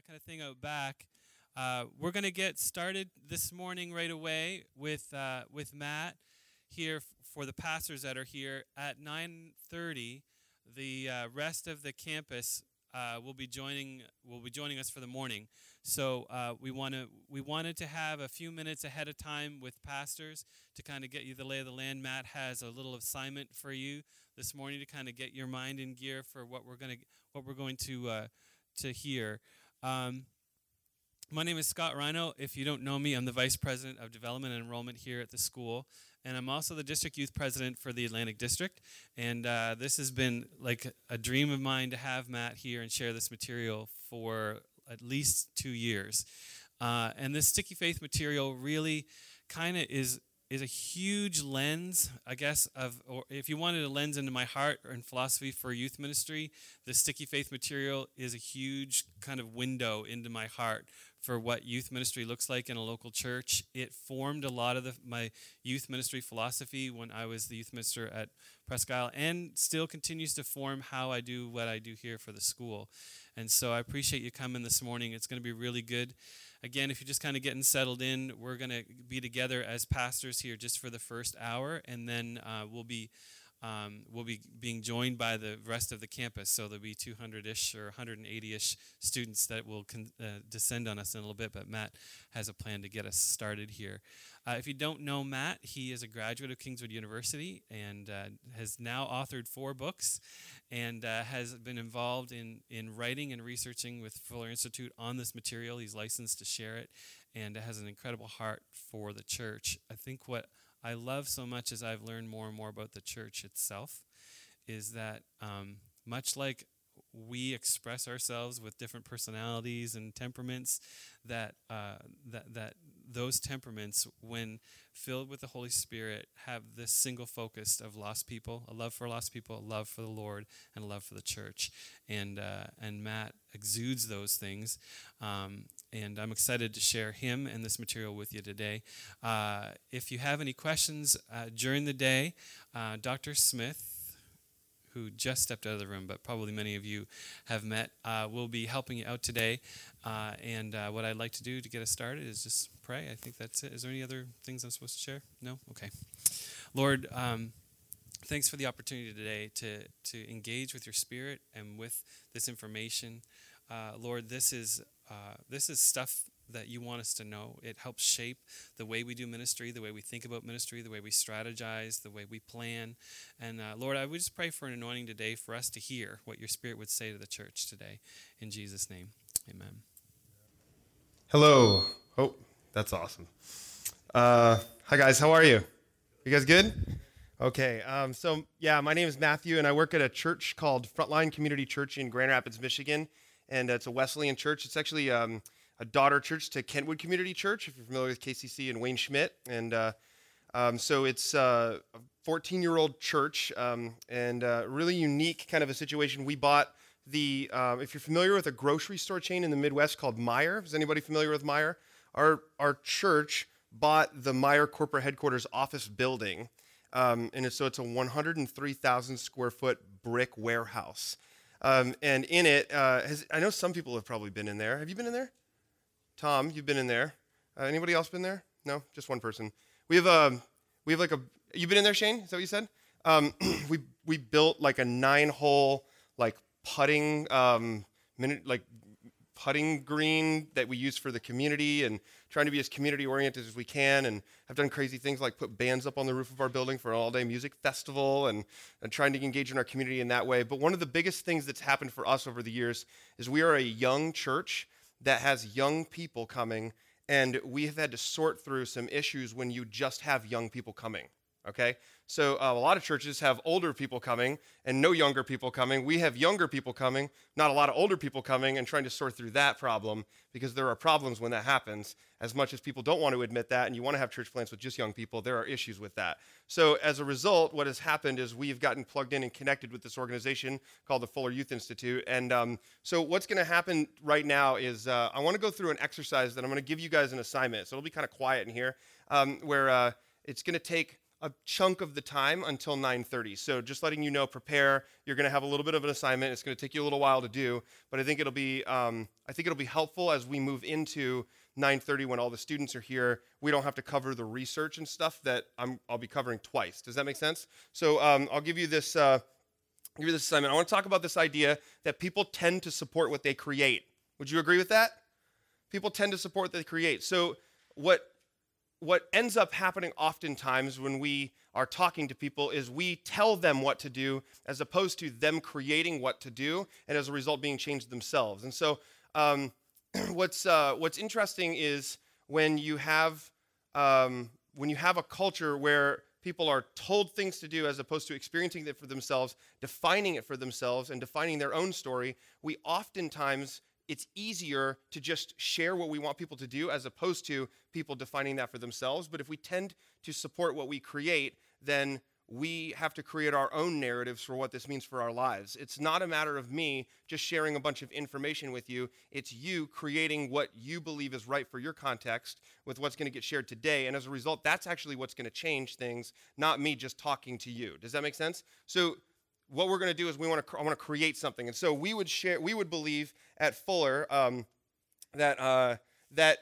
that kind of thing out back. Uh, we're going to get started this morning right away with uh, with Matt here f- for the pastors that are here at 9:30. The uh, rest of the campus uh, will be joining will be joining us for the morning. So uh, we want to we wanted to have a few minutes ahead of time with pastors to kind of get you the lay of the land. Matt has a little assignment for you this morning to kind of get your mind in gear for what we're going to what we're going to uh, to hear. Um, my name is Scott Rhino. If you don't know me, I'm the Vice President of Development and Enrollment here at the school. And I'm also the District Youth President for the Atlantic District. And uh, this has been like a dream of mine to have Matt here and share this material for at least two years. Uh, and this Sticky Faith material really kind of is is a huge lens, I guess, of or if you wanted a lens into my heart and philosophy for youth ministry, the Sticky Faith material is a huge kind of window into my heart for what youth ministry looks like in a local church. It formed a lot of the, my youth ministry philosophy when I was the youth minister at Presque Isle and still continues to form how I do what I do here for the school. And so I appreciate you coming this morning. It's going to be really good. Again, if you're just kind of getting settled in, we're going to be together as pastors here just for the first hour, and then uh, we'll be um, we'll be being joined by the rest of the campus. So there'll be 200-ish or 180-ish students that will con- uh, descend on us in a little bit. But Matt has a plan to get us started here. Uh, if you don't know Matt, he is a graduate of Kingswood University and uh, has now authored four books and uh, has been involved in, in writing and researching with Fuller Institute on this material. He's licensed to share it and has an incredible heart for the church. I think what I love so much as I've learned more and more about the church itself is that um, much like we express ourselves with different personalities and temperaments, that uh, that that those temperaments, when filled with the Holy Spirit, have this single focus of lost people, a love for lost people, a love for the Lord, and a love for the church. And uh, and Matt exudes those things. Um, and I'm excited to share him and this material with you today. Uh, if you have any questions uh, during the day, uh, Dr. Smith who just stepped out of the room, but probably many of you have met, uh, will be helping you out today. Uh, and uh, what I'd like to do to get us started is just pray. I think that's it. Is there any other things I'm supposed to share? No? Okay. Lord, um, thanks for the opportunity today to, to engage with your spirit and with this information. Lord, this is, uh, this is stuff that you want us to know. It helps shape the way we do ministry, the way we think about ministry, the way we strategize, the way we plan. And uh, Lord, I would just pray for an anointing today for us to hear what your Spirit would say to the church today. In Jesus' name, amen. Hello. Oh, that's awesome. Uh, hi, guys. How are you? You guys good? Okay. Um, so, yeah, my name is Matthew, and I work at a church called Frontline Community Church in Grand Rapids, Michigan. And it's a Wesleyan church. It's actually. Um, a daughter church to Kentwood Community Church, if you're familiar with KCC and Wayne Schmidt. And uh, um, so it's uh, a 14 year old church um, and uh, really unique kind of a situation. We bought the, um, if you're familiar with a grocery store chain in the Midwest called Meijer, is anybody familiar with Meijer? Our, our church bought the Meijer corporate headquarters office building. Um, and so it's a 103,000 square foot brick warehouse. Um, and in it, uh, has, I know some people have probably been in there. Have you been in there? Tom, you've been in there. Uh, anybody else been there? No, just one person. We have a, um, we have like a. You've been in there, Shane? Is that what you said? Um, we we built like a nine hole like putting um, minute like putting green that we use for the community and trying to be as community oriented as we can and have done crazy things like put bands up on the roof of our building for an all day music festival and, and trying to engage in our community in that way. But one of the biggest things that's happened for us over the years is we are a young church that has young people coming, and we have had to sort through some issues when you just have young people coming. Okay? So uh, a lot of churches have older people coming and no younger people coming. We have younger people coming, not a lot of older people coming, and trying to sort through that problem because there are problems when that happens. As much as people don't want to admit that, and you want to have church plants with just young people, there are issues with that. So as a result, what has happened is we've gotten plugged in and connected with this organization called the Fuller Youth Institute. And um, so what's going to happen right now is uh, I want to go through an exercise that I'm going to give you guys an assignment. So it'll be kind of quiet in here, um, where uh, it's going to take a chunk of the time until 9:30. So just letting you know, prepare. You're going to have a little bit of an assignment. It's going to take you a little while to do, but I think it'll be um, I think it'll be helpful as we move into 9:30 when all the students are here. We don't have to cover the research and stuff that i will be covering twice. Does that make sense? So um, I'll give you this. Uh, give you this assignment. I want to talk about this idea that people tend to support what they create. Would you agree with that? People tend to support what they create. So what what ends up happening oftentimes when we are talking to people is we tell them what to do as opposed to them creating what to do and as a result being changed themselves. And so, um, what's uh, what's interesting is when you have um, when you have a culture where people are told things to do as opposed to experiencing it for themselves, defining it for themselves, and defining their own story. We oftentimes it's easier to just share what we want people to do as opposed to people defining that for themselves. But if we tend to support what we create, then we have to create our own narratives for what this means for our lives. It's not a matter of me just sharing a bunch of information with you. It's you creating what you believe is right for your context with what's going to get shared today. And as a result, that's actually what's going to change things, not me just talking to you. Does that make sense? So what we're going to do is we want to I want to create something, and so we would share we would believe at Fuller um, that uh, that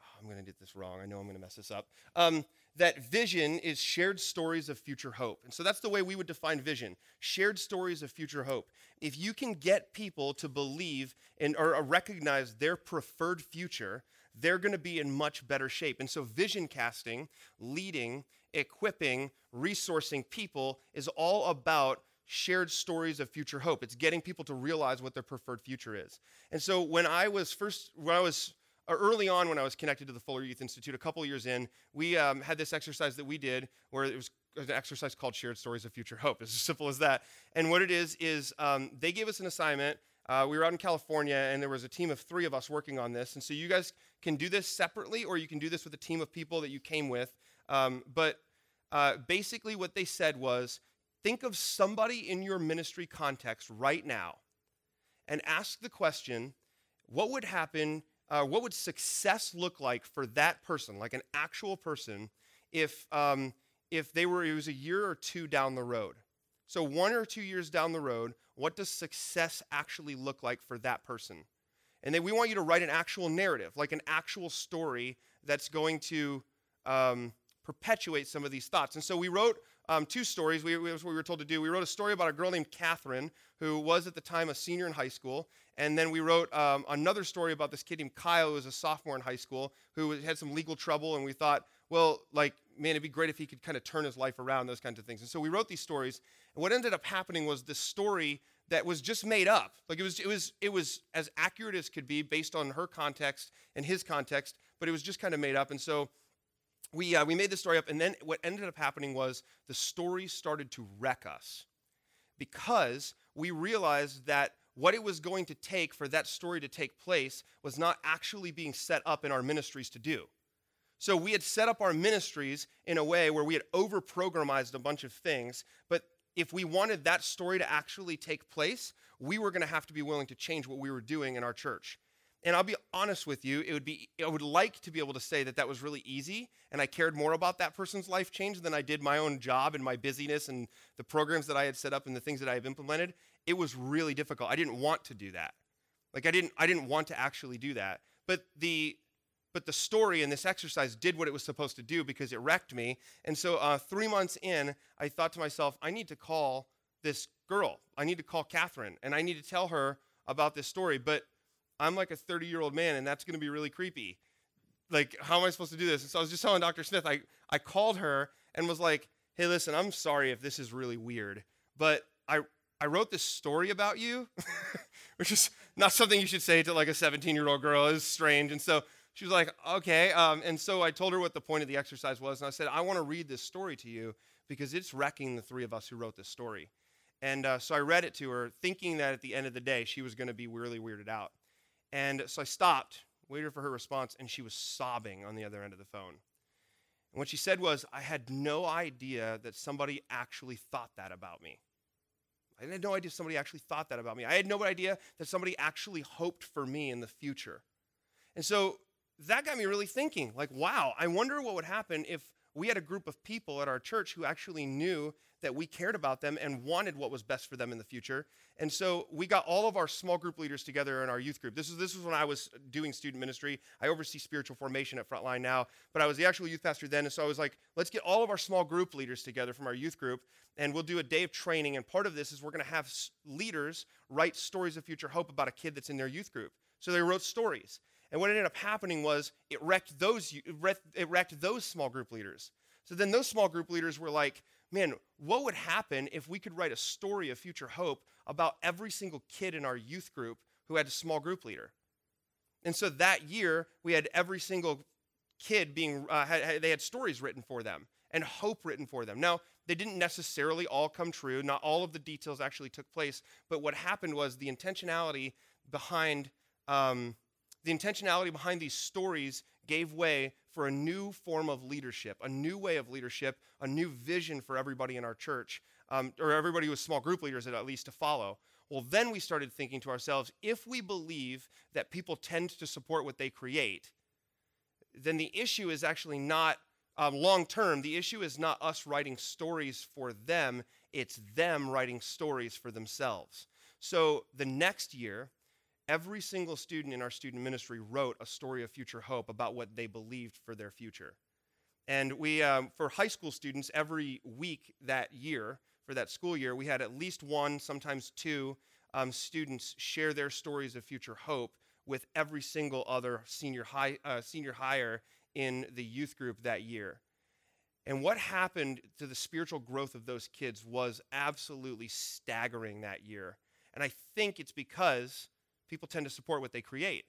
oh, I'm going to get this wrong. I know I'm going to mess this up. Um, that vision is shared stories of future hope. And so that's the way we would define vision shared stories of future hope. If you can get people to believe in or recognize their preferred future, they're going to be in much better shape. And so, vision casting, leading, equipping, resourcing people is all about shared stories of future hope. It's getting people to realize what their preferred future is. And so when I was first, when I was uh, early on, when I was connected to the Fuller Youth Institute, a couple years in, we um, had this exercise that we did where it was an exercise called Shared Stories of Future Hope. It's as simple as that. And what it is, is um, they gave us an assignment. Uh, we were out in California, and there was a team of three of us working on this. And so you guys can do this separately, or you can do this with a team of people that you came with. Um, but uh, basically, what they said was think of somebody in your ministry context right now and ask the question what would happen, uh, what would success look like for that person, like an actual person, if, um, if they were, it was a year or two down the road? So, one or two years down the road, what does success actually look like for that person? And then we want you to write an actual narrative, like an actual story that's going to um, perpetuate some of these thoughts. And so we wrote um, two stories. We, we, we were told to do. We wrote a story about a girl named Catherine, who was at the time a senior in high school. And then we wrote um, another story about this kid named Kyle, who was a sophomore in high school, who had some legal trouble. And we thought, well, like, man, it'd be great if he could kind of turn his life around, those kinds of things. And so we wrote these stories. And what ended up happening was this story that was just made up. Like it was, it was, it was as accurate as could be based on her context and his context, but it was just kind of made up. And so we, uh, we made the story up, and then what ended up happening was the story started to wreck us because we realized that what it was going to take for that story to take place was not actually being set up in our ministries to do. So we had set up our ministries in a way where we had over programmed a bunch of things, but if we wanted that story to actually take place, we were going to have to be willing to change what we were doing in our church. And I'll be honest with you, it would be I would like to be able to say that that was really easy and I cared more about that person's life change than I did my own job and my busyness and the programs that I had set up and the things that I have implemented. It was really difficult. I didn't want to do that. Like I didn't I didn't want to actually do that. But the but the story in this exercise did what it was supposed to do because it wrecked me. And so uh, three months in, I thought to myself, I need to call this girl. I need to call Catherine and I need to tell her about this story. But I'm like a 30 year old man, and that's going to be really creepy. Like, how am I supposed to do this? And so I was just telling Dr. Smith, I, I called her and was like, hey, listen, I'm sorry if this is really weird, but I, I wrote this story about you, which is not something you should say to like a 17 year old girl. It's strange. And so she was like, okay. Um, and so I told her what the point of the exercise was. And I said, I want to read this story to you because it's wrecking the three of us who wrote this story. And uh, so I read it to her, thinking that at the end of the day, she was going to be really weirded out. And so I stopped, waited for her response, and she was sobbing on the other end of the phone. And what she said was, I had no idea that somebody actually thought that about me. I had no idea somebody actually thought that about me. I had no idea that somebody actually hoped for me in the future. And so that got me really thinking like, wow, I wonder what would happen if we had a group of people at our church who actually knew that we cared about them and wanted what was best for them in the future. And so we got all of our small group leaders together in our youth group. This is this was when I was doing student ministry. I oversee spiritual formation at Frontline now, but I was the actual youth pastor then. And so I was like, let's get all of our small group leaders together from our youth group, and we'll do a day of training. And part of this is we're going to have leaders write stories of future hope about a kid that's in their youth group. So they wrote stories. And what ended up happening was it wrecked those it wrecked those small group leaders. So then those small group leaders were like, man, what would happen if we could write a story of future hope about every single kid in our youth group who had a small group leader? And so that year, we had every single kid being, uh, had, they had stories written for them and hope written for them. Now, they didn't necessarily all come true. Not all of the details actually took place. But what happened was the intentionality behind um, the intentionality behind these stories gave way for a new form of leadership, a new way of leadership, a new vision for everybody in our church, um, or everybody with small group leaders at least to follow. Well, then we started thinking to ourselves if we believe that people tend to support what they create, then the issue is actually not um, long term. The issue is not us writing stories for them, it's them writing stories for themselves. So the next year, every single student in our student ministry wrote a story of future hope about what they believed for their future. And we, um, for high school students, every week that year, for that school year, we had at least one, sometimes two um, students share their stories of future hope with every single other senior, high, uh, senior hire in the youth group that year. And what happened to the spiritual growth of those kids was absolutely staggering that year. And I think it's because people tend to support what they create.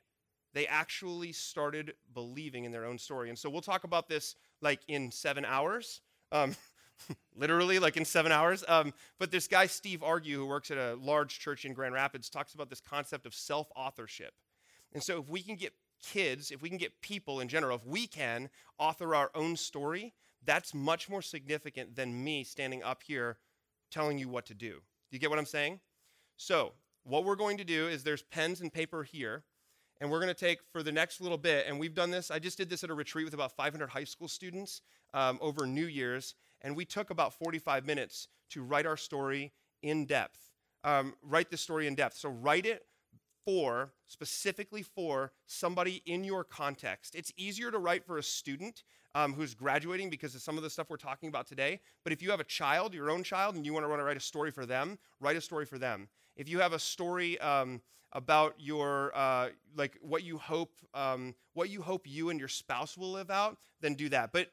They actually started believing in their own story. And so we'll talk about this like in seven hours. Um, literally, like in seven hours. Um, but this guy, Steve Argue, who works at a large church in Grand Rapids, talks about this concept of self authorship. And so if we can get kids, if we can get people in general, if we can author our own story, that's much more significant than me standing up here telling you what to do. Do you get what I'm saying? So what we're going to do is there's pens and paper here, and we're going to take for the next little bit, and we've done this. I just did this at a retreat with about 500 high school students um, over New Year's, and we took about 45 minutes to write our story in depth. Um, write the story in depth. So write it for, specifically for somebody in your context. It's easier to write for a student um, who's graduating because of some of the stuff we're talking about today. But if you have a child, your own child, and you want to write a story for them, write a story for them. If you have a story um, about your uh, like what you hope um, what you hope you and your spouse will live out, then do that. But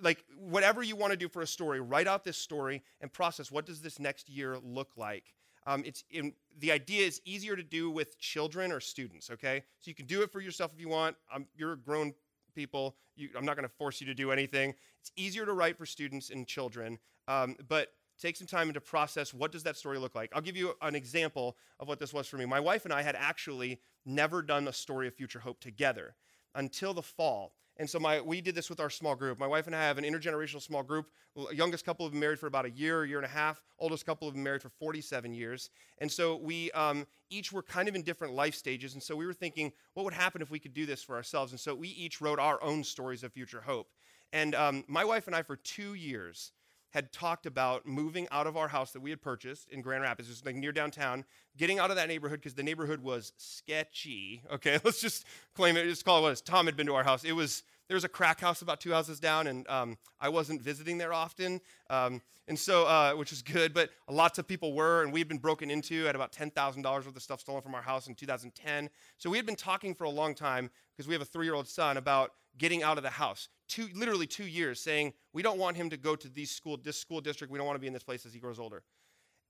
like whatever you want to do for a story, write out this story and process what does this next year look like. Um, it's in, the idea is easier to do with children or students. Okay, so you can do it for yourself if you want. You're grown people. You, I'm not going to force you to do anything. It's easier to write for students and children, um, but take some time to process what does that story look like. I'll give you an example of what this was for me. My wife and I had actually never done a story of future hope together until the fall. And so my, we did this with our small group. My wife and I have an intergenerational small group. Youngest couple have been married for about a year, year and a half. Oldest couple have been married for 47 years. And so we um, each were kind of in different life stages. And so we were thinking, what would happen if we could do this for ourselves? And so we each wrote our own stories of future hope. And um, my wife and I, for two years, had talked about moving out of our house that we had purchased in Grand Rapids, just like near downtown, getting out of that neighborhood because the neighborhood was sketchy. Okay, let's just claim it. Just call it what it is. Tom had been to our house. It was there was a crack house about two houses down, and um, I wasn't visiting there often, um, and so uh, which was good. But lots of people were, and we had been broken into. Had about ten thousand dollars worth of stuff stolen from our house in 2010. So we had been talking for a long time because we have a three-year-old son about getting out of the house. Two, literally two years, saying we don't want him to go to these school, this school district. We don't want to be in this place as he grows older.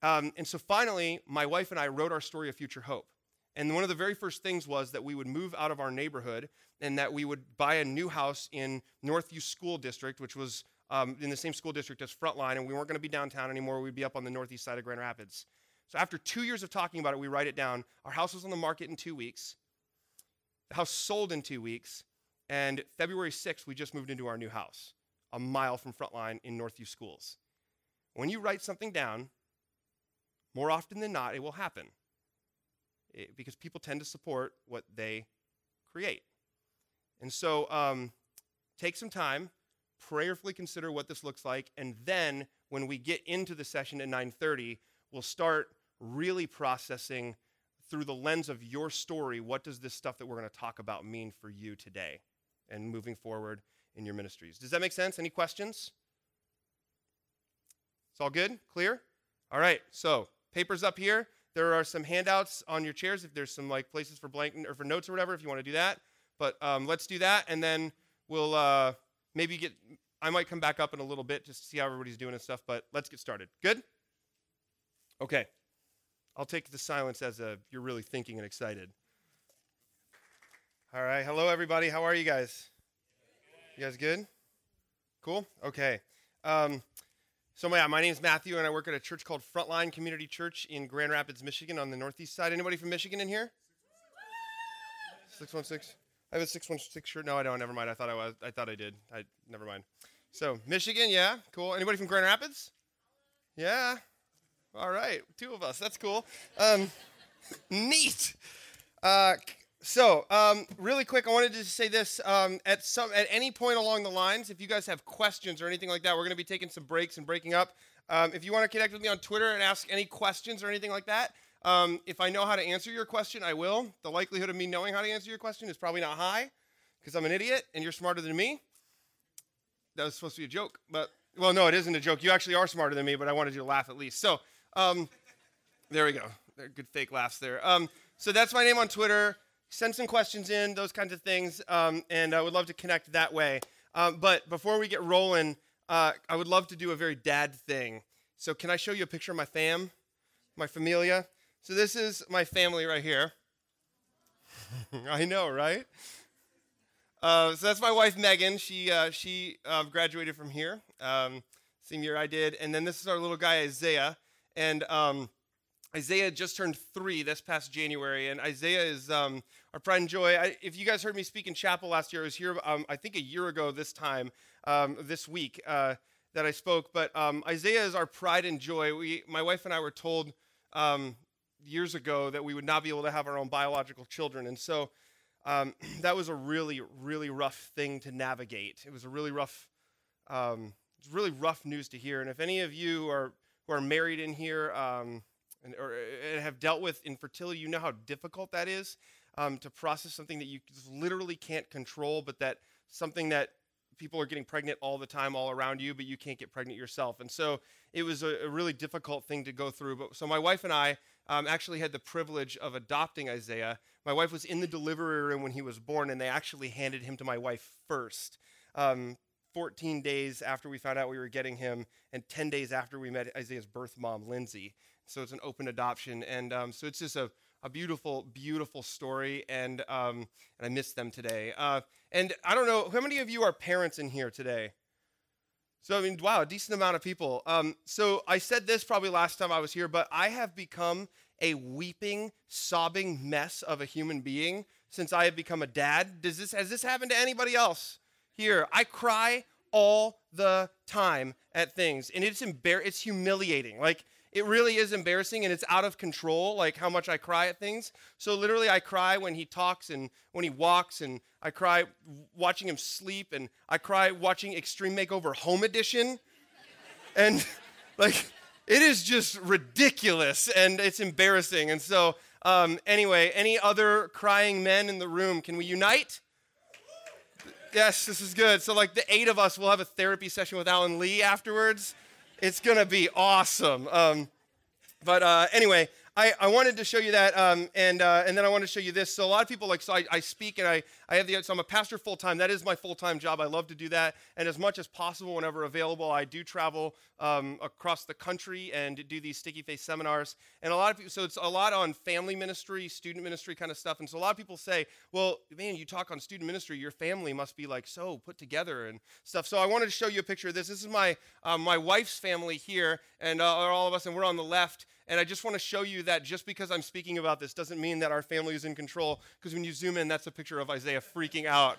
Um, and so finally, my wife and I wrote our story of future hope. And one of the very first things was that we would move out of our neighborhood and that we would buy a new house in Northview School District, which was um, in the same school district as Frontline, and we weren't going to be downtown anymore. We'd be up on the northeast side of Grand Rapids. So after two years of talking about it, we write it down. Our house was on the market in two weeks. The house sold in two weeks. And February 6th, we just moved into our new house, a mile from Frontline in Northview Schools. When you write something down, more often than not, it will happen. Eh, because people tend to support what they create. And so um, take some time, prayerfully consider what this looks like, and then when we get into the session at 9:30, we'll start really processing through the lens of your story, what does this stuff that we're going to talk about mean for you today and moving forward in your ministries? Does that make sense? Any questions? It's all good? Clear? All right. So, papers up here. There are some handouts on your chairs if there's some like places for blank or for notes or whatever if you want to do that. But um, let's do that, and then we'll uh, maybe get. I might come back up in a little bit just to see how everybody's doing and stuff. But let's get started. Good. Okay. I'll take the silence as a you're really thinking and excited. All right. Hello, everybody. How are you guys? You guys good? Cool. Okay. Um, so yeah, my name is Matthew, and I work at a church called Frontline Community Church in Grand Rapids, Michigan, on the northeast side. Anybody from Michigan in here? Six one six. I have a six one six shirt. No, I don't. Never mind. I thought I was. I thought I did. I never mind. So Michigan, yeah, cool. Anybody from Grand Rapids? Yeah. All right, two of us. That's cool. Um, neat. Uh, so, um, really quick, I wanted to say this. Um, at some, at any point along the lines, if you guys have questions or anything like that, we're going to be taking some breaks and breaking up. Um, if you want to connect with me on Twitter and ask any questions or anything like that, um, if I know how to answer your question, I will. The likelihood of me knowing how to answer your question is probably not high because I'm an idiot and you're smarter than me. That was supposed to be a joke, but well, no, it isn't a joke. You actually are smarter than me, but I wanted you to laugh at least. So, um, there we go. There, good fake laughs there. Um, so that's my name on Twitter. Send some questions in, those kinds of things, um, and I would love to connect that way. Um, but before we get rolling, uh, I would love to do a very dad thing. So can I show you a picture of my fam, my familia? So this is my family right here. I know, right? Uh, so that's my wife Megan. She uh, she uh, graduated from here, um, same year I did. And then this is our little guy Isaiah. And um, Isaiah just turned three this past January, and Isaiah is um, our pride and joy. I, if you guys heard me speak in chapel last year, I was here, um, I think, a year ago this time, um, this week uh, that I spoke. But um, Isaiah is our pride and joy. We, my wife and I were told um, years ago that we would not be able to have our own biological children, and so um, that was a really, really rough thing to navigate. It was a really rough, it's really rough news to hear. And if any of you are who are married in here um, and, or and have dealt with infertility, you know how difficult that is um, to process something that you literally can't control, but that something that people are getting pregnant all the time all around you, but you can't get pregnant yourself. And so it was a, a really difficult thing to go through. But so my wife and I um, actually had the privilege of adopting Isaiah. My wife was in the delivery room when he was born, and they actually handed him to my wife first. Um, 14 days after we found out we were getting him, and 10 days after we met Isaiah's birth mom, Lindsay. So it's an open adoption. And um, so it's just a, a beautiful, beautiful story. And, um, and I miss them today. Uh, and I don't know, how many of you are parents in here today? So, I mean, wow, a decent amount of people. Um, so I said this probably last time I was here, but I have become a weeping, sobbing mess of a human being since I have become a dad. Does this, has this happened to anybody else? here. I cry all the time at things, and it's embar- it's humiliating. Like it really is embarrassing and it's out of control like how much i cry at things so literally i cry when he talks and when he walks and i cry watching him sleep and i cry watching extreme makeover home edition and like it is just ridiculous and it's embarrassing and so um, anyway any other crying men in the room can we unite Yes, this is good. So, like, the eight of us will have a therapy session with Alan Lee afterwards. It's going to be awesome. Um, but uh, anyway, I, I wanted to show you that, um, and, uh, and then I want to show you this. So, a lot of people, like, so I, I speak and I, I have the, so I'm a pastor full time. That is my full time job. I love to do that. And as much as possible, whenever available, I do travel um, across the country and do these sticky faith seminars. And a lot of people, so it's a lot on family ministry, student ministry kind of stuff. And so a lot of people say, well, man, you talk on student ministry, your family must be like so put together and stuff. So I wanted to show you a picture of this. This is my, um, my wife's family here, and uh, all of us, and we're on the left. And I just want to show you that just because I'm speaking about this doesn't mean that our family is in control. Because when you zoom in, that's a picture of Isaiah freaking out.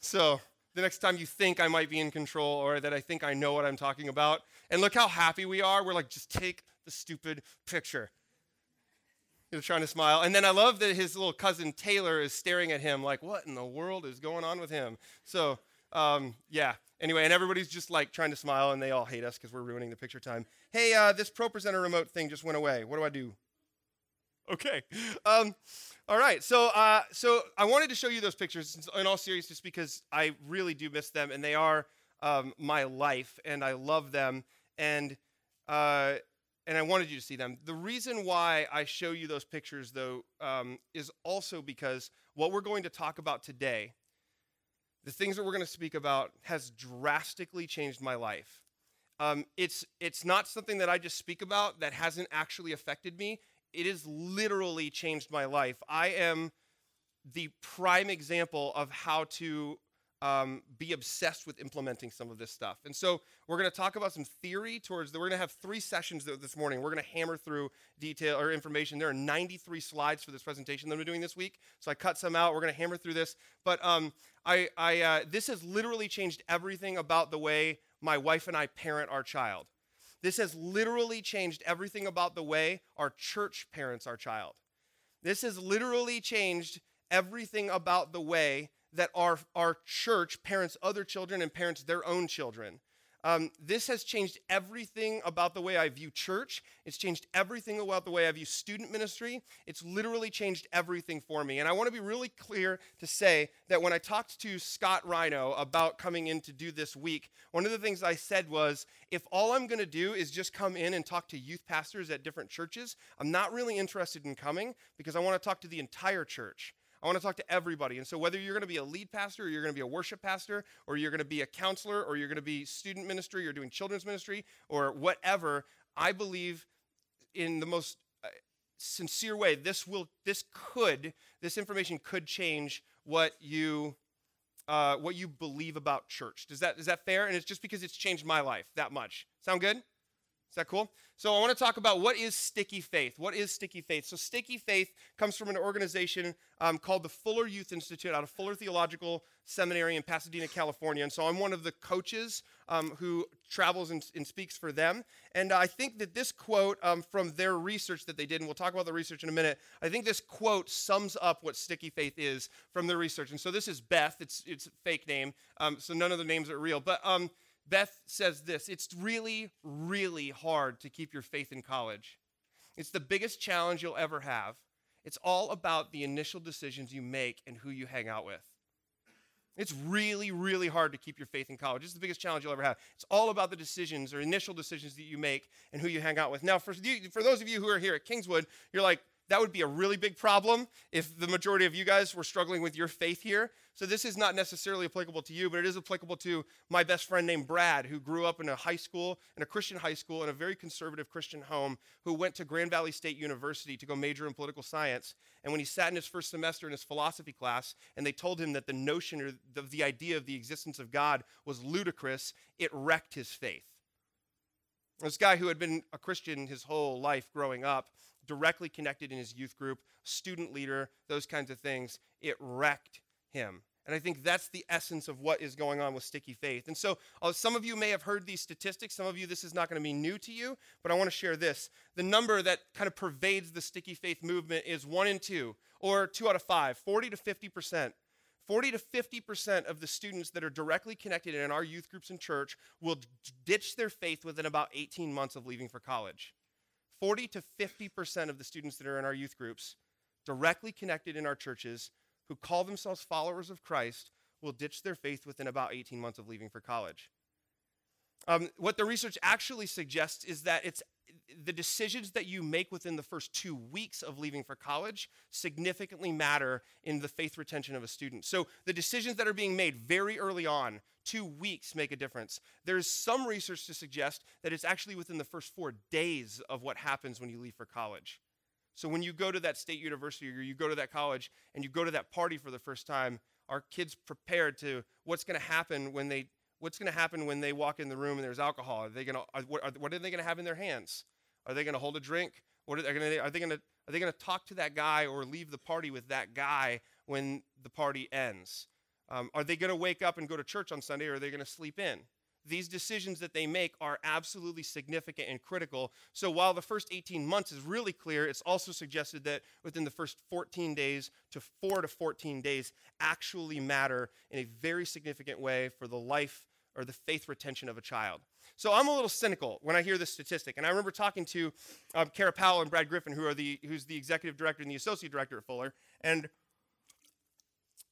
So the next time you think I might be in control or that I think I know what I'm talking about, and look how happy we are. We're like, just take the stupid picture. He's trying to smile. And then I love that his little cousin Taylor is staring at him like, what in the world is going on with him? So Um, yeah. Anyway, and everybody's just like trying to smile, and they all hate us because we're ruining the picture time. Hey, uh, this ProPresenter remote thing just went away. What do I do? Okay. Um, all right. So, uh, so I wanted to show you those pictures in all seriousness because I really do miss them, and they are um, my life, and I love them, and uh, and I wanted you to see them. The reason why I show you those pictures, though, um, is also because what we're going to talk about today, the things that we're going to speak about, has drastically changed my life. Um, it's it's not something that I just speak about that hasn't actually affected me. It has literally changed my life. I am the prime example of how to um, be obsessed with implementing some of this stuff. And so we're going to talk about some theory towards the, we're going to have three sessions this morning. We're going to hammer through detail or information. There are 93 slides for this presentation that I'm doing this week. So I cut some out. We're going to hammer through this. But um, I, I, uh, this has literally changed everything about the way my wife and I parent our child. This has literally changed everything about the way our church parents our child. This has literally changed everything about the way that our, our church parents other children and parents their own children. Um, this has changed everything about the way I view church. It's changed everything about the way I view student ministry. It's literally changed everything for me. And I want to be really clear to say that when I talked to Scott Rhino about coming in to do this week, one of the things I said was if all I'm going to do is just come in and talk to youth pastors at different churches, I'm not really interested in coming because I want to talk to the entire church. I want to talk to everybody. And so, whether you're going to be a lead pastor, or you're going to be a worship pastor, or you're going to be a counselor, or you're going to be student ministry, or doing children's ministry, or whatever, I believe in the most uh, sincere way, this will, this could, this information could change what you, uh, what you believe about church. Does that, is that fair? And it's just because it's changed my life that much. Sound good? Is that cool? So, I want to talk about what is sticky faith. What is sticky faith? So, sticky faith comes from an organization um, called the Fuller Youth Institute out of Fuller Theological Seminary in Pasadena, California. And so, I'm one of the coaches um, who travels and, and, speaks for them. And I think that this quote um, from their research that they did, and we'll talk about the research in a minute, I think this quote sums up what sticky faith is from their research. And so, this is Beth, it's, it's a fake name, um, so none of the names are real. But um, Beth says this it's really, really hard to keep your faith in college. It's the biggest challenge you'll ever have. It's all about the initial decisions you make and who you hang out with. It's really, really hard to keep your faith in college. It's the biggest challenge you'll ever have. It's all about the decisions or initial decisions that you make and who you hang out with. Now, for, for those of you who are here at Kingswood, you're like, that would be a really big problem if the majority of you guys were struggling with your faith here. So this is not necessarily applicable to you, but it is applicable to my best friend named Brad, who grew up in a high school, in a Christian high school, in a very conservative Christian home, who went to Grand Valley State University to go major in political science. And when he sat in his first semester in his philosophy class, and they told him that the notion or the, the idea of the existence of God was ludicrous, it wrecked his faith. This guy who had been a Christian his whole life growing up, directly connected in his youth group, student leader, those kinds of things, it wrecked him. And I think that's the essence of what is going on with sticky faith. And so, uh, some of you may have heard these statistics. Some of you, this is not going to be new to you, but I want to share this. The number that kind of pervades the sticky faith movement is one in two, or two out of five, 40 to 50%. 40 to 50% of the students that are directly connected in our youth groups and church will ditch their faith within about 18 months of leaving for college. 40 to 50% of the students that are in our youth groups, directly connected in our churches, who call themselves followers of Christ, will ditch their faith within about 18 months of leaving for college. Um, what the research actually suggests is that it's the decisions that you make within the first two weeks of leaving for college significantly matter in the faith retention of a student. So the decisions that are being made very early on, two weeks, make a difference. There's some research to suggest that it's actually within the first four days of what happens when you leave for college. So when you go to that state university or you go to that college and you go to that party for the first time, are kids prepared to what's going to happen when they what's going to happen when they walk in the room and there's alcohol? Are they going to are, what, are, what are they going to have in their hands? Are they going to hold a drink? What are they going to are they going to are they going to talk to that guy or leave the party with that guy when the party ends? Um, are they going to wake up and go to church on Sunday or are they going to sleep in? these decisions that they make are absolutely significant and critical. So while the first 18 months is really clear, it's also suggested that within the first 14 days to 4 to 14 days actually matter in a very significant way for the life or the faith retention of a child. So I'm a little cynical when I hear this statistic. And I remember talking to um, Kara Powell and Brad Griffin, who are the, who's the executive director and the associate director at Fuller. And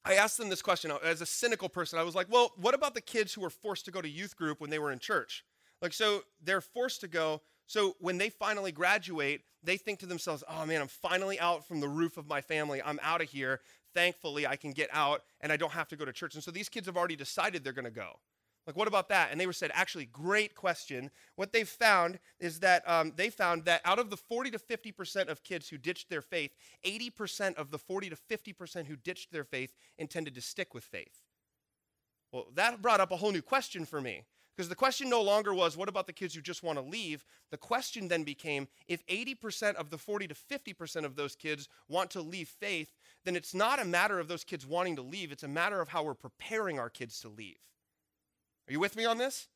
I asked them this question as a cynical person. I was like, well, what about the kids who were forced to go to youth group when they were in church? Like, so they're forced to go. So when they finally graduate, they think to themselves, oh man, I'm finally out from the roof of my family. I'm out of here. Thankfully, I can get out and I don't have to go to church. And so these kids have already decided they're going to go. Like, what about that? And they were said, actually, great question. What they found is that um, they found that out of the 40 to 50% of kids who ditched their faith, 80% of the 40 to 50% who ditched their faith intended to stick with faith. Well, that brought up a whole new question for me. Because the question no longer was, what about the kids who just want to leave? The question then became, if 80% of the 40 to 50% of those kids want to leave faith, then it's not a matter of those kids wanting to leave, it's a matter of how we're preparing our kids to leave. Are you with me on this?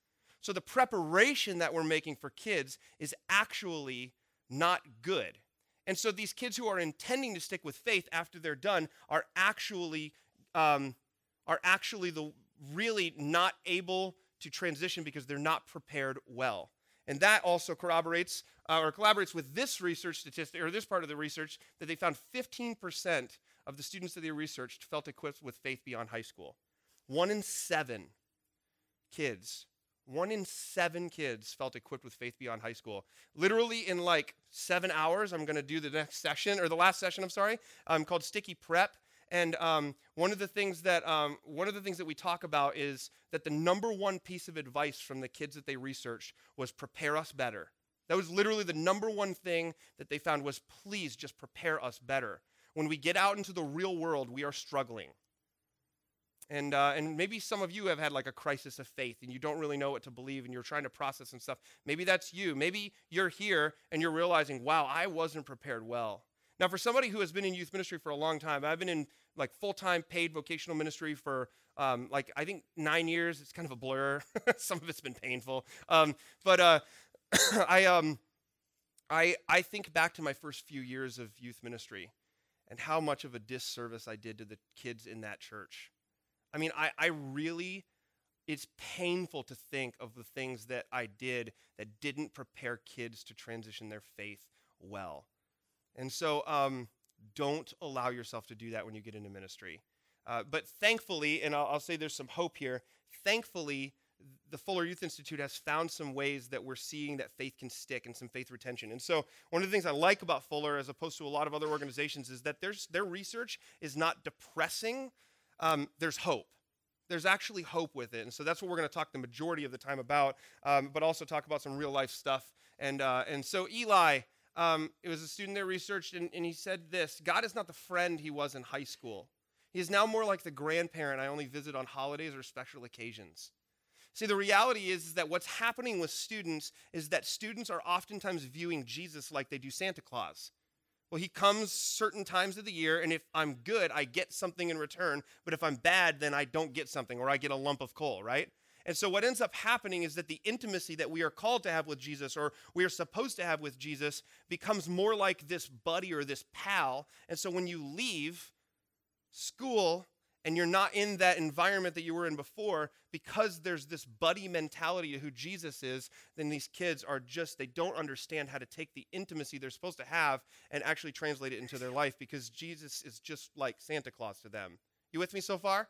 So the preparation that we're making for kids is actually not good. And so these kids who are intending to stick with faith after they're done are actually um, are actually the really not able to transition because they're not prepared well. And that also corroborates uh, or collaborates with this research statistic or this part of the research that they found 15% of the students that they researched felt equipped with faith beyond high school. One in seven kids, one in seven kids felt equipped with faith beyond high school. Literally in like seven hours, I'm going to do the next session, or the last session, I'm sorry, um, called Sticky Prep. And um, one of the things that um, one of the things that we talk about is that the number one piece of advice from the kids that they researched was prepare us better. That was literally the number one thing that they found was please just prepare us better. When we get out into the real world, we are struggling. And, uh, and maybe some of you have had like a crisis of faith and you don't really know what to believe and you're trying to process some stuff. Maybe that's you. Maybe you're here and you're realizing, wow, I wasn't prepared well. Now, for somebody who has been in youth ministry for a long time, I've been in like full time paid vocational ministry for um, like I think nine years. It's kind of a blur. some of it's been painful. Um, but uh, I, um, I, I think back to my first few years of youth ministry and how much of a disservice I did to the kids in that church. I mean, I, I really, it's painful to think of the things that I did that didn't prepare kids to transition their faith well. And so um, don't allow yourself to do that when you get into ministry. Uh, but thankfully, and I'll, I'll say there's some hope here, thankfully, the Fuller Youth Institute has found some ways that we're seeing that faith can stick and some faith retention. And so, one of the things I like about Fuller, as opposed to a lot of other organizations, is that there's, their research is not depressing, um, there's hope. There's actually hope with it. And so that's what we're going to talk the majority of the time about, um, but also talk about some real life stuff. And, uh, and so Eli, um, it was a student that researched, and, and he said this God is not the friend he was in high school. He is now more like the grandparent I only visit on holidays or special occasions. See, the reality is, is that what's happening with students is that students are oftentimes viewing Jesus like they do Santa Claus. Well, he comes certain times of the year, and if I'm good, I get something in return. But if I'm bad, then I don't get something, or I get a lump of coal, right? And so, what ends up happening is that the intimacy that we are called to have with Jesus, or we are supposed to have with Jesus, becomes more like this buddy or this pal. And so, when you leave school and you're not in that environment that you were in before because there's this buddy mentality of who Jesus is, then these kids are just, they don't understand how to take the intimacy they're supposed to have and actually translate it into their life because Jesus is just like Santa Claus to them. You with me so far?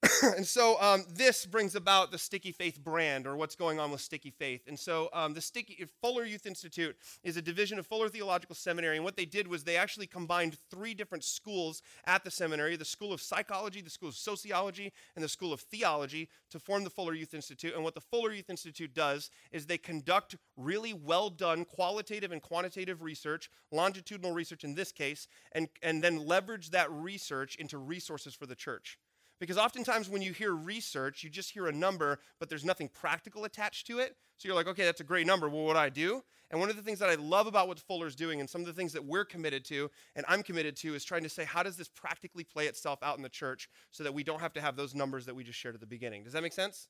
and so um, this brings about the Sticky Faith brand, or what's going on with Sticky Faith. And so um, the Sticky Fuller Youth Institute is a division of Fuller Theological Seminary, and what they did was they actually combined three different schools at the seminary: the School of Psychology, the School of Sociology, and the School of Theology, to form the Fuller Youth Institute. And what the Fuller Youth Institute does is they conduct really well done qualitative and quantitative research, longitudinal research in this case, and, and then leverage that research into resources for the church. Because oftentimes when you hear research, you just hear a number, but there's nothing practical attached to it. So you're like, okay, that's a great number. Well, what do I do? And one of the things that I love about what Fuller's doing and some of the things that we're committed to and I'm committed to is trying to say, how does this practically play itself out in the church so that we don't have to have those numbers that we just shared at the beginning? Does that make sense?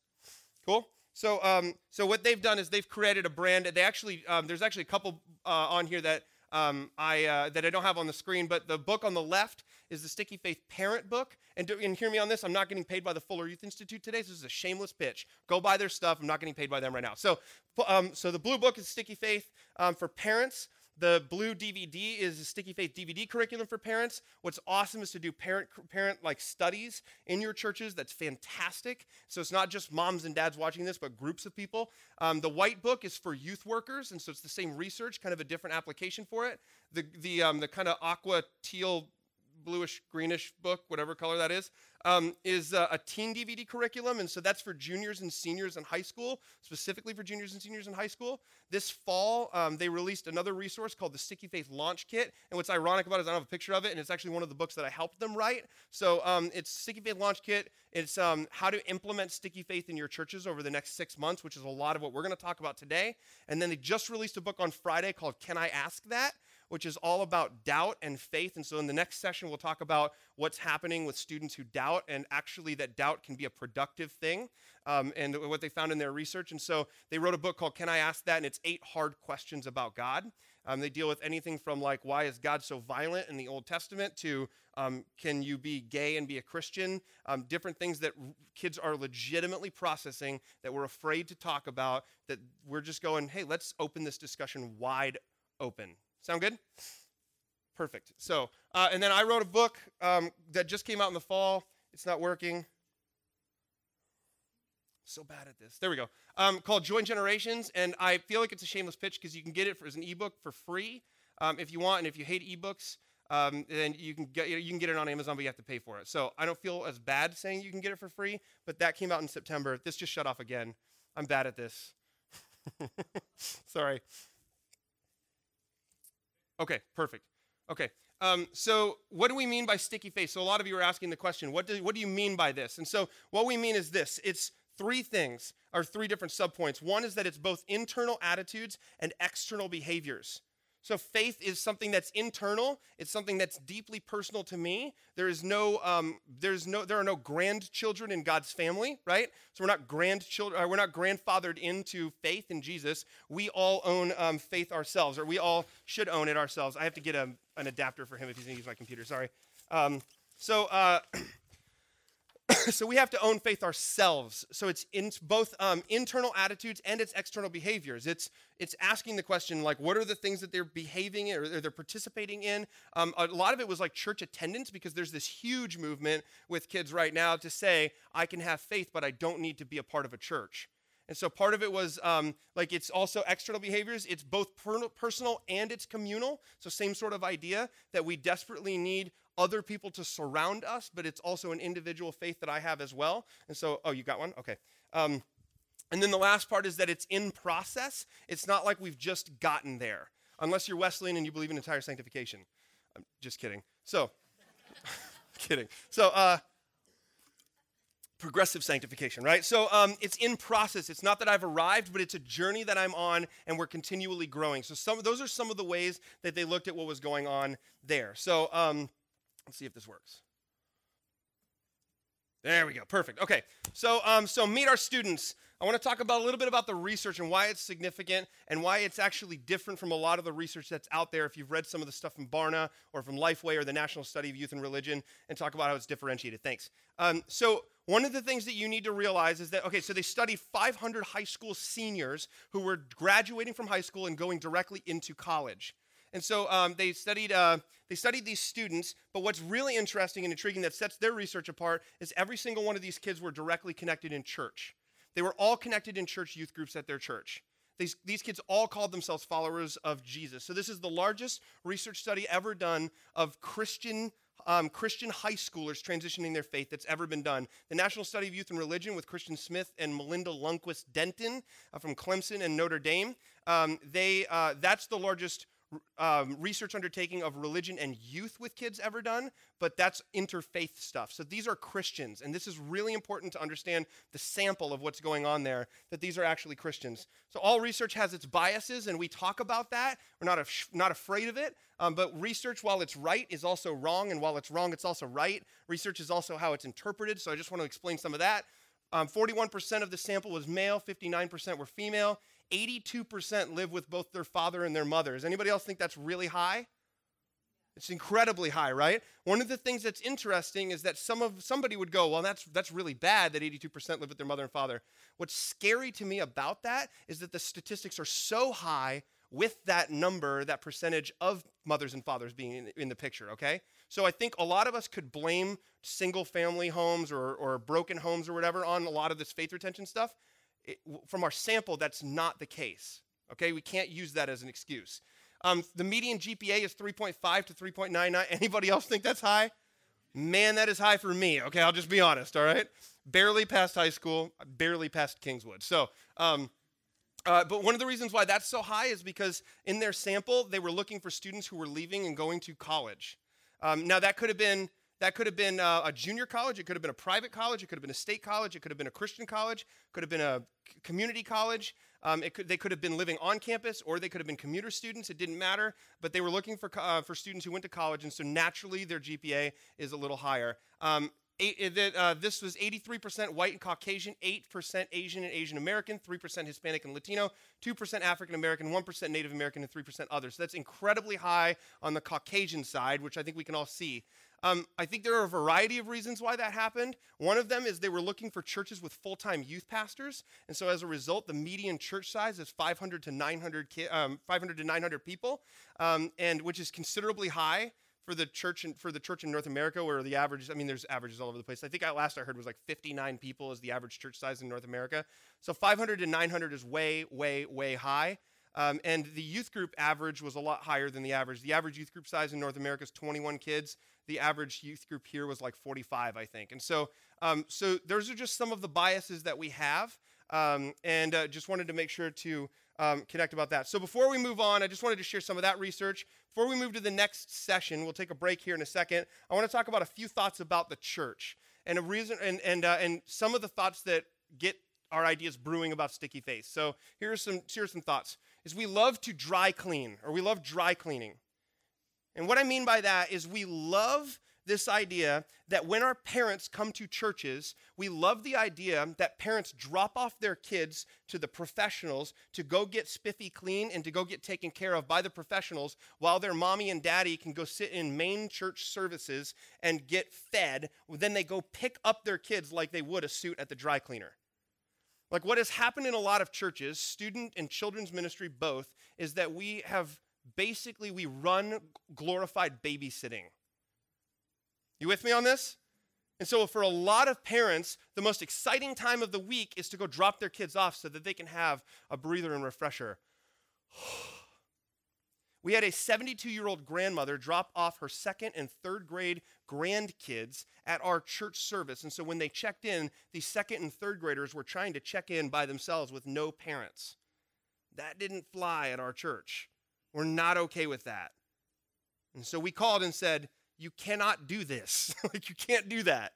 Cool. So, um, so what they've done is they've created a brand. They actually, um, there's actually a couple uh, on here that um, I uh, that I don't have on the screen, but the book on the left is the Sticky Faith Parent Book. And, do, and hear me on this, I'm not getting paid by the Fuller Youth Institute today. So this is a shameless pitch. Go buy their stuff. I'm not getting paid by them right now. So, um, so the blue book is Sticky Faith um, for parents. The blue DVD is a Sticky Faith DVD curriculum for parents. What's awesome is to do parent parent like studies in your churches. That's fantastic. So it's not just moms and dads watching this, but groups of people. Um, the white book is for youth workers, and so it's the same research, kind of a different application for it. The the um, the kind of aqua teal bluish greenish book, whatever color that is, um, is uh, a teen DVD curriculum. And so that's for juniors and seniors in high school, specifically for juniors and seniors in high school. This fall, um, they released another resource called the Sticky Faith Launch Kit. And what's ironic about it is I don't have a picture of it, and it's actually one of the books that I helped them write. So um, it's Sticky Faith Launch Kit. It's um, how to implement Sticky Faith in your churches over the next six months, which is a lot of what we're going to talk about today. And then they just released a book on Friday called Can I Ask That? Which is all about doubt and faith. And so in the next session, we'll talk about what's happening with students who doubt and actually that doubt can be a productive thing um, and what they found in their research. And so they wrote a book called Can I Ask That? And it's eight hard questions about God. Um, they deal with anything from like, why is God so violent in the Old Testament to um, can you be gay and be a Christian? Um, different things that r- kids are legitimately processing that we're afraid to talk about, that we're just going, hey, let's open this discussion wide open. Sound good? Perfect. So, uh, and then I wrote a book um, that just came out in the fall. It's not working. So bad at this. There we go. Um, called Join Generations, and I feel like it's a shameless pitch because you can get it for, as an ebook for free um, if you want, and if you hate ebooks, um, then you can get you can get it on Amazon, but you have to pay for it. So I don't feel as bad saying you can get it for free, but that came out in September. This just shut off again. I'm bad at this. Sorry. Okay, perfect. Okay. Um, so, what do we mean by sticky faith? So, a lot of you are asking the question, what do, what do you mean by this? And so, what we mean is this it's three things, or three different subpoints. One is that it's both internal attitudes and external behaviors. So faith is something that's internal. It's something that's deeply personal to me. There is no, um, there's no, there are no grandchildren in God's family, right? So we're not grandchildren. Uh, we're not grandfathered into faith in Jesus. We all own um, faith ourselves, or we all should own it ourselves. I have to get a, an adapter for him if he's going to use my computer. Sorry. Um, so. Uh, so we have to own faith ourselves. So it's in both um, internal attitudes and its external behaviors. It's it's asking the question like, what are the things that they're behaving in or they're participating in? Um, a lot of it was like church attendance because there's this huge movement with kids right now to say, I can have faith, but I don't need to be a part of a church. And so part of it was um, like it's also external behaviors. It's both per- personal and it's communal. So same sort of idea that we desperately need other people to surround us, but it's also an individual faith that I have as well. And so, oh, you got one? Okay. Um, and then the last part is that it's in process. It's not like we've just gotten there, unless you're Wesleyan and you believe in entire sanctification. I'm just kidding. So, kidding. So, uh, progressive sanctification, right? So um, it's in process. It's not that I've arrived, but it's a journey that I'm on, and we're continually growing. So some those are some of the ways that they looked at what was going on there. So um, Let's see if this works. There we go. Perfect. Okay. So, um, so meet our students. I want to talk about a little bit about the research and why it's significant and why it's actually different from a lot of the research that's out there. If you've read some of the stuff from Barna or from Lifeway or the National Study of Youth and Religion, and talk about how it's differentiated. Thanks. Um, so, one of the things that you need to realize is that okay, so they studied 500 high school seniors who were graduating from high school and going directly into college. And so um, they studied uh, they studied these students. But what's really interesting and intriguing that sets their research apart is every single one of these kids were directly connected in church. They were all connected in church youth groups at their church. These, these kids all called themselves followers of Jesus. So this is the largest research study ever done of Christian um, Christian high schoolers transitioning their faith that's ever been done. The National Study of Youth and Religion with Christian Smith and Melinda Lundquist Denton uh, from Clemson and Notre Dame. Um, they, uh, that's the largest um, research undertaking of religion and youth with kids ever done, but that's interfaith stuff. So these are Christians, and this is really important to understand the sample of what's going on there, that these are actually Christians. So all research has its biases, and we talk about that. We're not, af- not afraid of it, um, but research, while it's right, is also wrong, and while it's wrong, it's also right. Research is also how it's interpreted, so I just want to explain some of that. Um, 41% of the sample was male, 59% were female. 82% live with both their father and their mother. Does anybody else think that's really high? It's incredibly high, right? One of the things that's interesting is that some of somebody would go, "Well, that's that's really bad that 82% live with their mother and father." What's scary to me about that is that the statistics are so high with that number, that percentage of mothers and fathers being in, in the picture, okay? So I think a lot of us could blame single family homes or, or broken homes or whatever on a lot of this faith retention stuff. It, from our sample, that's not the case, okay? We can't use that as an excuse. Um, the median GPA is 3.5 to 3.99. Anybody else think that's high? Man, that is high for me. Okay, I'll just be honest. All right, barely passed high school, barely passed Kingswood. So, um, uh, but one of the reasons why that's so high is because in their sample they were looking for students who were leaving and going to college. Um, now that could have been that could have been uh, a junior college. It could have been a private college. It could have been a state college. It could have been a Christian college. Could have been a community college. Um, could, they could have been living on campus or they could have been commuter students. It didn't matter. But they were looking for, uh, for students who went to college. And so naturally, their GPA is a little higher. Um, eight, uh, this was 83% white and Caucasian, 8% Asian and Asian American, 3% Hispanic and Latino, 2% African American, 1% Native American, and 3% others. So that's incredibly high on the Caucasian side, which I think we can all see. Um, I think there are a variety of reasons why that happened. One of them is they were looking for churches with full time youth pastors. And so as a result, the median church size is 500 to 900, ki- um, 500, to 900 people, um, and which is considerably high for the church in, for the church in North America, where the average, I mean, there's averages all over the place. I think at last I heard was like 59 people is the average church size in North America. So 500 to 900 is way, way, way high. Um, and the youth group average was a lot higher than the average. The average youth group size in North America is 21 kids. The average youth group here was like 45, I think. And so, um, so those are just some of the biases that we have. Um, and uh, just wanted to make sure to um, connect about that. So before we move on, I just wanted to share some of that research. Before we move to the next session, we'll take a break here in a second. I want to talk about a few thoughts about the church and a reason and and uh, and some of the thoughts that get our ideas brewing about sticky faith. So here's some here's some thoughts is we love to dry clean, or we love dry cleaning. And what I mean by that is we love this idea that when our parents come to churches, we love the idea that parents drop off their kids to the professionals to go get spiffy clean and to go get taken care of by the professionals while their mommy and daddy can go sit in main church services and get fed. Then they go pick up their kids like they would a suit at the dry cleaner. Like what has happened in a lot of churches, student and children's ministry both, is that we have basically we run glorified babysitting. You with me on this? And so for a lot of parents, the most exciting time of the week is to go drop their kids off so that they can have a breather and refresher. We had a 72 year old grandmother drop off her second and third grade grandkids at our church service. And so when they checked in, the second and third graders were trying to check in by themselves with no parents. That didn't fly at our church. We're not okay with that. And so we called and said, You cannot do this. like, you can't do that.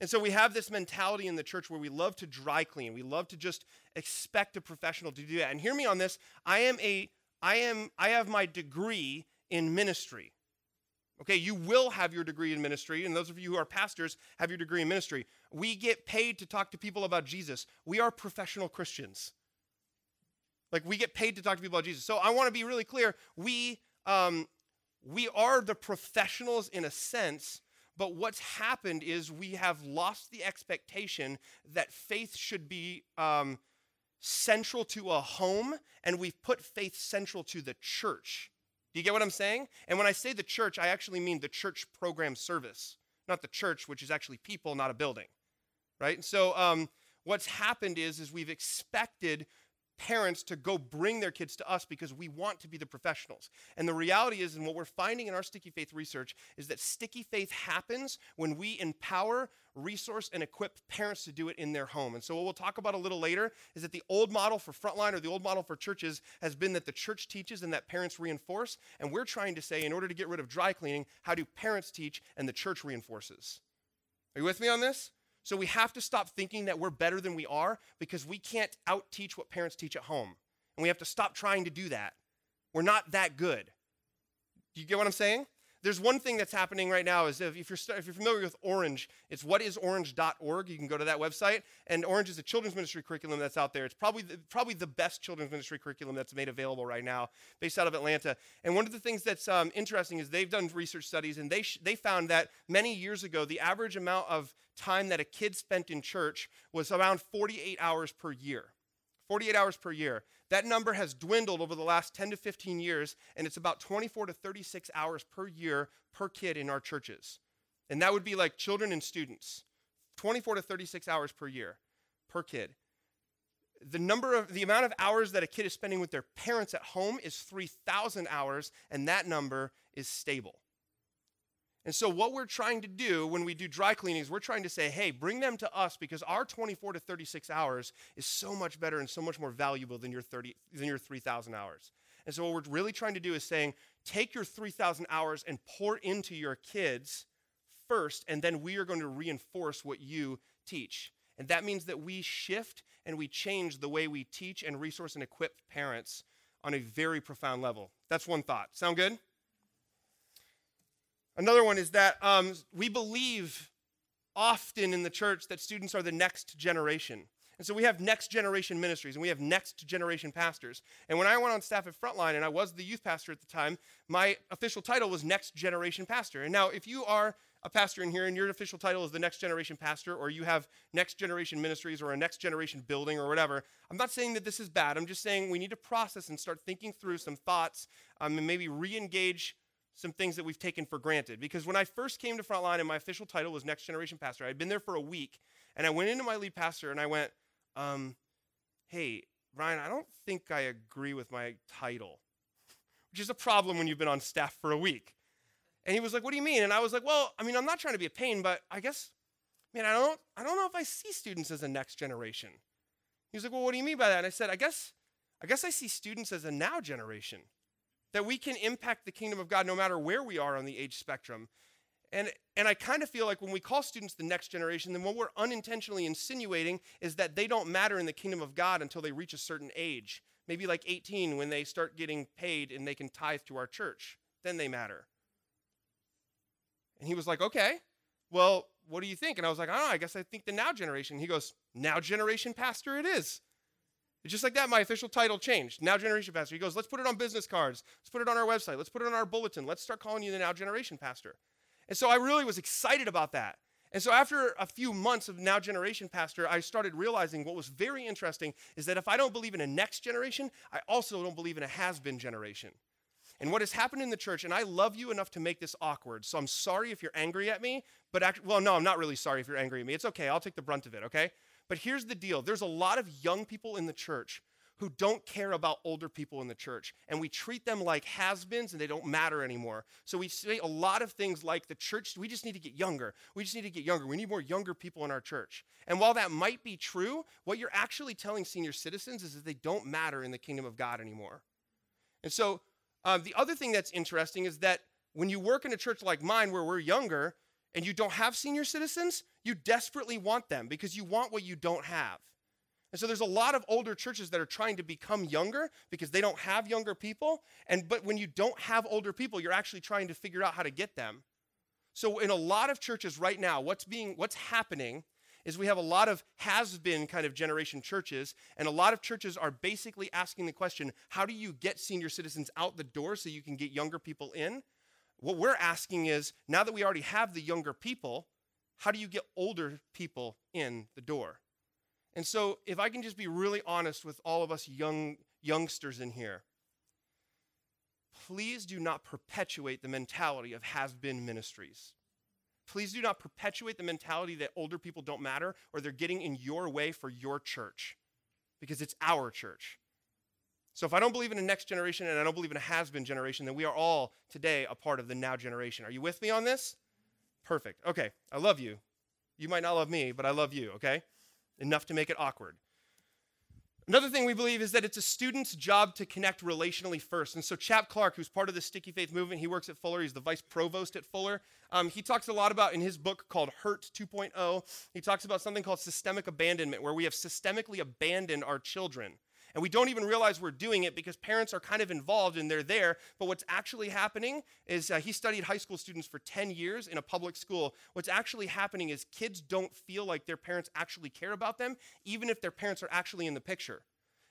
And so we have this mentality in the church where we love to dry clean. We love to just expect a professional to do that. And hear me on this. I am a I am I have my degree in ministry. Okay, you will have your degree in ministry, and those of you who are pastors have your degree in ministry. We get paid to talk to people about Jesus. We are professional Christians. Like we get paid to talk to people about Jesus. So I want to be really clear. We um, we are the professionals in a sense, but what's happened is we have lost the expectation that faith should be um, central to a home and we've put faith central to the church. Do you get what I'm saying? And when I say the church, I actually mean the church program service, not the church, which is actually people, not a building, right? And so um, what's happened is, is we've expected parents to go bring their kids to us because we want to be the professionals. And the reality is, and what we're finding in our sticky faith research, is that sticky faith happens when we empower, resource, and equip parents to do it in their home. And so, what we'll talk about a little later is that the old model for frontline or the old model for churches has been that the church teaches and that parents reinforce. And we're trying to say, in order to get rid of dry cleaning, how do parents teach and the church reinforces? Are you with me on this? So we have to stop thinking that we're better than we are because we can't out teach what parents teach at home. And we have to stop trying to do that. We're not that good. Do you get what I'm saying? There's one thing that's happening right now is if, you're, if you're familiar with Orange, it's whatisorange.org. You can go to that website. And Orange is a children's ministry curriculum that's out there. It's probably the, probably the best children's ministry curriculum that's made available right now, based out of Atlanta. And one of the things that's um, interesting is they've done research studies, and they, sh- they found that many years ago, the average amount of time that a kid spent in church was around 48 hours per year. 48 hours per year. That number has dwindled over the last 10 to 15 years, and it's about 24 to 36 hours per year per kid in our churches. And that would be like children and students 24 to 36 hours per year per kid. The number of the amount of hours that a kid is spending with their parents at home is 3,000 hours, and that number is stable. And so, what we're trying to do when we do dry cleanings, we're trying to say, hey, bring them to us because our 24 to 36 hours is so much better and so much more valuable than your, 30, than your 3,000 hours. And so, what we're really trying to do is saying, take your 3,000 hours and pour into your kids first, and then we are going to reinforce what you teach. And that means that we shift and we change the way we teach and resource and equip parents on a very profound level. That's one thought. Sound good? Another one is that um, we believe often in the church that students are the next generation. And so we have next generation ministries and we have next generation pastors. And when I went on staff at Frontline and I was the youth pastor at the time, my official title was next generation pastor. And now, if you are a pastor in here and your official title is the next generation pastor, or you have next generation ministries or a next generation building or whatever, I'm not saying that this is bad. I'm just saying we need to process and start thinking through some thoughts um, and maybe re engage some things that we've taken for granted. Because when I first came to Frontline and my official title was Next Generation Pastor, I had been there for a week, and I went into my lead pastor and I went, um, "Hey, Ryan, I don't think I agree with my title," which is a problem when you've been on staff for a week. And he was like, "What do you mean?" And I was like, "Well, I mean, I'm not trying to be a pain, but I guess, man, I don't, I don't know if I see students as a next generation." He was like, "Well, what do you mean by that?" And I said, "I guess, I guess I see students as a now generation." That we can impact the kingdom of God no matter where we are on the age spectrum. And, and I kind of feel like when we call students the next generation, then what we're unintentionally insinuating is that they don't matter in the kingdom of God until they reach a certain age. Maybe like 18 when they start getting paid and they can tithe to our church. Then they matter. And he was like, okay, well, what do you think? And I was like, know, I guess I think the now generation. He goes, now generation pastor it is. Just like that, my official title changed. Now Generation Pastor. He goes, let's put it on business cards. Let's put it on our website. Let's put it on our bulletin. Let's start calling you the Now Generation Pastor. And so I really was excited about that. And so after a few months of Now Generation Pastor, I started realizing what was very interesting is that if I don't believe in a next generation, I also don't believe in a has been generation. And what has happened in the church, and I love you enough to make this awkward, so I'm sorry if you're angry at me, but actually, well, no, I'm not really sorry if you're angry at me. It's okay, I'll take the brunt of it, okay? But here's the deal there's a lot of young people in the church who don't care about older people in the church. And we treat them like has beens and they don't matter anymore. So we say a lot of things like the church, we just need to get younger. We just need to get younger. We need more younger people in our church. And while that might be true, what you're actually telling senior citizens is that they don't matter in the kingdom of God anymore. And so um, the other thing that's interesting is that when you work in a church like mine where we're younger, and you don't have senior citizens, you desperately want them because you want what you don't have. And so there's a lot of older churches that are trying to become younger because they don't have younger people. And but when you don't have older people, you're actually trying to figure out how to get them. So in a lot of churches right now, what's being what's happening is we have a lot of has been kind of generation churches and a lot of churches are basically asking the question, how do you get senior citizens out the door so you can get younger people in? What we're asking is now that we already have the younger people, how do you get older people in the door? And so, if I can just be really honest with all of us young youngsters in here, please do not perpetuate the mentality of has been ministries. Please do not perpetuate the mentality that older people don't matter or they're getting in your way for your church because it's our church. So if I don't believe in a next generation and I don't believe in a has been generation, then we are all today a part of the now generation. Are you with me on this? Perfect. Okay, I love you. You might not love me, but I love you, okay? Enough to make it awkward. Another thing we believe is that it's a student's job to connect relationally first. And so, Chap Clark, who's part of the Sticky Faith movement, he works at Fuller. He's the vice provost at Fuller. Um, he talks a lot about in his book called Hurt 2.0, he talks about something called systemic abandonment, where we have systemically abandoned our children. And we don't even realize we're doing it because parents are kind of involved and they're there. But what's actually happening is uh, he studied high school students for 10 years in a public school. What's actually happening is kids don't feel like their parents actually care about them, even if their parents are actually in the picture.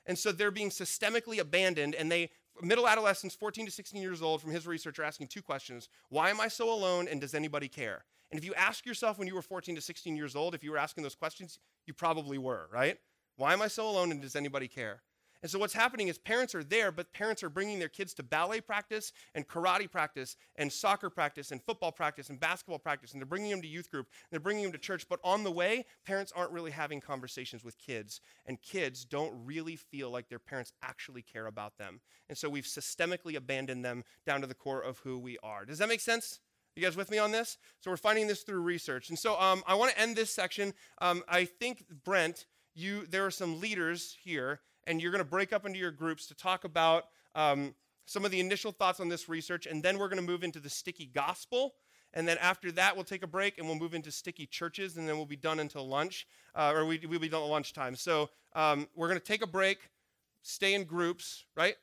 And so they're being systemically abandoned, and they, middle adolescents, 14 to 16 years old, from his research, are asking two questions Why am I so alone, and does anybody care? And if you ask yourself when you were 14 to 16 years old, if you were asking those questions, you probably were, right? Why am I so alone, and does anybody care? And so what's happening is parents are there, but parents are bringing their kids to ballet practice and karate practice and soccer practice and football practice and basketball practice, and they're bringing them to youth group, they're bringing them to church. But on the way, parents aren't really having conversations with kids, and kids don't really feel like their parents actually care about them. And so we've systemically abandoned them down to the core of who we are. Does that make sense? You guys with me on this? So we're finding this through research. And so um, I want to end this section. Um, I think Brent, you there are some leaders here and you're going to break up into your groups to talk about um, some of the initial thoughts on this research, and then we're going to move into the sticky gospel. And then after that, we'll take a break and we'll move into sticky churches, and then we'll be done until lunch, uh, or we, will be done at lunchtime. So um, we're going to take a break, stay in groups, right?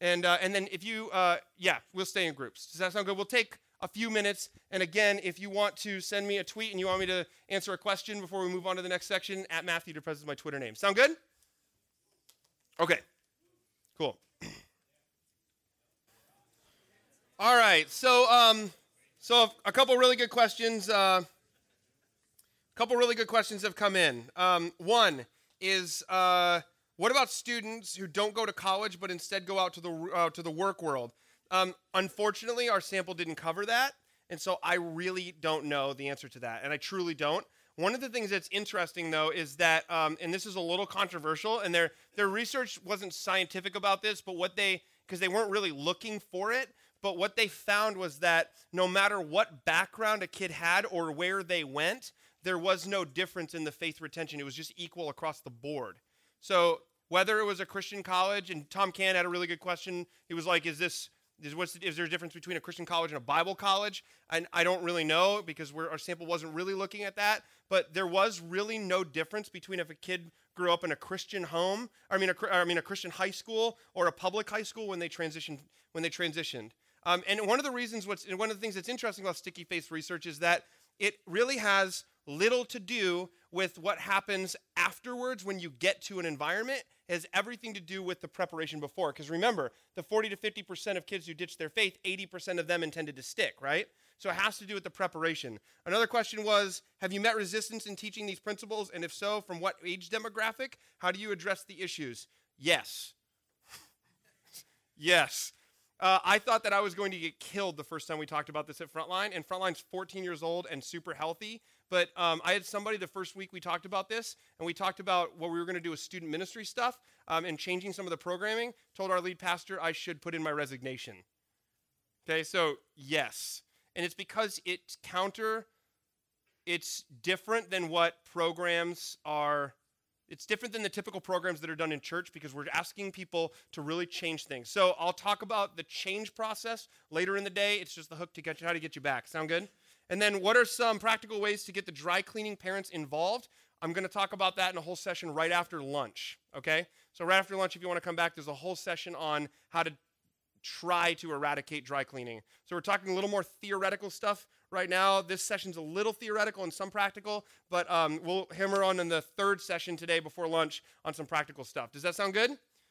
And, uh, and then if you, uh, yeah, we'll stay in groups. Does that sound good? We'll take a few minutes. And again, if you want to send me a tweet and you want me to answer a question before we move on to the next section, at Matthew DePrez is my Twitter name. Sound good? Okay, cool. All right, so um, so a couple really good questions. Uh, a couple really good questions have come in. Um, one is, uh, what about students who don't go to college but instead go out to the uh, to the work world? Um, unfortunately, our sample didn't cover that, and so I really don't know the answer to that, and I truly don't. One of the things that's interesting, though, is that, um, and this is a little controversial, and their their research wasn't scientific about this, but what they because they weren't really looking for it, but what they found was that no matter what background a kid had or where they went, there was no difference in the faith retention. It was just equal across the board. So whether it was a Christian college, and Tom Can had a really good question. He was like, "Is this is, what's, is there a difference between a Christian college and a Bible college? And I don't really know because our sample wasn't really looking at that. But there was really no difference between if a kid grew up in a Christian home, I mean, a, I mean, a Christian high school or a public high school when they transitioned. When they transitioned, um, and one of the reasons, what's one of the things that's interesting about sticky faith research is that it really has little to do with what happens afterwards when you get to an environment has everything to do with the preparation before. Because remember, the 40 to 50% of kids who ditch their faith, 80% of them intended to stick, right? So it has to do with the preparation. Another question was Have you met resistance in teaching these principles? And if so, from what age demographic? How do you address the issues? Yes. yes. Uh, I thought that I was going to get killed the first time we talked about this at Frontline, and Frontline's 14 years old and super healthy. But um, I had somebody the first week we talked about this, and we talked about what we were going to do with student ministry stuff um, and changing some of the programming. Told our lead pastor I should put in my resignation. Okay, so yes. And it's because it's counter, it's different than what programs are it's different than the typical programs that are done in church because we're asking people to really change things. So I'll talk about the change process later in the day. It's just the hook to get you how to get you back. Sound good? And then what are some practical ways to get the dry cleaning parents involved? I'm going to talk about that in a whole session right after lunch, okay? So right after lunch if you want to come back there's a whole session on how to try to eradicate dry cleaning. So we're talking a little more theoretical stuff right now. This session's a little theoretical and some practical, but um, we'll hammer on in the third session today before lunch on some practical stuff. Does that sound good?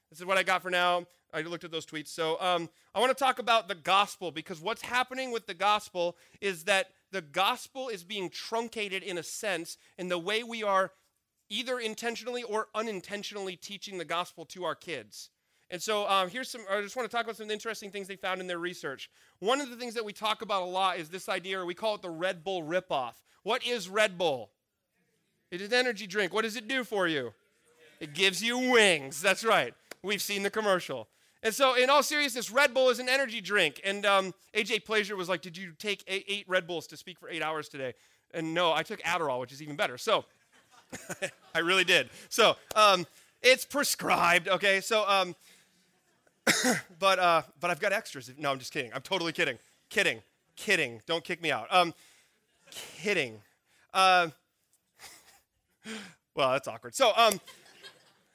This is what I got for now. I looked at those tweets. So um, I want to talk about the gospel because what's happening with the gospel is that the gospel is being truncated in a sense in the way we are either intentionally or unintentionally teaching the gospel to our kids. And so um, here's some, I just want to talk about some interesting things they found in their research. One of the things that we talk about a lot is this idea, or we call it the Red Bull ripoff. What is Red Bull? It is an energy drink. What does it do for you? It gives you wings. That's right. We've seen the commercial. And so, in all seriousness, Red Bull is an energy drink. And um, AJ Pleasure was like, Did you take eight, eight Red Bulls to speak for eight hours today? And no, I took Adderall, which is even better. So, I really did. So, um, it's prescribed, okay? So, um, but uh, but I've got extras. No, I'm just kidding. I'm totally kidding. Kidding. Kidding. Don't kick me out. Um, kidding. Uh, well, that's awkward. So um,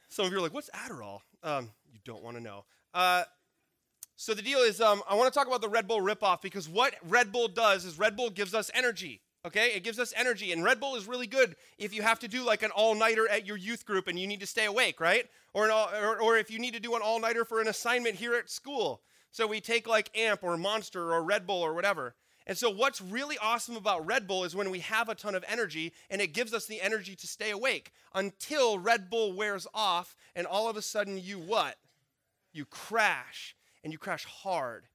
some of you are like, "What's Adderall?" Um, you don't want to know. Uh, so the deal is, um, I want to talk about the Red Bull ripoff because what Red Bull does is Red Bull gives us energy. Okay, it gives us energy, and Red Bull is really good if you have to do like an all-nighter at your youth group and you need to stay awake, right? Or, all, or, or if you need to do an all-nighter for an assignment here at school. So we take like AMP or Monster or Red Bull or whatever. And so, what's really awesome about Red Bull is when we have a ton of energy and it gives us the energy to stay awake until Red Bull wears off and all of a sudden you what? You crash and you crash hard.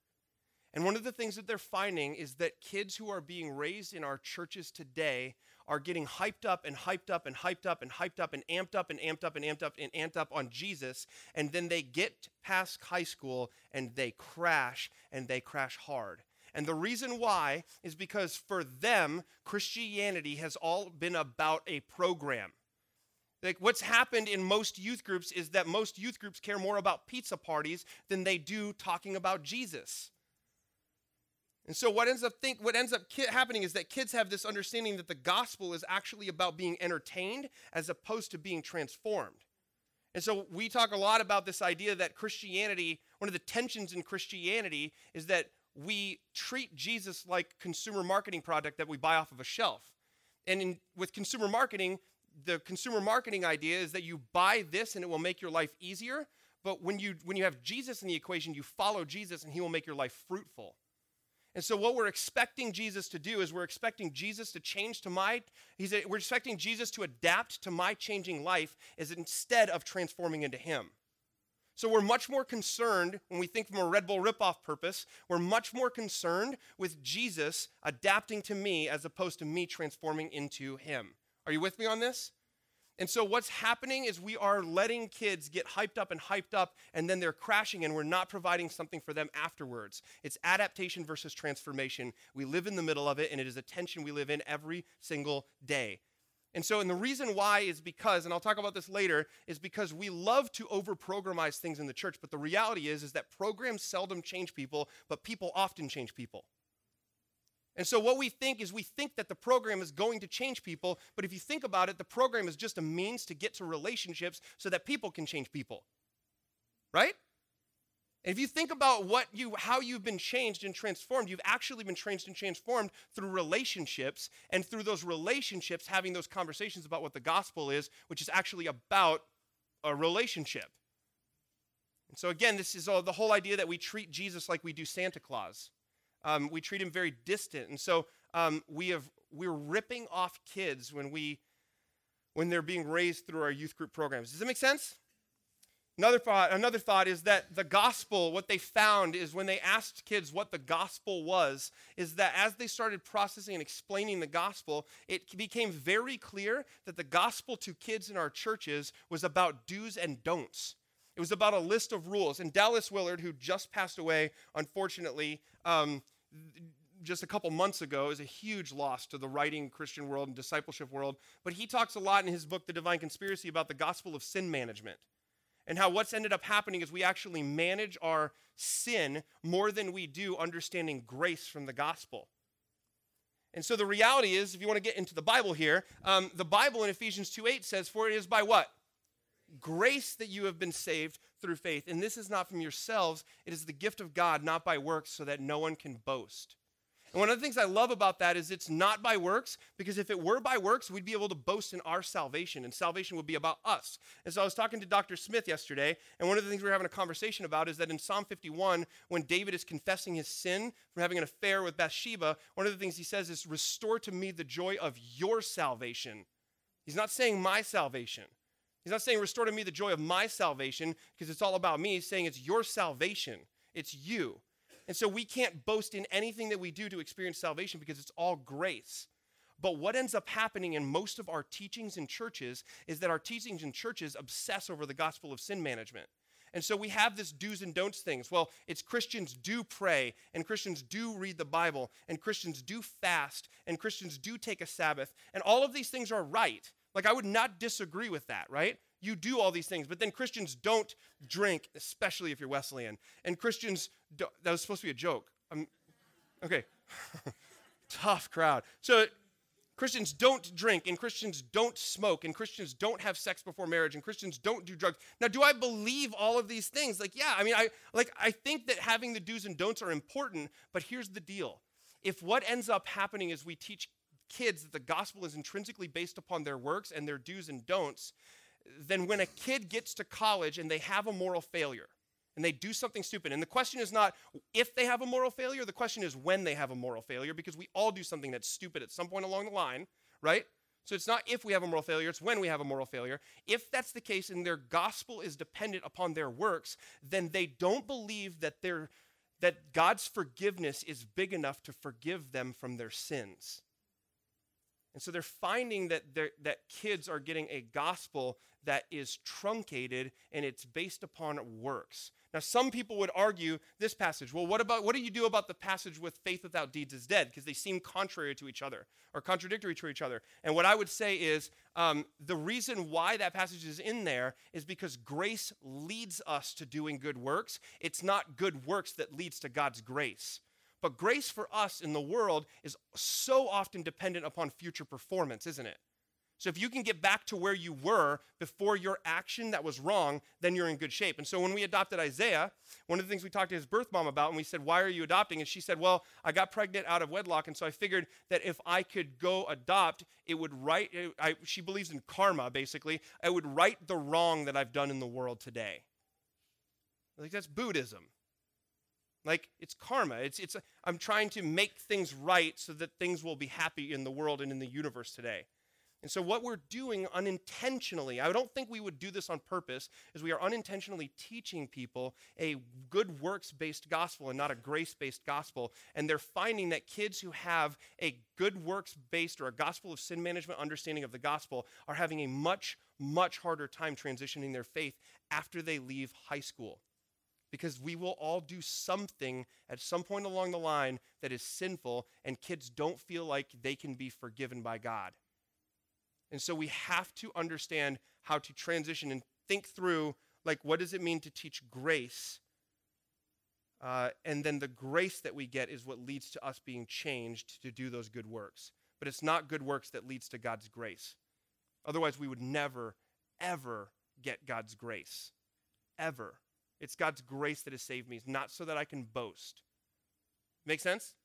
And one of the things that they're finding is that kids who are being raised in our churches today are getting hyped up and hyped up and hyped up and hyped up and amped up and amped up and amped up and amped up on Jesus. And then they get past high school and they crash and they crash hard. And the reason why is because for them, Christianity has all been about a program. Like what's happened in most youth groups is that most youth groups care more about pizza parties than they do talking about Jesus. And so what ends up think what ends up ki- happening is that kids have this understanding that the gospel is actually about being entertained as opposed to being transformed. And so we talk a lot about this idea that Christianity, one of the tensions in Christianity is that we treat Jesus like consumer marketing product that we buy off of a shelf. And in, with consumer marketing, the consumer marketing idea is that you buy this and it will make your life easier. But when you when you have Jesus in the equation, you follow Jesus and he will make your life fruitful. And so, what we're expecting Jesus to do is we're expecting Jesus to change to my, he's, we're expecting Jesus to adapt to my changing life is instead of transforming into him. So, we're much more concerned when we think from a Red Bull ripoff purpose, we're much more concerned with Jesus adapting to me as opposed to me transforming into him. Are you with me on this? And so, what's happening is we are letting kids get hyped up and hyped up, and then they're crashing, and we're not providing something for them afterwards. It's adaptation versus transformation. We live in the middle of it, and it is a tension we live in every single day. And so, and the reason why is because, and I'll talk about this later, is because we love to overprogramize things in the church, but the reality is, is that programs seldom change people, but people often change people. And so, what we think is we think that the program is going to change people, but if you think about it, the program is just a means to get to relationships so that people can change people. Right? And if you think about what you how you've been changed and transformed, you've actually been changed and transformed through relationships and through those relationships having those conversations about what the gospel is, which is actually about a relationship. And so again, this is all the whole idea that we treat Jesus like we do Santa Claus um, we treat him very distant. And so um, we have, we're ripping off kids when, we, when they're being raised through our youth group programs. Does that make sense? Another thought, another thought is that the gospel, what they found is when they asked kids what the gospel was, is that as they started processing and explaining the gospel, it became very clear that the gospel to kids in our churches was about do's and don'ts. It was about a list of rules. And Dallas Willard, who just passed away, unfortunately, um, just a couple months ago is a huge loss to the writing Christian world and discipleship world. But he talks a lot in his book, The Divine Conspiracy, about the gospel of sin management and how what's ended up happening is we actually manage our sin more than we do understanding grace from the gospel. And so the reality is, if you want to get into the Bible here, um, the Bible in Ephesians 2 8 says, For it is by what? Grace that you have been saved through faith. And this is not from yourselves, it is the gift of God, not by works, so that no one can boast. And one of the things I love about that is it's not by works, because if it were by works, we'd be able to boast in our salvation, and salvation would be about us. And so I was talking to Dr. Smith yesterday, and one of the things we were having a conversation about is that in Psalm 51, when David is confessing his sin for having an affair with Bathsheba, one of the things he says is, Restore to me the joy of your salvation. He's not saying my salvation. He's not saying, Restore to me the joy of my salvation, because it's all about me. He's saying, It's your salvation, it's you. And so we can't boast in anything that we do to experience salvation because it's all grace. But what ends up happening in most of our teachings in churches is that our teachings in churches obsess over the gospel of sin management. And so we have this do's and don'ts things. Well, it's Christians do pray, and Christians do read the Bible, and Christians do fast, and Christians do take a Sabbath, and all of these things are right. Like, I would not disagree with that, right? You do all these things, but then Christians don't drink, especially if you're Wesleyan. And Christians, that was supposed to be a joke. I'm, okay. Tough crowd. So, Christians don't drink, and Christians don't smoke, and Christians don't have sex before marriage, and Christians don't do drugs. Now, do I believe all of these things? Like, yeah, I mean, I like I think that having the do's and don'ts are important, but here's the deal. If what ends up happening is we teach kids that the gospel is intrinsically based upon their works and their do's and don'ts, then when a kid gets to college and they have a moral failure, and they do something stupid. And the question is not if they have a moral failure, the question is when they have a moral failure, because we all do something that's stupid at some point along the line, right? So it's not if we have a moral failure, it's when we have a moral failure. If that's the case and their gospel is dependent upon their works, then they don't believe that their that God's forgiveness is big enough to forgive them from their sins. And so they're finding that, that kids are getting a gospel that is truncated and it's based upon works. Now, some people would argue this passage. Well, what about what do you do about the passage with faith without deeds is dead? Because they seem contrary to each other or contradictory to each other. And what I would say is um, the reason why that passage is in there is because grace leads us to doing good works. It's not good works that leads to God's grace. But grace for us in the world is so often dependent upon future performance, isn't it? So if you can get back to where you were before your action that was wrong, then you're in good shape. And so when we adopted Isaiah, one of the things we talked to his birth mom about, and we said, Why are you adopting? And she said, Well, I got pregnant out of wedlock, and so I figured that if I could go adopt, it would right, I, she believes in karma, basically. I would right the wrong that I've done in the world today. Like that's Buddhism. Like it's karma. It's it's I'm trying to make things right so that things will be happy in the world and in the universe today. And so what we're doing unintentionally, I don't think we would do this on purpose, is we are unintentionally teaching people a good works-based gospel and not a grace-based gospel. And they're finding that kids who have a good works-based or a gospel of sin management understanding of the gospel are having a much much harder time transitioning their faith after they leave high school because we will all do something at some point along the line that is sinful, and kids don't feel like they can be forgiven by God. And so we have to understand how to transition and think through like, what does it mean to teach grace? Uh, and then the grace that we get is what leads to us being changed to do those good works. But it's not good works that leads to God's grace. Otherwise, we would never, ever get God's grace. Ever. It's God's grace that has saved me, it's not so that I can boast. Make sense?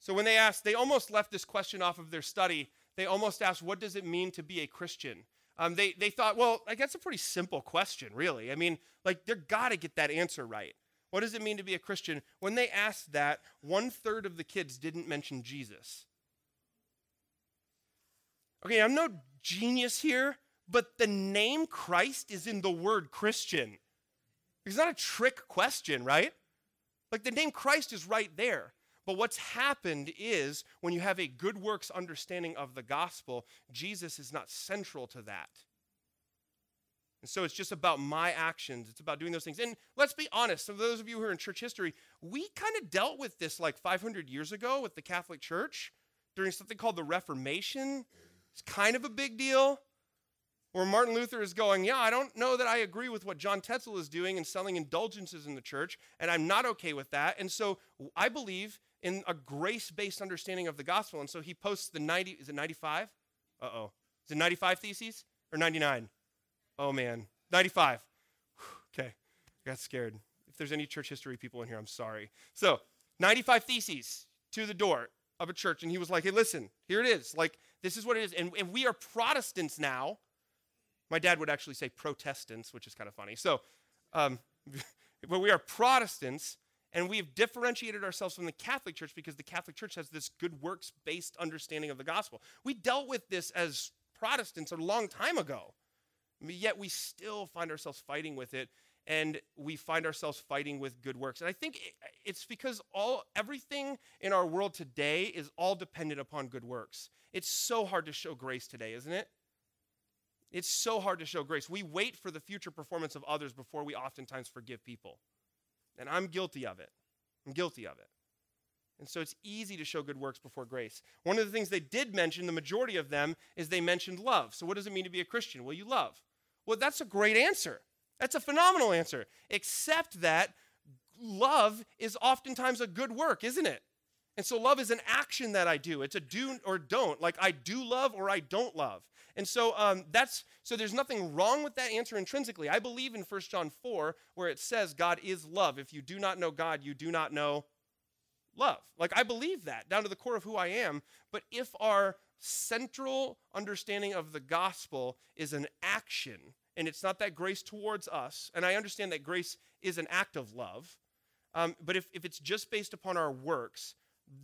So when they asked, they almost left this question off of their study. They almost asked, What does it mean to be a Christian? Um, they, they thought, well, like that's a pretty simple question, really. I mean, like they're got to get that answer right. What does it mean to be a Christian? When they asked that, one third of the kids didn't mention Jesus. Okay, I'm no genius here, but the name Christ is in the word Christian. It's not a trick question, right? Like the name Christ is right there. But what's happened is when you have a good works understanding of the gospel, Jesus is not central to that. And so it's just about my actions. It's about doing those things. And let's be honest, for those of you who are in church history, we kind of dealt with this like 500 years ago with the Catholic Church during something called the Reformation. It's kind of a big deal where Martin Luther is going, Yeah, I don't know that I agree with what John Tetzel is doing and selling indulgences in the church, and I'm not okay with that. And so I believe in a grace based understanding of the gospel. And so he posts the 90, is it 95? Uh oh. Is it 95 theses or 99? Oh man, 95. okay, I got scared. If there's any church history people in here, I'm sorry. So, 95 theses to the door of a church. And he was like, Hey, listen, here it is. Like, this is what it is. And, and we are Protestants now. My dad would actually say Protestants, which is kind of funny. So, um, but we are Protestants, and we have differentiated ourselves from the Catholic Church because the Catholic Church has this good works based understanding of the gospel. We dealt with this as Protestants a long time ago, yet we still find ourselves fighting with it and we find ourselves fighting with good works. And I think it's because all everything in our world today is all dependent upon good works. It's so hard to show grace today, isn't it? It's so hard to show grace. We wait for the future performance of others before we oftentimes forgive people. And I'm guilty of it. I'm guilty of it. And so it's easy to show good works before grace. One of the things they did mention, the majority of them, is they mentioned love. So, what does it mean to be a Christian? Well, you love. Well, that's a great answer. That's a phenomenal answer. Except that love is oftentimes a good work, isn't it? And so love is an action that I do. It's a do or don't. Like I do love or I don't love. And so um, that's so there's nothing wrong with that answer intrinsically. I believe in 1 John 4 where it says God is love. If you do not know God, you do not know love. Like I believe that down to the core of who I am. But if our central understanding of the gospel is an action and it's not that grace towards us, and I understand that grace is an act of love, um, but if, if it's just based upon our works,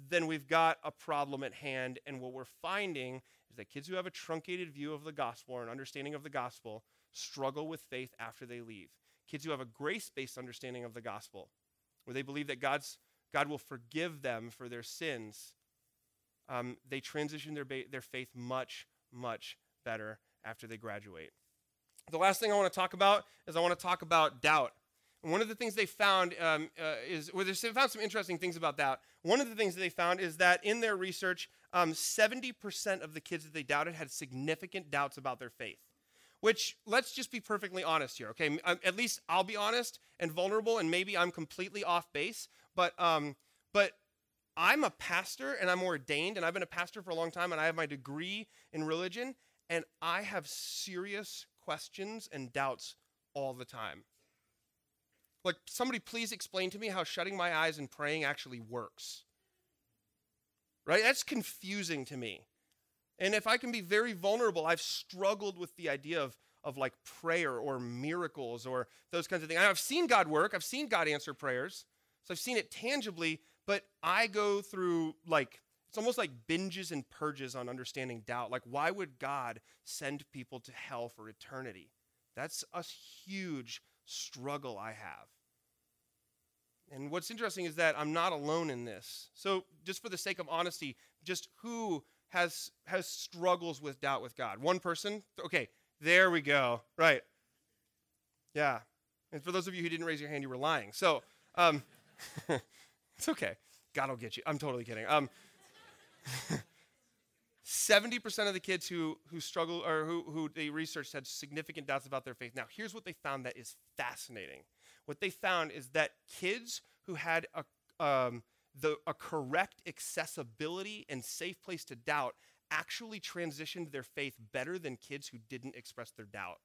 then we've got a problem at hand. And what we're finding is that kids who have a truncated view of the gospel or an understanding of the gospel struggle with faith after they leave. Kids who have a grace based understanding of the gospel, where they believe that God's, God will forgive them for their sins, um, they transition their, ba- their faith much, much better after they graduate. The last thing I want to talk about is I want to talk about doubt. One of the things they found um, uh, is, well, they found some interesting things about that. One of the things that they found is that in their research, um, 70% of the kids that they doubted had significant doubts about their faith. Which, let's just be perfectly honest here, okay? Um, at least I'll be honest and vulnerable, and maybe I'm completely off base, but, um, but I'm a pastor and I'm ordained, and I've been a pastor for a long time, and I have my degree in religion, and I have serious questions and doubts all the time. Like, somebody please explain to me how shutting my eyes and praying actually works. Right? That's confusing to me. And if I can be very vulnerable, I've struggled with the idea of, of like prayer or miracles or those kinds of things. I've seen God work, I've seen God answer prayers, so I've seen it tangibly, but I go through like, it's almost like binges and purges on understanding doubt. Like, why would God send people to hell for eternity? That's a huge struggle I have. And what's interesting is that I'm not alone in this. So, just for the sake of honesty, just who has has struggles with doubt with God? One person? Okay, there we go. Right. Yeah. And for those of you who didn't raise your hand, you were lying. So, um, it's okay. God will get you. I'm totally kidding. Um, 70% of the kids who, who struggle or who, who they researched had significant doubts about their faith. Now, here's what they found that is fascinating. What they found is that kids who had a, um, the, a correct accessibility and safe place to doubt actually transitioned their faith better than kids who didn't express their doubt.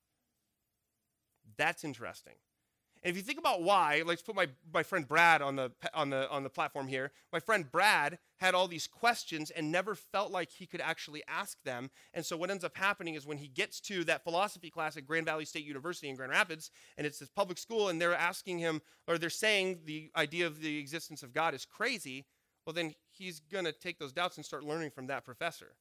That's interesting. And if you think about why, let's put my, my friend Brad on the, on, the, on the platform here. My friend Brad had all these questions and never felt like he could actually ask them. And so what ends up happening is when he gets to that philosophy class at Grand Valley State University in Grand Rapids, and it's this public school, and they're asking him, or they're saying the idea of the existence of God is crazy, well, then he's going to take those doubts and start learning from that professor.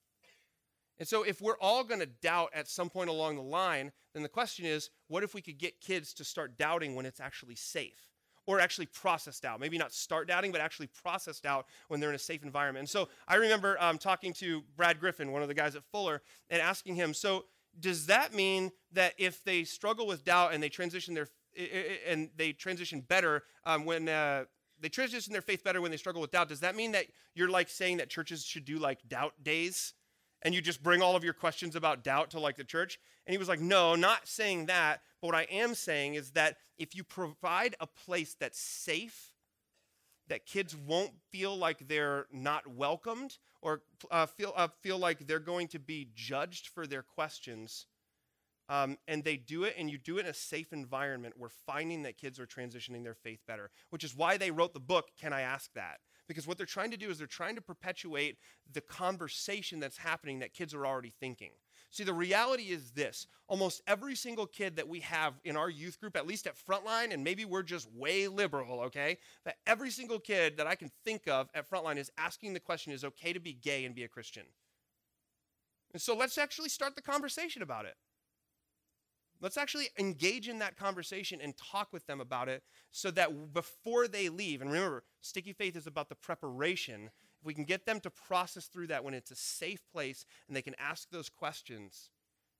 And so, if we're all going to doubt at some point along the line, then the question is what if we could get kids to start doubting when it's actually safe? Or actually processed out. Maybe not start doubting, but actually processed out when they're in a safe environment. And so I remember um, talking to Brad Griffin, one of the guys at Fuller, and asking him, so does that mean that if they struggle with doubt and they transition their and they transition better um, when uh, they transition their faith better when they struggle with doubt? Does that mean that you're like saying that churches should do like doubt days? And you just bring all of your questions about doubt to like the church? And he was like, No, not saying that. But what I am saying is that if you provide a place that's safe, that kids won't feel like they're not welcomed or uh, feel, uh, feel like they're going to be judged for their questions, um, and they do it and you do it in a safe environment, we're finding that kids are transitioning their faith better, which is why they wrote the book, Can I Ask That? Because what they're trying to do is they're trying to perpetuate the conversation that's happening that kids are already thinking. See, the reality is this almost every single kid that we have in our youth group, at least at Frontline, and maybe we're just way liberal, okay? But every single kid that I can think of at Frontline is asking the question is okay to be gay and be a Christian? And so let's actually start the conversation about it. Let's actually engage in that conversation and talk with them about it so that before they leave, and remember, sticky faith is about the preparation. If we can get them to process through that when it's a safe place and they can ask those questions,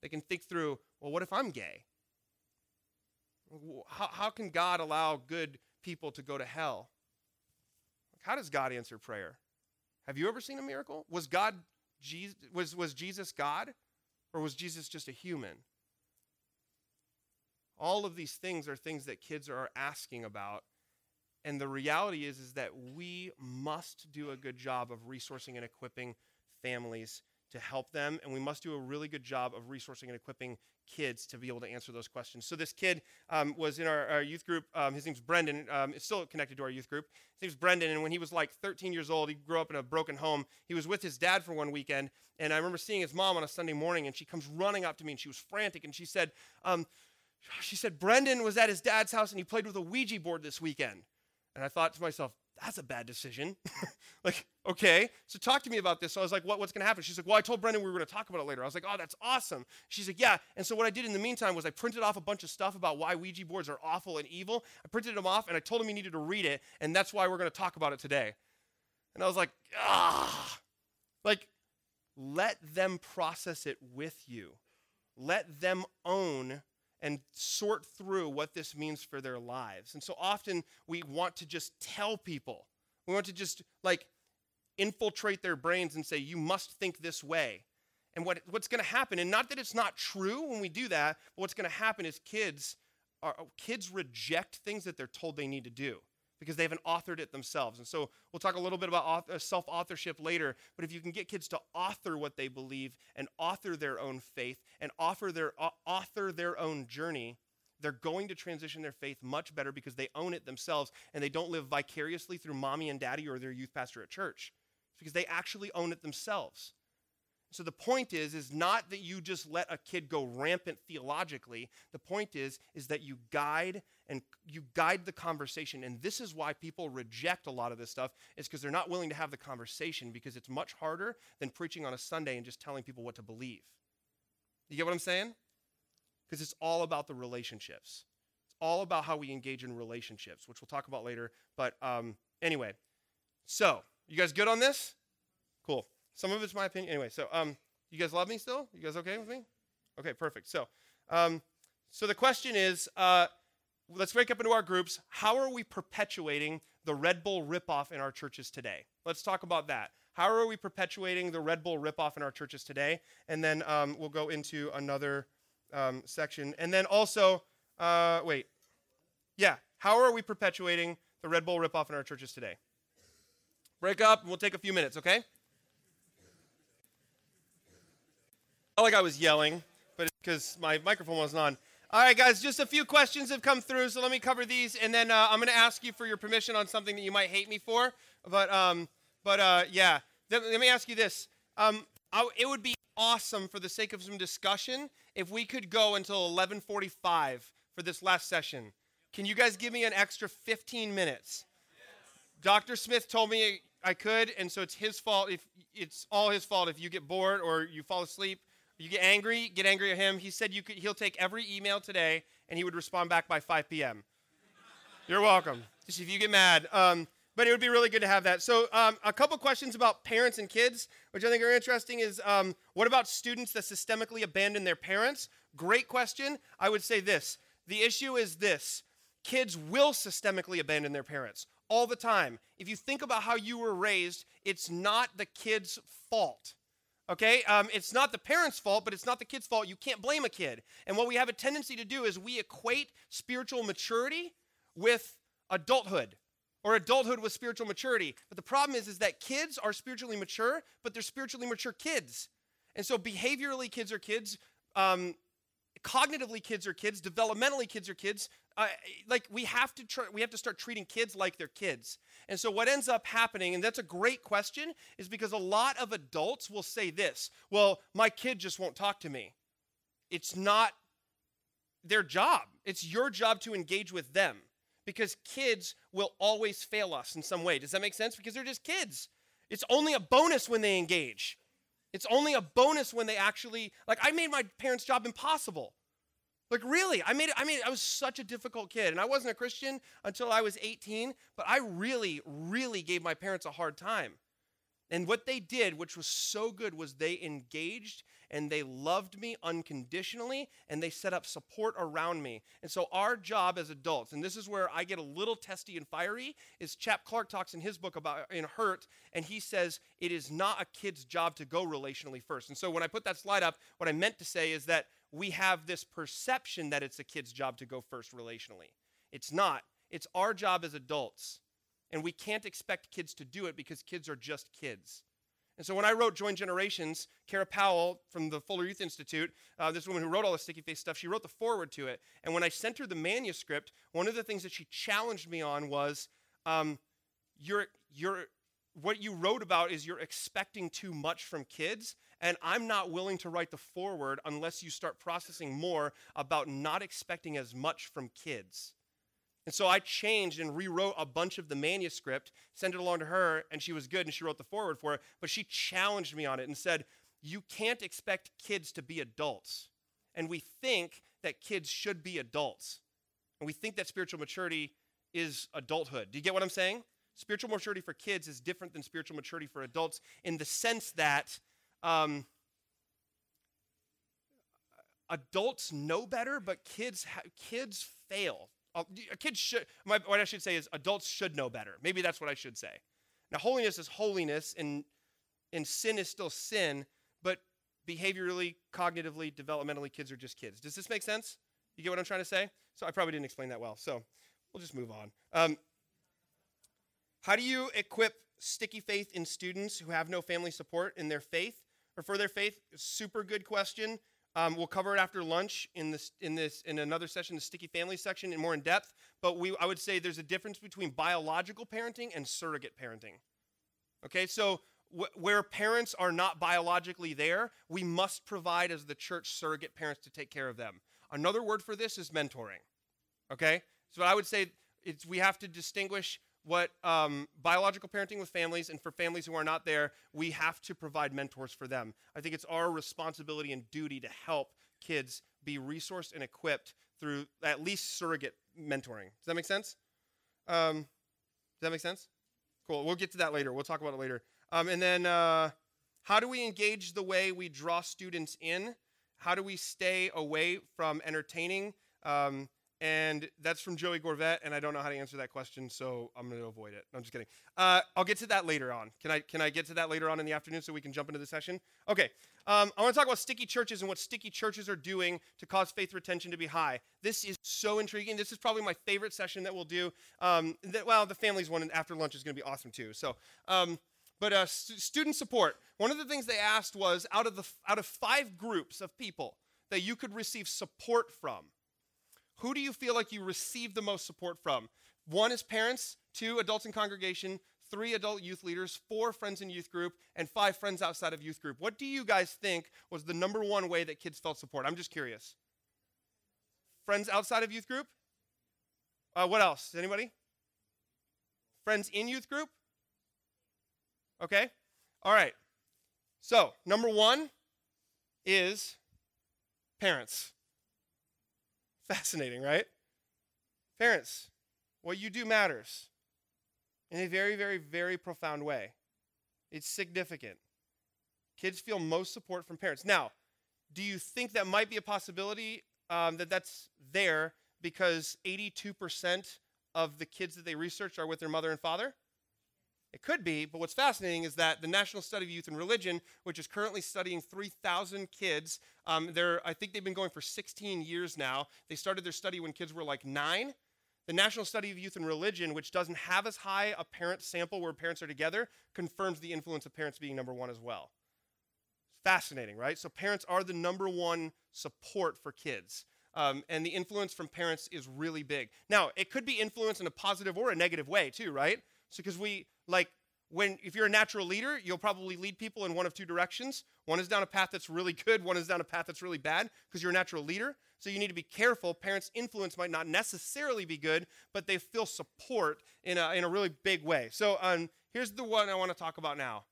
they can think through, well, what if I'm gay? How, how can God allow good people to go to hell? How does God answer prayer? Have you ever seen a miracle? Was God Jesus, was, was Jesus God? Or was Jesus just a human? All of these things are things that kids are asking about. and the reality is is that we must do a good job of resourcing and equipping families to help them. And we must do a really good job of resourcing and equipping kids to be able to answer those questions. So this kid um, was in our, our youth group um, his name's brendan um, it's still connected to our youth group. His name's brendan and when he was like 13 years old he grew up in a broken home. He was with his dad for one weekend and i remember seeing his mom on a sunday morning and she comes running up to me and she was frantic and she said um, she said brendan was at his dad's house and he played with a ouija board this weekend and I thought to myself, that's a bad decision. like, okay, so talk to me about this. So I was like, what, what's going to happen? She's like, well, I told Brendan we were going to talk about it later. I was like, oh, that's awesome. She's like, yeah. And so what I did in the meantime was I printed off a bunch of stuff about why Ouija boards are awful and evil. I printed them off and I told him he needed to read it, and that's why we're going to talk about it today. And I was like, ah, like, let them process it with you. Let them own and sort through what this means for their lives. And so often we want to just tell people, we want to just like infiltrate their brains and say, you must think this way. And what, what's going to happen, and not that it's not true when we do that, but what's going to happen is kids are, kids reject things that they're told they need to do because they haven't authored it themselves. And so we'll talk a little bit about uh, self authorship later. But if you can get kids to author what they believe and author their own faith and offer their, author their own journey, they're going to transition their faith much better because they own it themselves and they don't live vicariously through mommy and daddy or their youth pastor at church. It's because they actually own it themselves. So the point is is not that you just let a kid go rampant theologically. The point is is that you guide and you guide the conversation. And this is why people reject a lot of this stuff is because they're not willing to have the conversation because it's much harder than preaching on a Sunday and just telling people what to believe. You get what I'm saying? Because it's all about the relationships. It's all about how we engage in relationships, which we'll talk about later. But um, anyway, so you guys good on this? Cool. Some of it's my opinion. Anyway, so um, you guys love me still? You guys okay with me? Okay, perfect. So, um, so the question is, uh, let's break up into our groups. How are we perpetuating the Red Bull ripoff in our churches today? Let's talk about that. How are we perpetuating the Red Bull ripoff in our churches today? And then um, we'll go into another um, section. And then also, uh, wait, yeah, how are we perpetuating the Red Bull ripoff in our churches today? Break up, and we'll take a few minutes, okay? Not like I was yelling, but because my microphone wasn't on. All right, guys, just a few questions have come through, so let me cover these, and then uh, I'm going to ask you for your permission on something that you might hate me for. But, um, but uh, yeah, let, let, me ask you this. Um, I, it would be awesome for the sake of some discussion if we could go until 11:45 for this last session. Can you guys give me an extra 15 minutes? Dr. Smith told me I could, and so it's his fault if it's all his fault if you get bored or you fall asleep you get angry, get angry at him. He said you could, he'll take every email today and he would respond back by 5 p.m. You're welcome. Just if you get mad. Um, but it would be really good to have that. So, um, a couple questions about parents and kids, which I think are interesting, is um, what about students that systemically abandon their parents? Great question. I would say this the issue is this kids will systemically abandon their parents all the time. If you think about how you were raised, it's not the kid's fault. Okay, um, it's not the parents' fault, but it's not the kid's fault. You can't blame a kid. And what we have a tendency to do is we equate spiritual maturity with adulthood or adulthood with spiritual maturity. But the problem is, is that kids are spiritually mature, but they're spiritually mature kids. And so behaviorally, kids are kids. Um, cognitively, kids are kids. Developmentally, kids are kids. Uh, like we have to try, we have to start treating kids like they're kids. And so what ends up happening, and that's a great question, is because a lot of adults will say this, well, my kid just won't talk to me. It's not their job. It's your job to engage with them because kids will always fail us in some way. Does that make sense? Because they're just kids. It's only a bonus when they engage. It's only a bonus when they actually like I made my parents' job impossible. Like really, I made it, I mean I was such a difficult kid and I wasn't a Christian until I was 18, but I really really gave my parents a hard time. And what they did, which was so good, was they engaged and they loved me unconditionally and they set up support around me. And so, our job as adults, and this is where I get a little testy and fiery, is Chap Clark talks in his book about in Hurt, and he says it is not a kid's job to go relationally first. And so, when I put that slide up, what I meant to say is that we have this perception that it's a kid's job to go first relationally. It's not. It's our job as adults. And we can't expect kids to do it because kids are just kids. And so when I wrote Join Generations, Kara Powell from the Fuller Youth Institute, uh, this woman who wrote all the sticky faith stuff, she wrote the foreword to it. And when I sent her the manuscript, one of the things that she challenged me on was, um, you're, you're, what you wrote about is you're expecting too much from kids, and I'm not willing to write the foreword unless you start processing more about not expecting as much from kids. And so I changed and rewrote a bunch of the manuscript, sent it along to her, and she was good and she wrote the foreword for it. But she challenged me on it and said, You can't expect kids to be adults. And we think that kids should be adults. And we think that spiritual maturity is adulthood. Do you get what I'm saying? Spiritual maturity for kids is different than spiritual maturity for adults in the sense that um, adults know better, but kids ha- kids fail a kid should, my, what I should say is adults should know better. Maybe that's what I should say. Now, holiness is holiness, and, and sin is still sin, but behaviorally, cognitively, developmentally, kids are just kids. Does this make sense? You get what I'm trying to say? So I probably didn't explain that well. So we'll just move on. Um, how do you equip sticky faith in students who have no family support in their faith or for their faith? Super good question. Um, we'll cover it after lunch in this in this in another session, the sticky family section, in more in depth. But we, I would say, there's a difference between biological parenting and surrogate parenting. Okay, so wh- where parents are not biologically there, we must provide as the church surrogate parents to take care of them. Another word for this is mentoring. Okay, so I would say it's we have to distinguish what um, biological parenting with families and for families who are not there we have to provide mentors for them. I think it's our responsibility and duty to help kids be resourced and equipped through at least surrogate mentoring. Does that make sense? Um, does that make sense? Cool. We'll get to that later. We'll talk about it later. Um, and then uh, how do we engage the way we draw students in? How do we stay away from entertaining? Um, and that's from Joey Gorvette, and I don't know how to answer that question, so I'm going to avoid it. I'm just kidding. Uh, I'll get to that later on. Can I can I get to that later on in the afternoon so we can jump into the session? Okay. Um, I want to talk about sticky churches and what sticky churches are doing to cause faith retention to be high. This is so intriguing. This is probably my favorite session that we'll do. Um, that, well, the families one after lunch is going to be awesome too. So. Um, but uh, st- student support. One of the things they asked was out of the out of five groups of people that you could receive support from, who do you feel like you receive the most support from? One is parents, two adults in congregation, three adult youth leaders, four friends in youth group, and five friends outside of youth group. What do you guys think was the number one way that kids felt support? I'm just curious. Friends outside of youth group? Uh, what else? Anybody? Friends in youth group? Okay. All right. So, number one is parents. Fascinating, right? Parents, what you do matters in a very, very, very profound way. It's significant. Kids feel most support from parents. Now, do you think that might be a possibility um, that that's there because 82% of the kids that they researched are with their mother and father? It could be, but what's fascinating is that the National Study of Youth and Religion, which is currently studying 3,000 kids, um, I think they've been going for 16 years now. They started their study when kids were like nine. The National Study of Youth and Religion, which doesn't have as high a parent sample where parents are together, confirms the influence of parents being number one as well. Fascinating, right? So parents are the number one support for kids. Um, and the influence from parents is really big. Now, it could be influence in a positive or a negative way, too, right? So, because we, like, when if you're a natural leader, you'll probably lead people in one of two directions. One is down a path that's really good, one is down a path that's really bad because you're a natural leader. So you need to be careful. Parents' influence might not necessarily be good, but they feel support in a, in a really big way. So um, here's the one I want to talk about now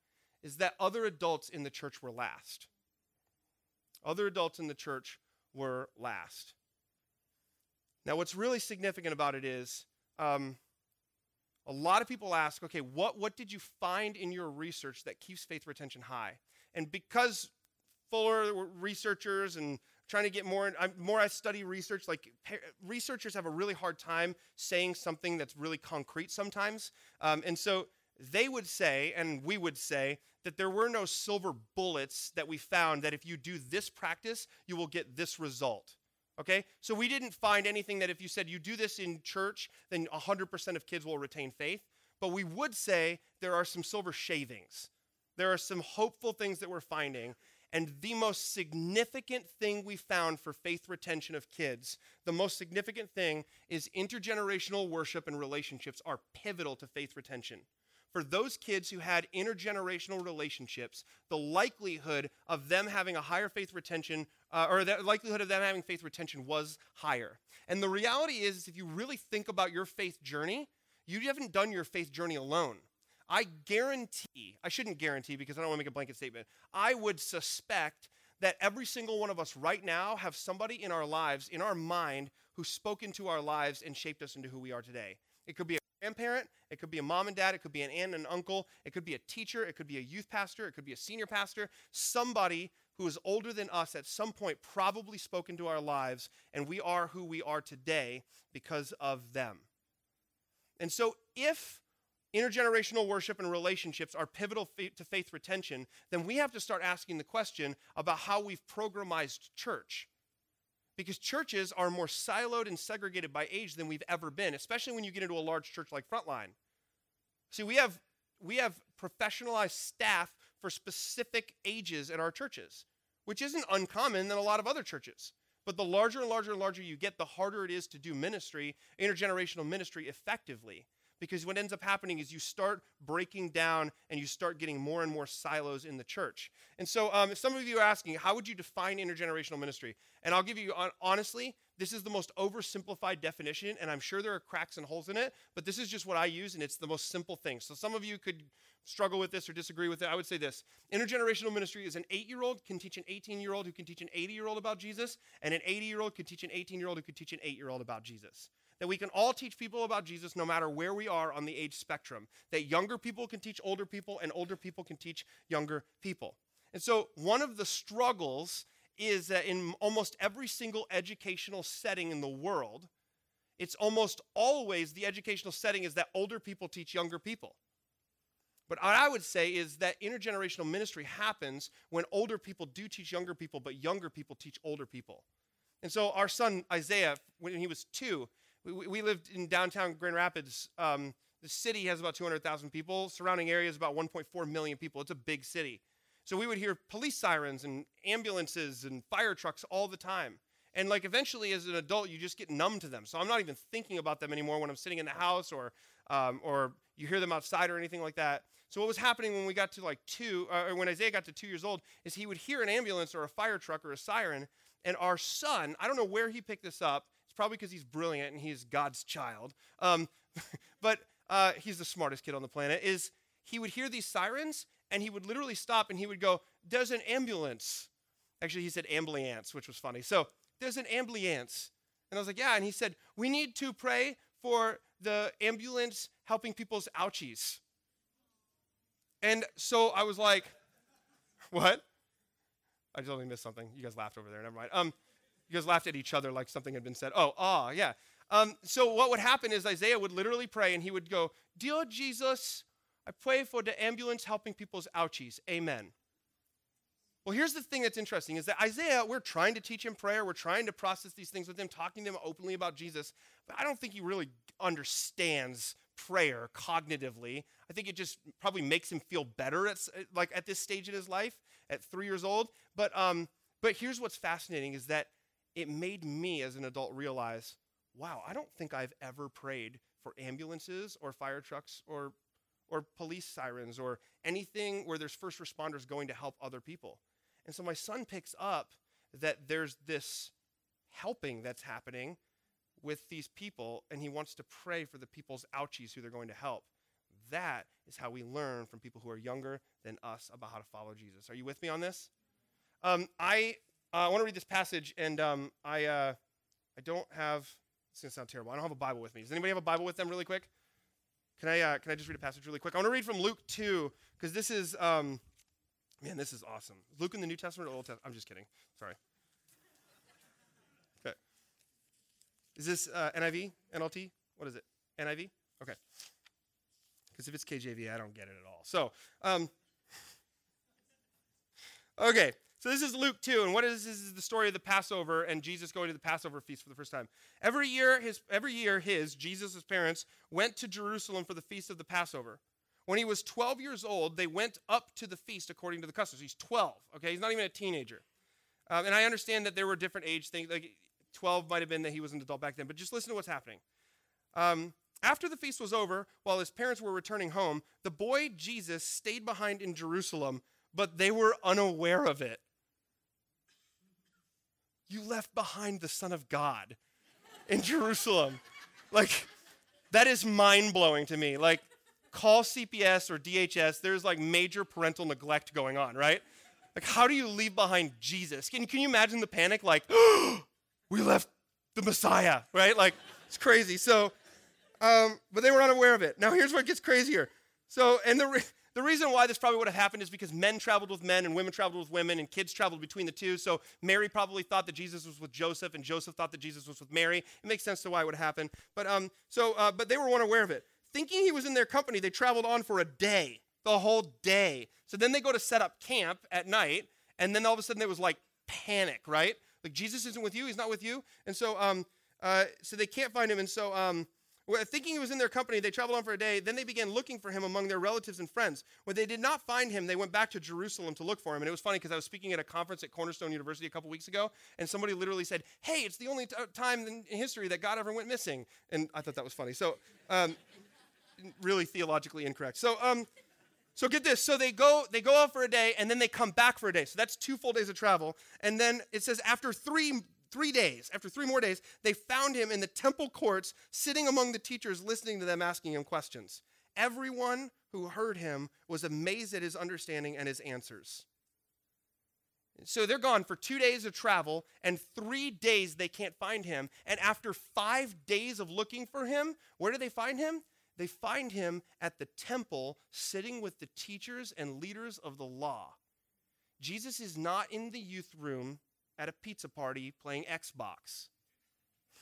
is that other adults in the church were last. Other adults in the church were last. Now, what's really significant about it is um, a lot of people ask, okay, what, what did you find in your research that keeps faith retention high? And because Fuller researchers and trying to get more, more I study research, like researchers have a really hard time saying something that's really concrete sometimes. Um, and so they would say, and we would say, that there were no silver bullets that we found that if you do this practice, you will get this result. Okay? So we didn't find anything that if you said you do this in church, then 100% of kids will retain faith. But we would say there are some silver shavings. There are some hopeful things that we're finding. And the most significant thing we found for faith retention of kids, the most significant thing is intergenerational worship and relationships are pivotal to faith retention for those kids who had intergenerational relationships, the likelihood of them having a higher faith retention, uh, or the likelihood of them having faith retention was higher. And the reality is, if you really think about your faith journey, you haven't done your faith journey alone. I guarantee, I shouldn't guarantee because I don't want to make a blanket statement. I would suspect that every single one of us right now have somebody in our lives, in our mind, who spoke into our lives and shaped us into who we are today. It could be a grandparent, it could be a mom and dad, it could be an aunt and an uncle, it could be a teacher, it could be a youth pastor, it could be a senior pastor, somebody who is older than us at some point probably spoke into our lives, and we are who we are today because of them. And so, if intergenerational worship and relationships are pivotal to faith retention, then we have to start asking the question about how we've programized church because churches are more siloed and segregated by age than we've ever been, especially when you get into a large church like Frontline. See, we have we have professionalized staff for specific ages at our churches, which isn't uncommon than a lot of other churches. But the larger and larger and larger you get, the harder it is to do ministry, intergenerational ministry effectively. Because what ends up happening is you start breaking down and you start getting more and more silos in the church. And so, um, if some of you are asking, how would you define intergenerational ministry? And I'll give you, honestly, this is the most oversimplified definition, and I'm sure there are cracks and holes in it, but this is just what I use, and it's the most simple thing. So, some of you could struggle with this or disagree with it. I would say this intergenerational ministry is an eight year old can teach an 18 year old who can teach an 80 year old about Jesus, and an 80 year old can teach an 18 year old who can teach an eight year old about Jesus that we can all teach people about Jesus no matter where we are on the age spectrum. That younger people can teach older people, and older people can teach younger people. And so, one of the struggles is that in almost every single educational setting in the world, it's almost always the educational setting is that older people teach younger people. But what I would say is that intergenerational ministry happens when older people do teach younger people, but younger people teach older people. And so our son Isaiah, when he was two, we, we lived in downtown Grand Rapids. Um, the city has about 200,000 people. Surrounding area is about 1.4 million people. It's a big city. So we would hear police sirens and ambulances and fire trucks all the time. And like eventually, as an adult, you just get numb to them. So I'm not even thinking about them anymore when I'm sitting in the house or um, or you hear them outside or anything like that. So what was happening when we got to like two, uh, or when Isaiah got to two years old, is he would hear an ambulance or a fire truck or a siren, and our son, I don't know where he picked this up probably because he's brilliant and he's God's child. Um, but uh, he's the smartest kid on the planet. Is he would hear these sirens and he would literally stop and he would go, "There's an ambulance." Actually, he said ambulance, which was funny. So there's an ambulance, and I was like, "Yeah." And he said, "We need to pray for the ambulance helping people's ouchies." And so I was like, "What?" I totally missed something. You guys laughed over there. Never mind. Um, you guys laughed at each other like something had been said. Oh, ah, yeah. Um, so what would happen is Isaiah would literally pray and he would go, Dear Jesus, I pray for the ambulance helping people's ouchies. Amen. Well, here's the thing that's interesting is that Isaiah, we're trying to teach him prayer, we're trying to process these things with him, talking to him openly about Jesus, but I don't think he really understands prayer cognitively. I think it just probably makes him feel better at like at this stage in his life, at three years old. But um, but here's what's fascinating is that it made me as an adult realize wow, I don't think I've ever prayed for ambulances or fire trucks or, or police sirens or anything where there's first responders going to help other people. And so my son picks up that there's this helping that's happening with these people, and he wants to pray for the people's ouchies who they're going to help. That is how we learn from people who are younger than us about how to follow Jesus. Are you with me on this? Um, I uh, I want to read this passage, and um, I, uh, I don't have. It's gonna sound terrible. I don't have a Bible with me. Does anybody have a Bible with them, really quick? Can I, uh, can I just read a passage really quick? I want to read from Luke two because this is, um, man, this is awesome. Luke in the New Testament or Old Testament? I'm just kidding. Sorry. Okay. Is this uh, NIV, NLT? What is it? NIV? Okay. Because if it's KJV, I don't get it at all. So, um, okay. So this is Luke 2, and what is this is the story of the Passover and Jesus going to the Passover feast for the first time. Every year, his every year, his Jesus' parents went to Jerusalem for the feast of the Passover. When he was 12 years old, they went up to the feast according to the customs. He's 12, okay? He's not even a teenager. Um, and I understand that there were different age things. Like 12 might have been that he was an adult back then, but just listen to what's happening. Um, after the feast was over, while his parents were returning home, the boy Jesus stayed behind in Jerusalem, but they were unaware of it. You left behind the Son of God in Jerusalem. Like, that is mind blowing to me. Like, call CPS or DHS, there's like major parental neglect going on, right? Like, how do you leave behind Jesus? Can, can you imagine the panic? Like, we left the Messiah, right? Like, it's crazy. So, um, but they were unaware of it. Now, here's it gets crazier. So, and the, the reason why this probably would have happened is because men traveled with men and women traveled with women and kids traveled between the two. So, Mary probably thought that Jesus was with Joseph and Joseph thought that Jesus was with Mary. It makes sense to why it would happen. But, um, so, uh, but they were unaware of it. Thinking he was in their company, they traveled on for a day, the whole day. So then they go to set up camp at night, and then all of a sudden there was like panic, right? Like Jesus isn't with you, he's not with you. And so, um, uh, so they can't find him. And so, um, thinking he was in their company, they traveled on for a day. Then they began looking for him among their relatives and friends. When they did not find him, they went back to Jerusalem to look for him. And it was funny because I was speaking at a conference at Cornerstone University a couple weeks ago, and somebody literally said, "Hey, it's the only t- time in history that God ever went missing." And I thought that was funny. So, um, really theologically incorrect. So, um, so get this. So they go they go out for a day and then they come back for a day. So that's two full days of travel. And then it says after 3 3 days, after 3 more days, they found him in the temple courts sitting among the teachers listening to them asking him questions. Everyone who heard him was amazed at his understanding and his answers. So they're gone for two days of travel, and three days they can't find him. And after five days of looking for him, where do they find him? they find him at the temple sitting with the teachers and leaders of the law. Jesus is not in the youth room at a pizza party playing Xbox.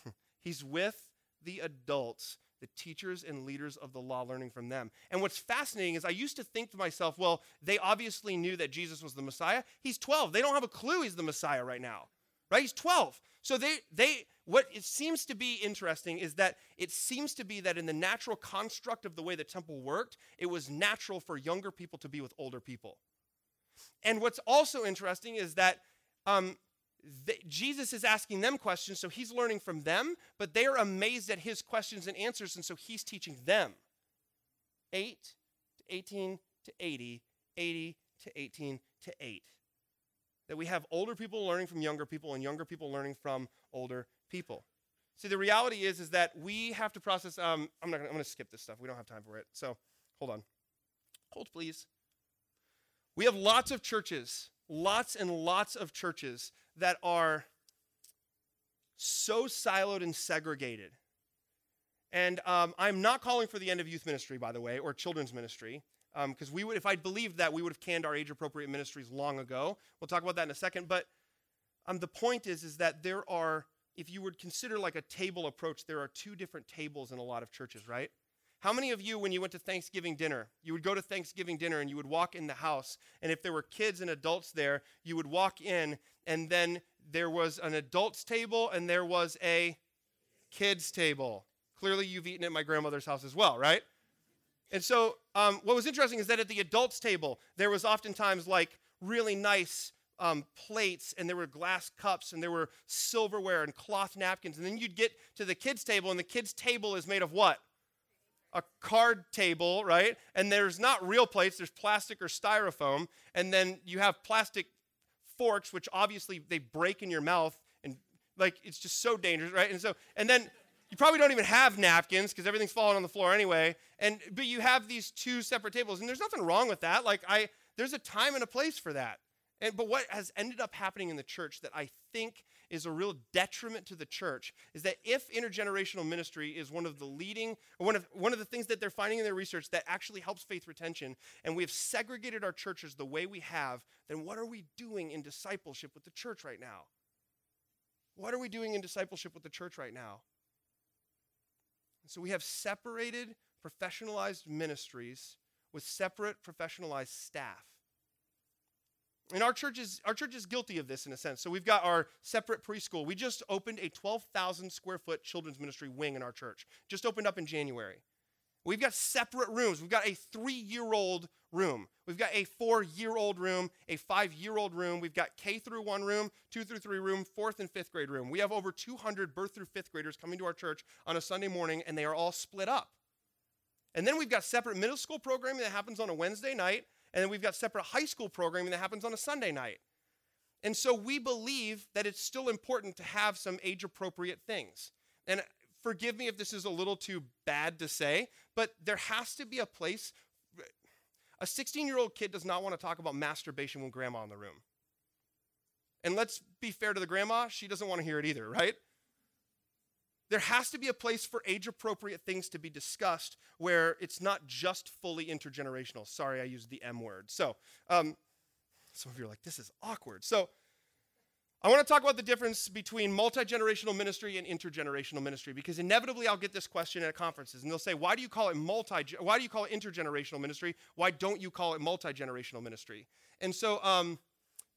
He's with the adults, the teachers and leaders of the law, learning from them. And what's fascinating is I used to think to myself, well, they obviously knew that Jesus was the Messiah. He's 12. They don't have a clue he's the Messiah right now, right? He's 12. So they, they, what it seems to be interesting is that it seems to be that in the natural construct of the way the temple worked, it was natural for younger people to be with older people. And what's also interesting is that um, Jesus is asking them questions, so he's learning from them, but they are amazed at his questions and answers, and so he's teaching them. 8 to 18 to 80, 80 to 18 to 8 that we have older people learning from younger people and younger people learning from older people. See, the reality is, is that we have to process. Um, I'm not. Gonna, I'm going to skip this stuff. We don't have time for it. So, hold on. Hold, please. We have lots of churches, lots and lots of churches that are so siloed and segregated. And um, I'm not calling for the end of youth ministry, by the way, or children's ministry because um, we would, if I'd believed that, we would have canned our age-appropriate ministries long ago. We'll talk about that in a second. But um, the point is, is that there are, if you would consider like a table approach, there are two different tables in a lot of churches, right? How many of you, when you went to Thanksgiving dinner, you would go to Thanksgiving dinner and you would walk in the house, and if there were kids and adults there, you would walk in, and then there was an adults table and there was a kids table. Clearly, you've eaten at my grandmother's house as well, right? And so, um, what was interesting is that at the adults' table, there was oftentimes like really nice um, plates, and there were glass cups, and there were silverware and cloth napkins. And then you'd get to the kids' table, and the kids' table is made of what? A card table, right? And there's not real plates, there's plastic or styrofoam. And then you have plastic forks, which obviously they break in your mouth, and like it's just so dangerous, right? And so, and then you probably don't even have napkins because everything's falling on the floor anyway. And but you have these two separate tables, and there's nothing wrong with that. Like I, there's a time and a place for that. And but what has ended up happening in the church that I think is a real detriment to the church is that if intergenerational ministry is one of the leading one of one of the things that they're finding in their research that actually helps faith retention and we have segregated our churches the way we have then what are we doing in discipleship with the church right now what are we doing in discipleship with the church right now so we have separated professionalized ministries with separate professionalized staff. And our church is our church is guilty of this in a sense. So we've got our separate preschool. We just opened a 12,000 square foot children's ministry wing in our church. Just opened up in January. We've got separate rooms. We've got a three year old room. We've got a four year old room, a five year old room. We've got K through one room, two through three room, fourth and fifth grade room. We have over 200 birth through fifth graders coming to our church on a Sunday morning, and they are all split up. And then we've got separate middle school programming that happens on a Wednesday night, and then we've got separate high school programming that happens on a Sunday night. And so we believe that it's still important to have some age appropriate things. And forgive me if this is a little too bad to say, but there has to be a place. A 16 year old kid does not want to talk about masturbation when grandma in the room. And let's be fair to the grandma, she doesn't want to hear it either, right? There has to be a place for age appropriate things to be discussed where it's not just fully intergenerational. Sorry, I used the M word. So, um, some of you are like, this is awkward. So, I want to talk about the difference between multi generational ministry and intergenerational ministry because inevitably I'll get this question at conferences and they'll say, Why do you call it multi? Why do you call it intergenerational ministry? Why don't you call it multi generational ministry? And so, um,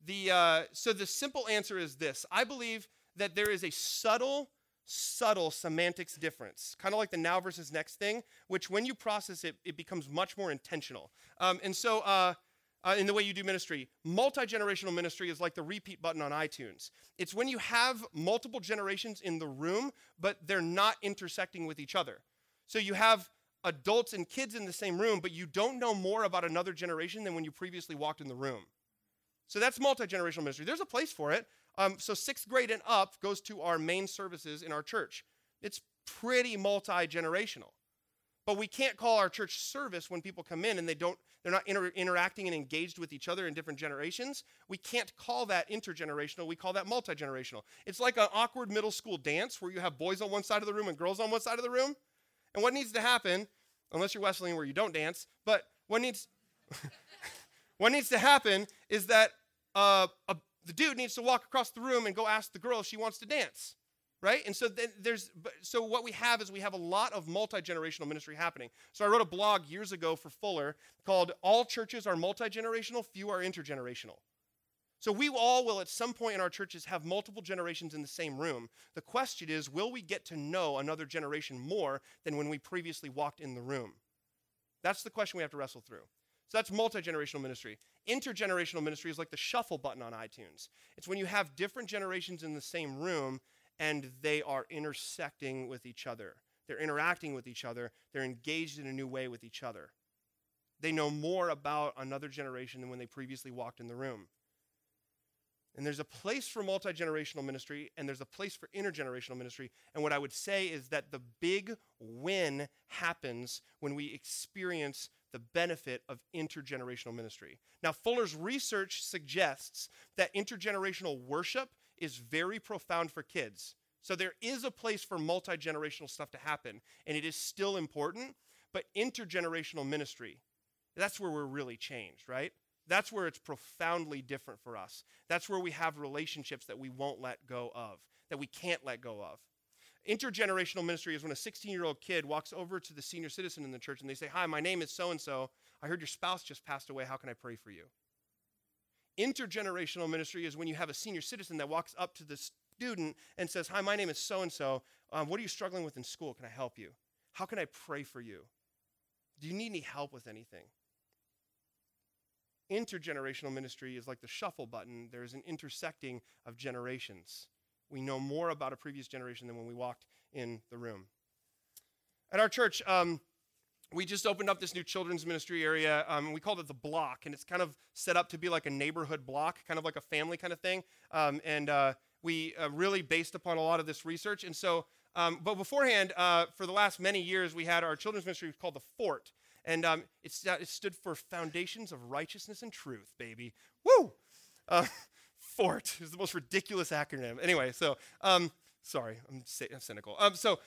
the, uh, so the simple answer is this I believe that there is a subtle, subtle semantics difference, kind of like the now versus next thing, which when you process it, it becomes much more intentional. Um, and so, uh, uh, in the way you do ministry. Multi generational ministry is like the repeat button on iTunes. It's when you have multiple generations in the room, but they're not intersecting with each other. So you have adults and kids in the same room, but you don't know more about another generation than when you previously walked in the room. So that's multi generational ministry. There's a place for it. Um, so sixth grade and up goes to our main services in our church. It's pretty multi generational. But we can't call our church service when people come in and they don't they're not inter- interacting and engaged with each other in different generations. We can't call that intergenerational. We call that multi-generational. It's like an awkward middle school dance where you have boys on one side of the room and girls on one side of the room. And what needs to happen, unless you're Wesleyan where you don't dance, but what needs what needs to happen is that uh, a, the dude needs to walk across the room and go ask the girl if she wants to dance right? And so there's so what we have is we have a lot of multi-generational ministry happening. So i wrote a blog years ago for fuller called all churches are multi-generational few are intergenerational. So we all will at some point in our churches have multiple generations in the same room. The question is will we get to know another generation more than when we previously walked in the room? That's the question we have to wrestle through. So that's multi generational ministry. Intergenerational ministry is like the shuffle button on iTunes. It's when you have different generations in the same room and they are intersecting with each other. They're interacting with each other. They're engaged in a new way with each other. They know more about another generation than when they previously walked in the room. And there's a place for multi generational ministry, and there's a place for intergenerational ministry. And what I would say is that the big win happens when we experience the benefit of intergenerational ministry. Now, Fuller's research suggests that intergenerational worship is very profound for kids. So there is a place for multi generational stuff to happen, and it is still important. But intergenerational ministry, that's where we're really changed, right? That's where it's profoundly different for us. That's where we have relationships that we won't let go of, that we can't let go of. Intergenerational ministry is when a 16 year old kid walks over to the senior citizen in the church and they say, Hi, my name is so and so. I heard your spouse just passed away. How can I pray for you? Intergenerational ministry is when you have a senior citizen that walks up to the student and says, Hi, my name is so and so. What are you struggling with in school? Can I help you? How can I pray for you? Do you need any help with anything? Intergenerational ministry is like the shuffle button, there's an intersecting of generations. We know more about a previous generation than when we walked in the room. At our church, um, we just opened up this new children's ministry area. Um, we called it the block, and it's kind of set up to be like a neighborhood block, kind of like a family kind of thing. Um, and uh, we uh, really based upon a lot of this research. And so, um, but beforehand, uh, for the last many years, we had our children's ministry called the Fort, and um, it stood for Foundations of Righteousness and Truth, baby. Woo! Fort is the most ridiculous acronym. Anyway, so um, sorry, I'm, I'm cynical. Um, so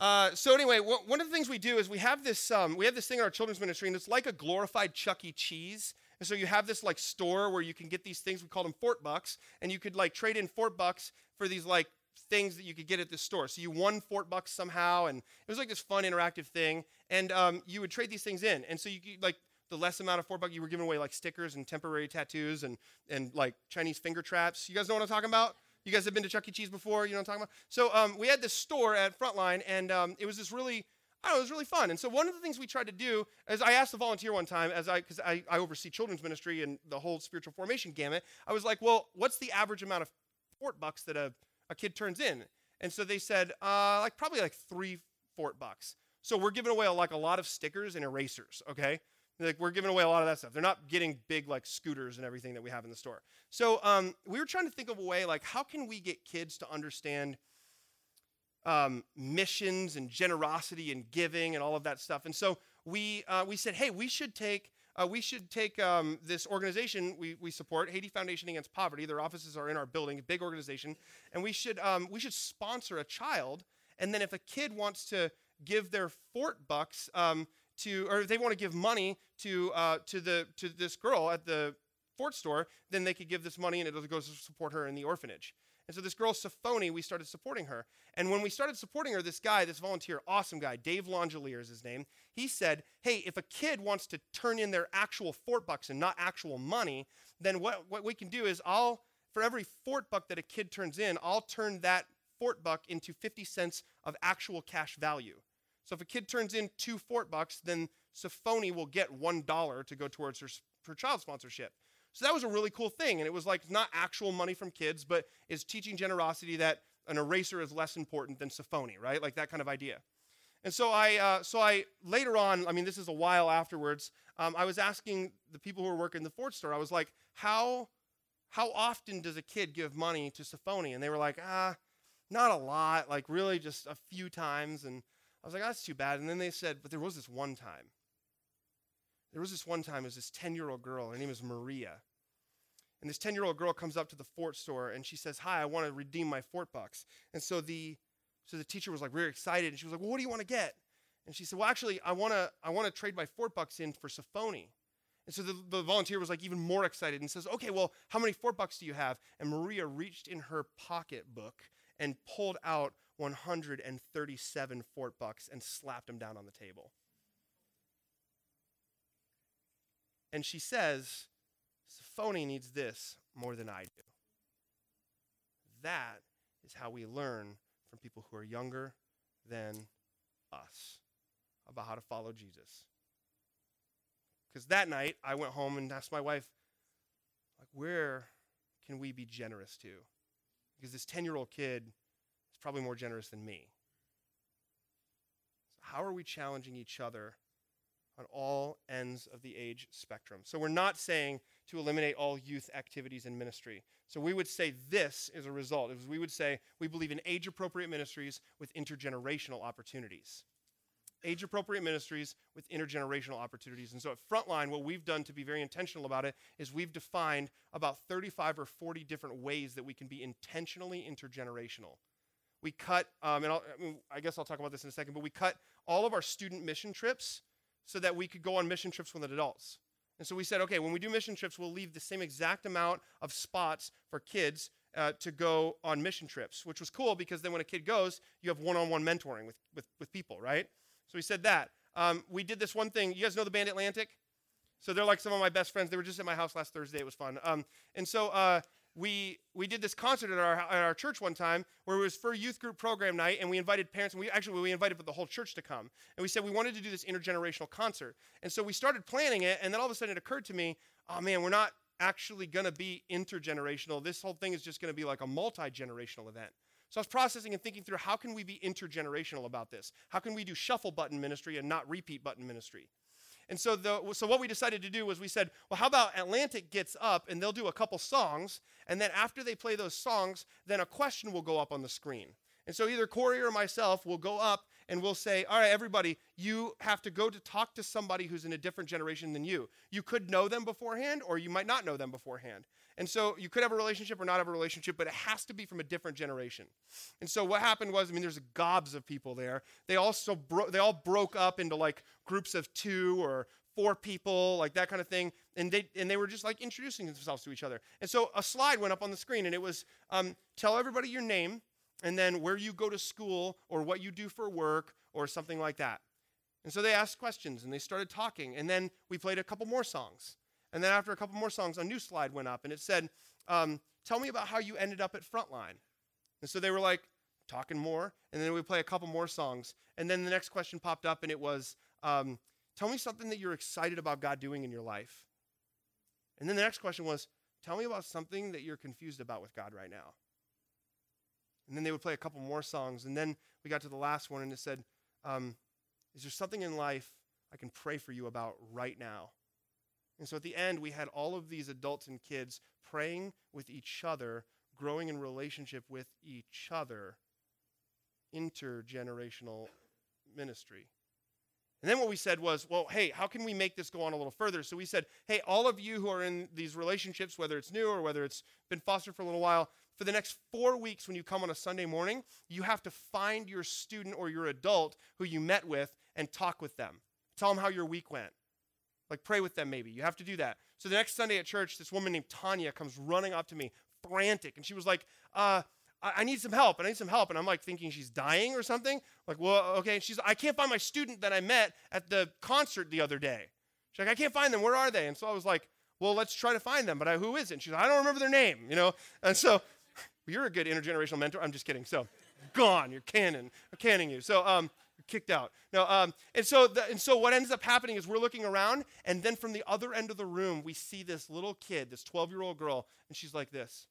uh, so anyway, one of the things we do is we have this um, we have this thing in our children's ministry, and it's like a glorified Chuck E. Cheese. And so you have this like store where you can get these things. We call them Fort Bucks, and you could like trade in Fort Bucks for these like things that you could get at this store. So you won Fort Bucks somehow, and it was like this fun interactive thing. And um, you would trade these things in, and so you could, like the less amount of Fort Buck, you were giving away like stickers and temporary tattoos and, and like Chinese finger traps. You guys know what I'm talking about? You guys have been to Chuck E. Cheese before? You know what I'm talking about? So um, we had this store at Frontline, and um, it was this really, I don't know, it was really fun. And so one of the things we tried to do is I asked the volunteer one time, as I, because I, I oversee children's ministry and the whole spiritual formation gamut, I was like, well, what's the average amount of Fort Bucks that a, a kid turns in? And so they said, uh, like probably like three Fort Bucks. So we're giving away like a lot of stickers and erasers, okay? Like we're giving away a lot of that stuff. They're not getting big like scooters and everything that we have in the store. So um, we were trying to think of a way like how can we get kids to understand um, missions and generosity and giving and all of that stuff. And so we uh, we said, hey, we should take uh, we should take um, this organization we, we support, Haiti Foundation Against Poverty. Their offices are in our building, a big organization, and we should um, we should sponsor a child. And then if a kid wants to give their fort bucks um, to, or if they want to give money to uh, to the to this girl at the fort store, then they could give this money and it goes to support her in the orphanage. And so this girl, Sophoni, we started supporting her. And when we started supporting her, this guy, this volunteer, awesome guy, Dave Longelier is his name, he said, hey, if a kid wants to turn in their actual fort bucks and not actual money, then what, what we can do is I'll, for every fort buck that a kid turns in, I'll turn that fort buck into 50 cents of actual cash value. So if a kid turns in two fort bucks, then Sophoni will get $1 to go towards her, her child sponsorship. So that was a really cool thing. And it was like not actual money from kids, but is teaching generosity that an eraser is less important than Sophoni, right? Like that kind of idea. And so I, uh, so I later on, I mean, this is a while afterwards. Um, I was asking the people who were working the Fort store. I was like, how, how often does a kid give money to Sophoni? And they were like, ah, not a lot. Like really, just a few times. And was like, oh, that's too bad. And then they said, but there was this one time. There was this one time, it was this 10 year old girl. Her name is Maria. And this 10 year old girl comes up to the fort store and she says, Hi, I want to redeem my fort bucks. And so the, so the teacher was like very excited and she was like, Well, what do you want to get? And she said, Well, actually, I want to I want to trade my fort bucks in for Sophoni. And so the, the volunteer was like even more excited and says, Okay, well, how many fort bucks do you have? And Maria reached in her pocketbook and pulled out 137 fort bucks and slapped them down on the table. And she says, Sophoni needs this more than I do. That is how we learn from people who are younger than us about how to follow Jesus. Because that night, I went home and asked my wife, like, where can we be generous to? Because this 10 year old kid probably more generous than me. So how are we challenging each other on all ends of the age spectrum. So we're not saying to eliminate all youth activities in ministry. So we would say this is a result. We would say we believe in age appropriate ministries with intergenerational opportunities. Age appropriate ministries with intergenerational opportunities. And so at Frontline, what we've done to be very intentional about it is we've defined about 35 or 40 different ways that we can be intentionally intergenerational. We cut, um, and I, mean, I guess I'll talk about this in a second, but we cut all of our student mission trips so that we could go on mission trips with adults. And so we said, okay, when we do mission trips, we'll leave the same exact amount of spots for kids uh, to go on mission trips, which was cool because then when a kid goes, you have one on one mentoring with, with, with people, right? So we said that. Um, we did this one thing. You guys know the band Atlantic? So they're like some of my best friends. They were just at my house last Thursday. It was fun. Um, and so uh, we we did this concert at our at our church one time where it was for youth group program night, and we invited parents, and we actually we invited the whole church to come, and we said we wanted to do this intergenerational concert, and so we started planning it, and then all of a sudden it occurred to me, oh man, we're not actually going to be intergenerational. This whole thing is just going to be like a multi generational event. So I was processing and thinking through how can we be intergenerational about this? How can we do shuffle button ministry and not repeat button ministry? And so, the, so what we decided to do was we said, well, how about Atlantic gets up and they'll do a couple songs, and then after they play those songs, then a question will go up on the screen. And so either Corey or myself will go up and we'll say, all right, everybody, you have to go to talk to somebody who's in a different generation than you. You could know them beforehand, or you might not know them beforehand. And so you could have a relationship or not have a relationship, but it has to be from a different generation. And so what happened was, I mean, there's gobs of people there. They also bro- they all broke up into like groups of two or four people, like that kind of thing. And they and they were just like introducing themselves to each other. And so a slide went up on the screen, and it was um, tell everybody your name, and then where you go to school or what you do for work or something like that. And so they asked questions and they started talking. And then we played a couple more songs. And then after a couple more songs, a new slide went up and it said, um, Tell me about how you ended up at Frontline. And so they were like talking more. And then we play a couple more songs. And then the next question popped up and it was, um, Tell me something that you're excited about God doing in your life. And then the next question was, Tell me about something that you're confused about with God right now. And then they would play a couple more songs. And then we got to the last one and it said, um, Is there something in life I can pray for you about right now? And so at the end, we had all of these adults and kids praying with each other, growing in relationship with each other, intergenerational ministry. And then what we said was, well, hey, how can we make this go on a little further? So we said, hey, all of you who are in these relationships, whether it's new or whether it's been fostered for a little while, for the next four weeks when you come on a Sunday morning, you have to find your student or your adult who you met with and talk with them. Tell them how your week went. Like pray with them, maybe. You have to do that. So the next Sunday at church, this woman named Tanya comes running up to me, frantic, and she was like, uh, I, need some help, and I need some help. And I'm like thinking she's dying or something. Like, well, okay. And she's, I can't find my student that I met at the concert the other day. She's like, I can't find them. Where are they? And so I was like, well, let's try to find them. But I, who is it? She's like, I don't remember their name, you know? And so you're a good intergenerational mentor. I'm just kidding. So gone. You're cannon. I'm canning you. So, um, kicked out. No, um, and so the, and so what ends up happening is we're looking around, and then from the other end of the room, we see this little kid, this 12 year old girl, and she's like this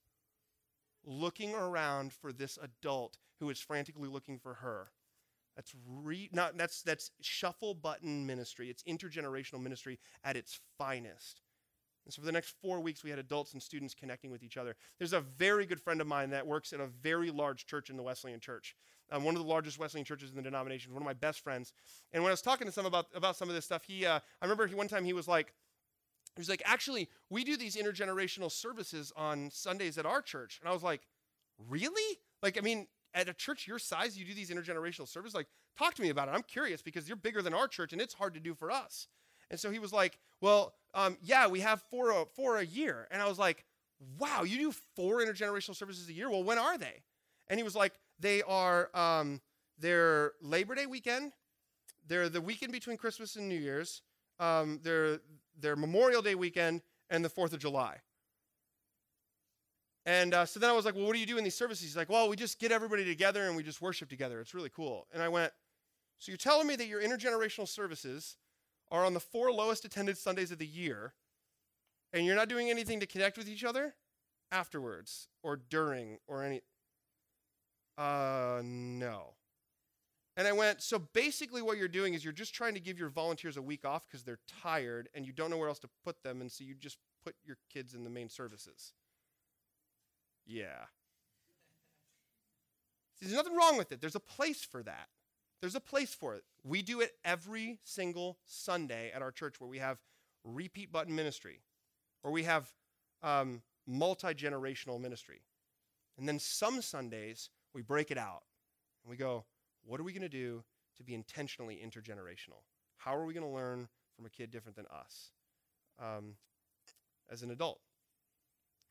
looking around for this adult who is frantically looking for her. That's re, not that's that's shuffle button ministry. It's intergenerational ministry at its finest. And so for the next four weeks, we had adults and students connecting with each other. There's a very good friend of mine that works in a very large church in the Wesleyan Church, um, one of the largest Wesleyan churches in the denomination. One of my best friends. And when I was talking to some about about some of this stuff, he uh, I remember he, one time he was like, he was like, actually, we do these intergenerational services on Sundays at our church. And I was like, really? Like, I mean, at a church your size, you do these intergenerational services? Like, talk to me about it. I'm curious because you're bigger than our church and it's hard to do for us. And so he was like, well, um, yeah, we have four a, four a year. And I was like, wow, you do four intergenerational services a year? Well, when are they? And he was like, they are, um, they're Labor Day weekend. They're the weekend between Christmas and New Year's. Um, they're their Memorial Day weekend and the 4th of July. And uh, so then I was like, well, what do you do in these services? He's like, well, we just get everybody together and we just worship together. It's really cool. And I went, so you're telling me that your intergenerational services are on the four lowest attended Sundays of the year, and you're not doing anything to connect with each other afterwards or during or any. Uh, no. And I went, so basically what you're doing is you're just trying to give your volunteers a week off because they're tired and you don't know where else to put them, and so you just put your kids in the main services. Yeah. There's nothing wrong with it. There's a place for that. There's a place for it. We do it every single Sunday at our church where we have repeat button ministry, or we have um, multi generational ministry. And then some Sundays, we break it out and we go, what are we going to do to be intentionally intergenerational? How are we going to learn from a kid different than us um, as an adult?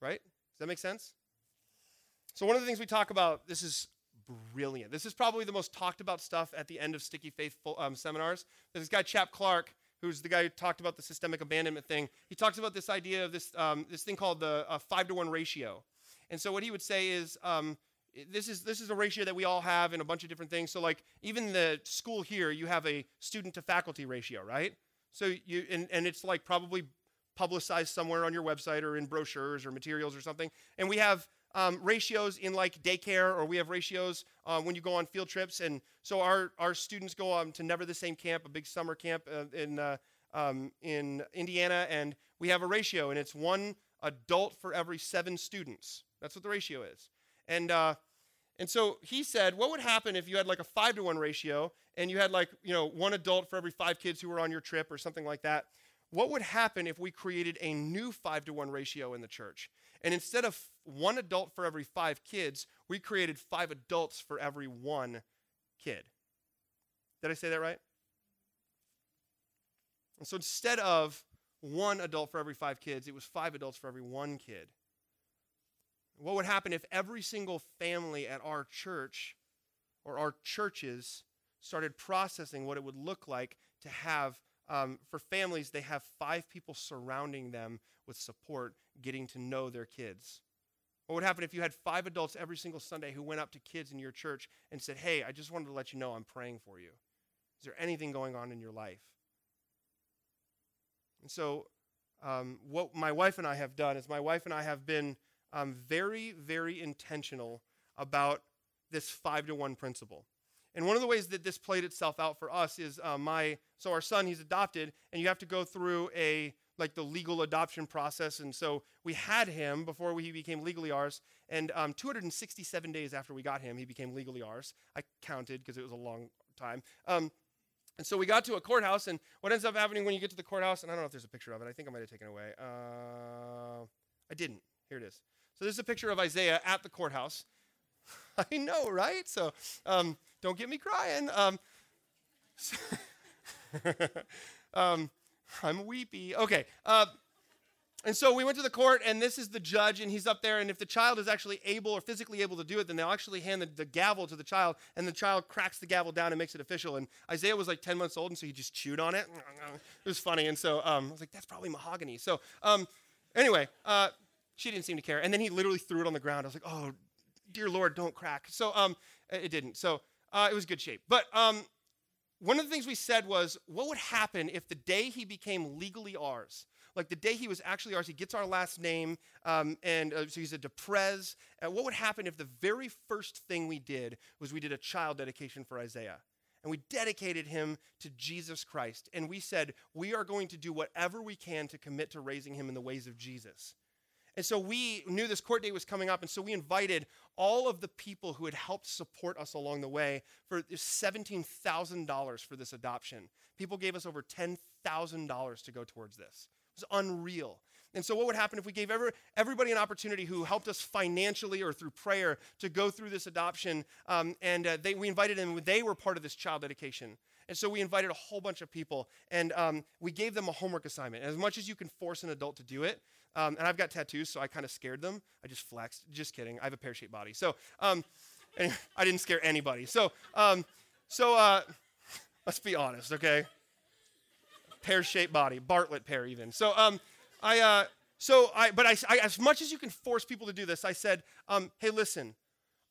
Right? Does that make sense? So, one of the things we talk about, this is brilliant. This is probably the most talked about stuff at the end of Sticky Faith um, seminars. There's this guy, Chap Clark, who's the guy who talked about the systemic abandonment thing. He talks about this idea of this, um, this thing called the uh, five to one ratio. And so what he would say is, um, this is this is a ratio that we all have in a bunch of different things. So like even the school here, you have a student to faculty ratio, right? So you and, and it's like probably publicized somewhere on your website or in brochures or materials or something. And we have um, ratios in like daycare, or we have ratios um, when you go on field trips. And so our, our students go um, to Never the Same Camp, a big summer camp uh, in, uh, um, in Indiana, and we have a ratio, and it's one adult for every seven students. That's what the ratio is. And, uh, and so he said, what would happen if you had like a five to one ratio and you had like, you know, one adult for every five kids who were on your trip or something like that? What would happen if we created a new five to one ratio in the church? And instead of one adult for every five kids, we created five adults for every one kid. Did I say that right? And so instead of one adult for every five kids, it was five adults for every one kid. What would happen if every single family at our church or our churches started processing what it would look like to have, um, for families, they have five people surrounding them with support, getting to know their kids. What would happen if you had five adults every single Sunday who went up to kids in your church and said, Hey, I just wanted to let you know I'm praying for you? Is there anything going on in your life? And so, um, what my wife and I have done is my wife and I have been um, very, very intentional about this five to one principle. And one of the ways that this played itself out for us is uh, my, so our son, he's adopted, and you have to go through a, like the legal adoption process. And so we had him before he became legally ours. And um, 267 days after we got him, he became legally ours. I counted because it was a long time. Um, and so we got to a courthouse, and what ends up happening when you get to the courthouse, and I don't know if there's a picture of it. I think I might have taken away. Uh, I didn't. Here it is. So this is a picture of Isaiah at the courthouse. I know, right? So um, don't get me crying. Um, so um, I'm weepy. Okay. Uh, and so we went to the court, and this is the judge, and he's up there. And if the child is actually able or physically able to do it, then they'll actually hand the, the, gavel to the child, and the child cracks the gavel down and makes it official. And Isaiah was like 10 months old, and so he just chewed on it. It was funny. And so um, I was like, that's probably mahogany. So um, anyway, uh, she didn't seem to care. And then he literally threw it on the ground. I was like, oh, dear Lord, don't crack. So um, it didn't. So uh, it was good shape. But um, one of the things we said was, what would happen if the day he became legally ours, like the day he was actually ours, he gets our last name, um, and uh, so he's a Deprez. Uh, what would happen if the very first thing we did was we did a child dedication for Isaiah? And we dedicated him to Jesus Christ. And we said, we are going to do whatever we can to commit to raising him in the ways of Jesus. And so we knew this court date was coming up, and so we invited all of the people who had helped support us along the way for $17,000 for this adoption. People gave us over $10,000 to go towards this It was unreal. And so, what would happen if we gave every, everybody an opportunity who helped us financially or through prayer to go through this adoption? Um, and uh, they, we invited them, they were part of this child dedication. And so, we invited a whole bunch of people and um, we gave them a homework assignment. as much as you can force an adult to do it, um, and I've got tattoos, so I kind of scared them. I just flexed. Just kidding. I have a pear shaped body. So, um, I didn't scare anybody. So, um, so uh, let's be honest, okay? pear-shaped body, Bartlett pear even. So um, I uh, so I but I, I, as much as you can force people to do this, I said, um, hey, listen,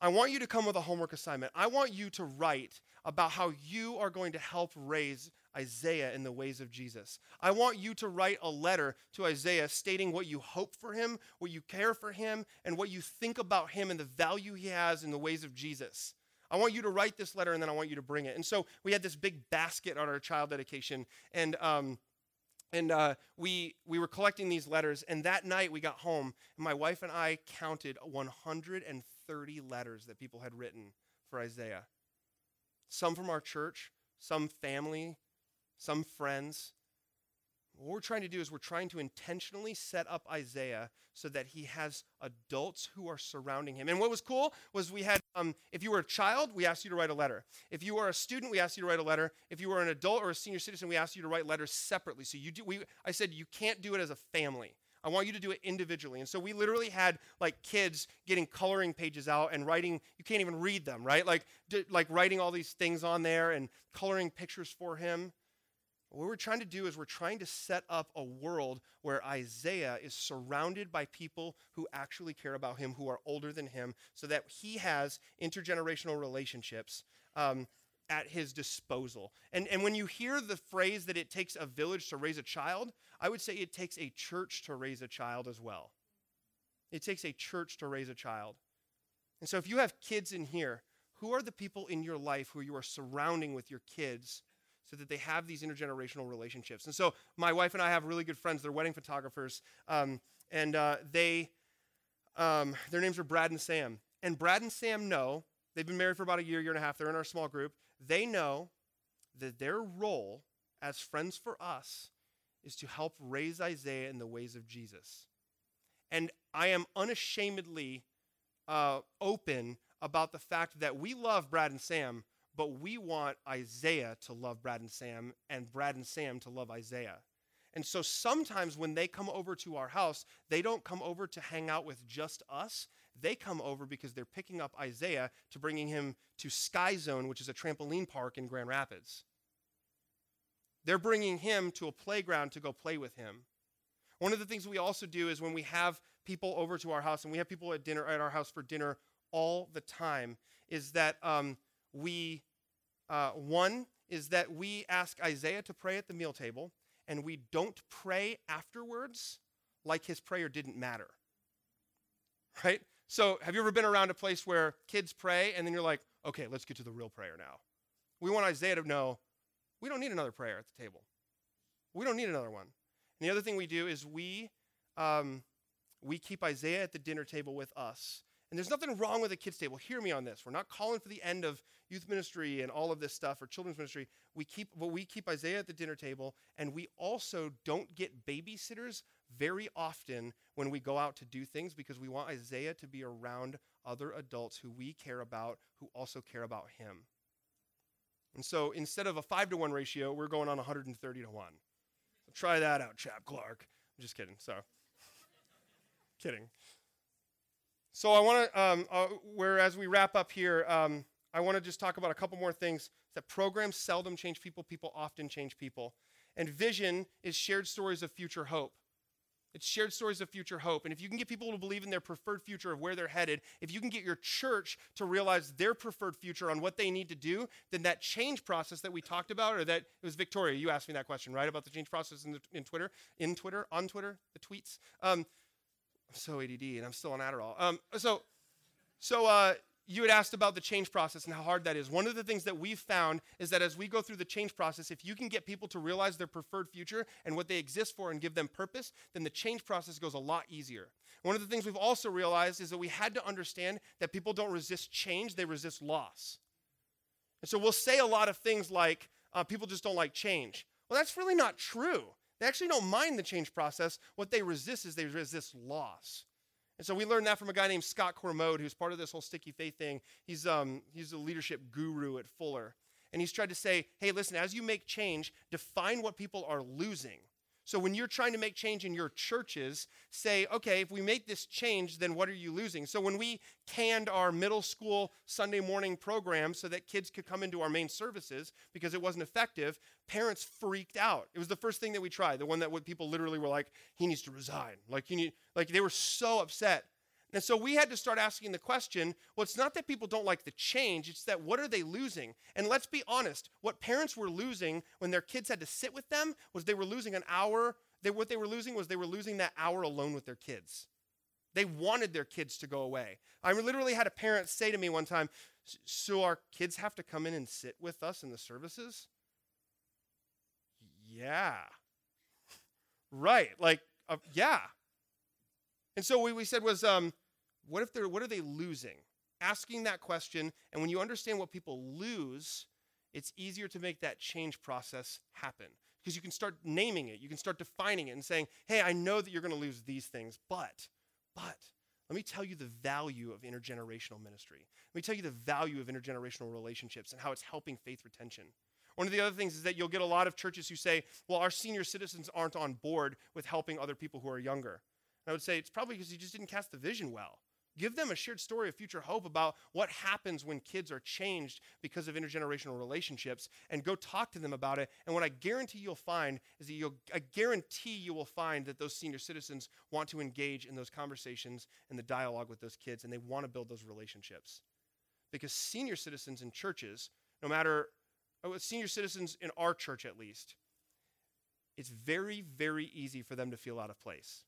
I want you to come with a homework assignment. I want you to write about how you are going to help raise Isaiah in the ways of Jesus. I want you to write a letter to Isaiah stating what you hope for him, what you care for him, and what you think about him and the value he has in the ways of Jesus. I want you to write this letter and then I want you to bring it. And so we had this big basket on our child dedication. And, um, and uh, we, we were collecting these letters. And that night we got home, and my wife and I counted 130 letters that people had written for Isaiah. Some from our church, some family, some friends. What we're trying to do is we're trying to intentionally set up Isaiah so that he has adults who are surrounding him. And what was cool was we had, um, if you were a child, we asked you to write a letter. If you were a student, we asked you to write a letter. If you were an adult or a senior citizen, we asked you to write letters separately. So you do, we, I said you can't do it as a family. I want you to do it individually. And so we literally had like kids getting coloring pages out and writing, you can't even read them, right? Like, like writing all these things on there and coloring pictures for him. What we're trying to do is we're trying to set up a world where Isaiah is surrounded by people who actually care about him, who are older than him, so that he has intergenerational relationships um, at his disposal. And, and when you hear the phrase that it takes a village to raise a child, I would say it takes a church to raise a child as well. It takes a church to raise a child. And so if you have kids in here, who are the people in your life who you are surrounding with your kids? so that they have these intergenerational relationships. And so my wife and I have really good friends. They're wedding photographers, um, and uh, they um, their names are Brad and Sam. And Brad and Sam know they've been married for about a year, year and a half. They're in our small group. They know that their role as friends for us is to help raise Isaiah in the ways of Jesus. And I am unashamedly uh, open about the fact that we love Brad and Sam but we want Isaiah to love Brad and Sam and Brad and Sam to love Isaiah. And so sometimes when they come over to our house, they don't come over to hang out with just us. They come over because they're picking up Isaiah to bringing him to Sky Zone, which is a trampoline park in Grand Rapids. they're bringing him to a playground to go play with him. One of the things we also do is when we have people over to our house, and we have people at dinner at our house for dinner all the time, is that um, we uh, one is that we ask Isaiah to pray at the meal table, and we don't pray afterwards like his prayer didn't matter. Right? So, have you ever been around a place where kids pray and then you're like, okay, let's get to the real prayer now? We want Isaiah to know we don't need another prayer at the table. We don't need another one. And the other thing we do is we, um, we keep Isaiah at the dinner table with us. And there's nothing wrong with a kids' table. Hear me on this. We're not calling for the end of youth ministry and all of this stuff or children's ministry. We keep, but we keep Isaiah at the dinner table, and we also don't get babysitters very often when we go out to do things because we want Isaiah to be around other adults who we care about, who also care about him. And so instead of a five to one ratio, we're going on 130 to one. So try that out, Chap Clark. I'm just kidding. So, kidding. So I want to, um, uh, whereas we wrap up here, um, I want to just talk about a couple more things. That programs seldom change people; people often change people. And vision is shared stories of future hope. It's shared stories of future hope. And if you can get people to believe in their preferred future of where they're headed, if you can get your church to realize their preferred future on what they need to do, then that change process that we talked about, or that it was Victoria, you asked me that question, right? About the change process in, the, in Twitter, in Twitter, on Twitter, the tweets. Um, I'm so ADD and I'm still on Adderall. Um, so, so uh, you had asked about the change process and how hard that is. One of the things that we've found is that as we go through the change process, if you can get people to realize their preferred future and what they exist for and give them purpose, then the change process goes a lot easier. One of the things we've also realized is that we had to understand that people don't resist change, they resist loss. And so we'll say a lot of things like, uh, people just don't like change. Well, that's really not true. They actually don't mind the change process. What they resist is they resist loss. And so we learned that from a guy named Scott Cormode, who's part of this whole sticky faith thing. He's, um, he's a leadership guru at Fuller. And he's tried to say, hey, listen, as you make change, define what people are losing. So when you're trying to make change in your churches, say, okay, if we make this change, then what are you losing? So when we canned our middle school Sunday morning program so that kids could come into our main services because it wasn't effective, parents freaked out. It was the first thing that we tried, the one that people literally were like, he needs to resign. Like, he need, like they were so upset. And so we had to start asking the question well, it's not that people don't like the change, it's that what are they losing? And let's be honest, what parents were losing when their kids had to sit with them was they were losing an hour. They, what they were losing was they were losing that hour alone with their kids. They wanted their kids to go away. I literally had a parent say to me one time, So our kids have to come in and sit with us in the services? Yeah. right. Like, uh, yeah. And so what we said was, um, what if they're what are they losing? Asking that question, and when you understand what people lose, it's easier to make that change process happen because you can start naming it, you can start defining it and saying, "Hey, I know that you're going to lose these things, but but let me tell you the value of intergenerational ministry. Let me tell you the value of intergenerational relationships and how it's helping faith retention. One of the other things is that you'll get a lot of churches who say, well, our senior citizens aren't on board with helping other people who are younger. And I would say it's probably because you just didn't cast the vision well. Give them a shared story of future hope about what happens when kids are changed because of intergenerational relationships and go talk to them about it. And what I guarantee you'll find is that you'll, I guarantee you will find that those senior citizens want to engage in those conversations and the dialogue with those kids and they want to build those relationships. Because senior citizens in churches, no matter, oh, senior citizens in our church at least, it's very, very easy for them to feel out of place.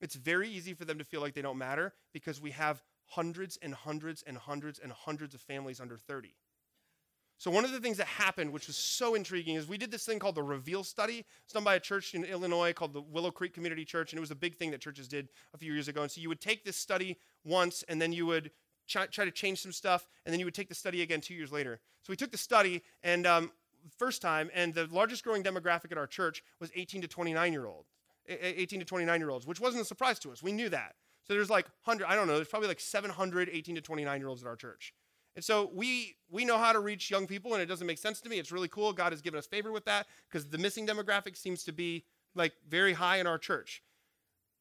It's very easy for them to feel like they don't matter because we have hundreds and hundreds and hundreds and hundreds of families under 30. So, one of the things that happened, which was so intriguing, is we did this thing called the Reveal Study. It's done by a church in Illinois called the Willow Creek Community Church, and it was a big thing that churches did a few years ago. And so, you would take this study once, and then you would try, try to change some stuff, and then you would take the study again two years later. So, we took the study, and um, first time, and the largest growing demographic at our church was 18 to 29 year old. 18 to 29 year olds, which wasn't a surprise to us. We knew that. So there's like 100, I don't know, there's probably like 700 18 to 29 year olds at our church. And so we we know how to reach young people, and it doesn't make sense to me. It's really cool. God has given us favor with that because the missing demographic seems to be like very high in our church.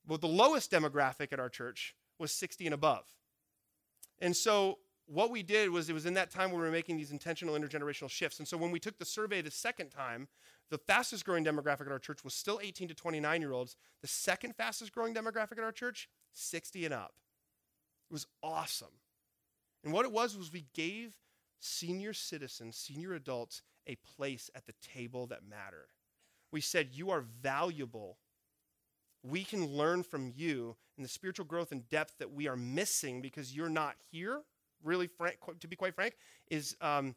Well, the lowest demographic at our church was 60 and above. And so what we did was it was in that time we were making these intentional intergenerational shifts. And so when we took the survey the second time, the fastest growing demographic at our church was still 18 to 29 year olds. The second fastest growing demographic at our church, 60 and up. It was awesome. And what it was was we gave senior citizens, senior adults, a place at the table that mattered. We said, You are valuable. We can learn from you and the spiritual growth and depth that we are missing because you're not here. Really, frank, to be quite frank, is um,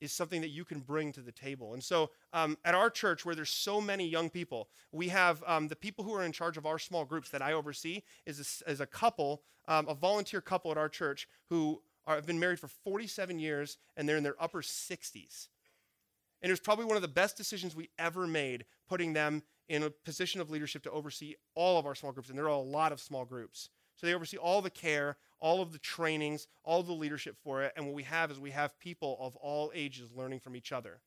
is something that you can bring to the table. And so, um, at our church, where there's so many young people, we have um, the people who are in charge of our small groups that I oversee is a, is a couple, um, a volunteer couple at our church who are, have been married for 47 years and they're in their upper 60s. And it was probably one of the best decisions we ever made, putting them in a position of leadership to oversee all of our small groups. And there are a lot of small groups. So they oversee all the care, all of the trainings, all the leadership for it. And what we have is we have people of all ages learning from each other.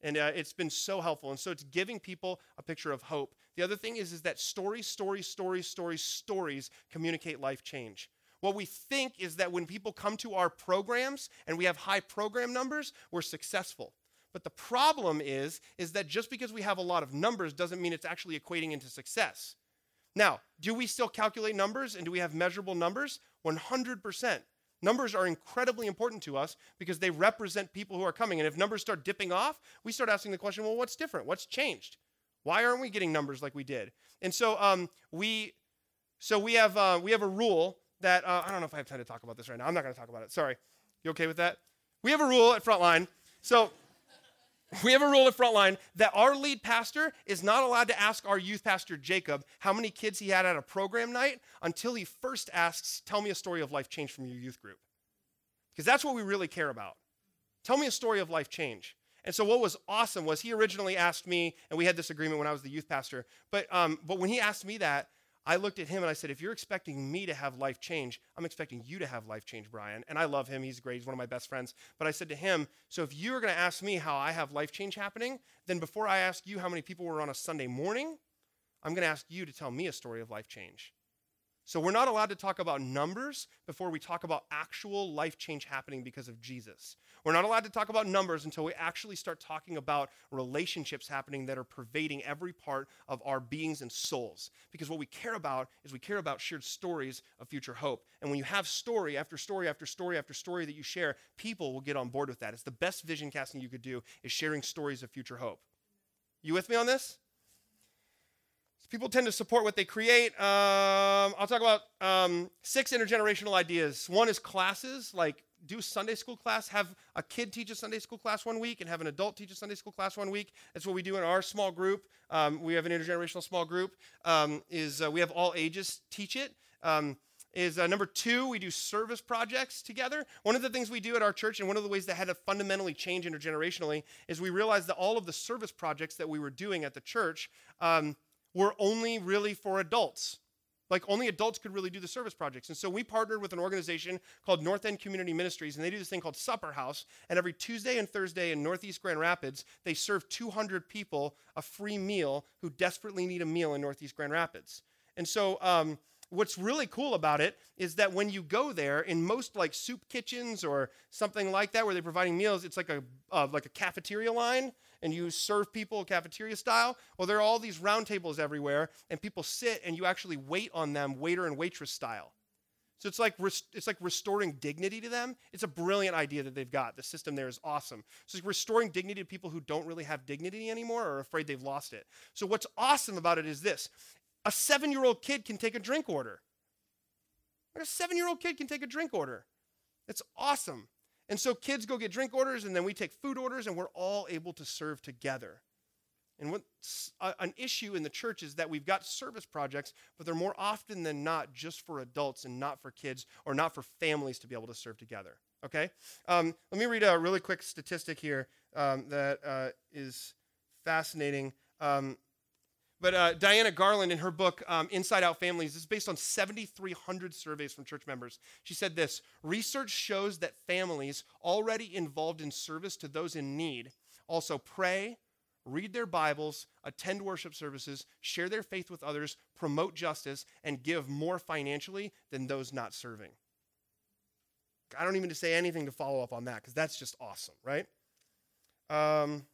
And uh, it's been so helpful. And so it's giving people a picture of hope. The other thing is, is that stories, stories, stories, stories, stories communicate life change. What we think is that when people come to our programs and we have high program numbers, we're successful. But the problem is, is that just because we have a lot of numbers doesn't mean it's actually equating into success. Now, do we still calculate numbers and do we have measurable numbers? 100%. Numbers are incredibly important to us because they represent people who are coming. And if numbers start dipping off, we start asking the question well, what's different? What's changed? Why aren't we getting numbers like we did? And so um, we, so we have, uh, we have a rule that, uh, I don't know if I have time to talk about this right now. I'm not going to talk about it. Sorry. You okay with that? We have a rule at Frontline. So we have a rule at Frontline that our lead pastor is not allowed to ask our youth pastor, Jacob, how many kids he had at a program night until he first asks, Tell me a story of life change from your youth group. Because that's what we really care about. Tell me a story of life change. And so what was awesome was he originally asked me, and we had this agreement when I was the youth pastor, but, um, but when he asked me that, I looked at him and I said, if you're expecting me to have life change, I'm expecting you to have life change, Brian. And I love him. He's great. He's one of my best friends. But I said to him, so if you're going to ask me how I have life change happening, then before I ask you how many people were on a Sunday morning, I'm going to ask you to tell me a story of life change. So we're not allowed to talk about numbers before we talk about actual life change happening because of Jesus. We're not allowed to talk about numbers until we actually start talking about relationships happening that are pervading every part of our beings and souls. Because what we care about is we care about shared stories of future hope. And when you have story after story after story after story that you share, people will get on board with that. It's the best vision casting you could do is sharing stories of future hope. You with me on this? People tend to support what they create. Um, I'll talk about um, six intergenerational ideas. One is classes, like do Sunday school class, have a kid teach a Sunday school class one week, and have an adult teach a Sunday school class one week. That's what we do in our small group. Um, we have an intergenerational small group. Um, is uh, we have all ages teach it. Um, is uh, number two, we do service projects together. One of the things we do at our church, and one of the ways that had to fundamentally change intergenerationally, is we realized that all of the service projects that we were doing at the church um, were only really for adults. Like only adults could really do the service projects. And so we partnered with an organization called North End Community Ministries, and they do this thing called Supper House. And every Tuesday and Thursday in Northeast Grand Rapids, they serve 200 people a free meal who desperately need a meal in Northeast Grand Rapids. And so um, what's really cool about it is that when you go there in most like soup kitchens or something like that where they're providing meals it's like a uh, like a cafeteria line and you serve people cafeteria style. Well, there are all these round tables everywhere, and people sit and you actually wait on them, waiter and waitress style. So it's like it's like restoring dignity to them. It's a brilliant idea that they've got. The system there is awesome. So it's restoring dignity to people who don't really have dignity anymore or are afraid they've lost it. So what's awesome about it is this: a seven-year-old kid can take a drink order. a seven-year-old kid can take a drink order. It's awesome. And so kids go get drink orders, and then we take food orders, and we're all able to serve together. And what's an issue in the church is that we've got service projects, but they're more often than not just for adults and not for kids or not for families to be able to serve together. Okay? Um, let me read a really quick statistic here um, that uh, is fascinating. Um, but uh, Diana Garland, in her book um, Inside Out Families, is based on 7,300 surveys from church members. She said this Research shows that families already involved in service to those in need also pray, read their Bibles, attend worship services, share their faith with others, promote justice, and give more financially than those not serving. I don't even need to say anything to follow up on that because that's just awesome, right? Um,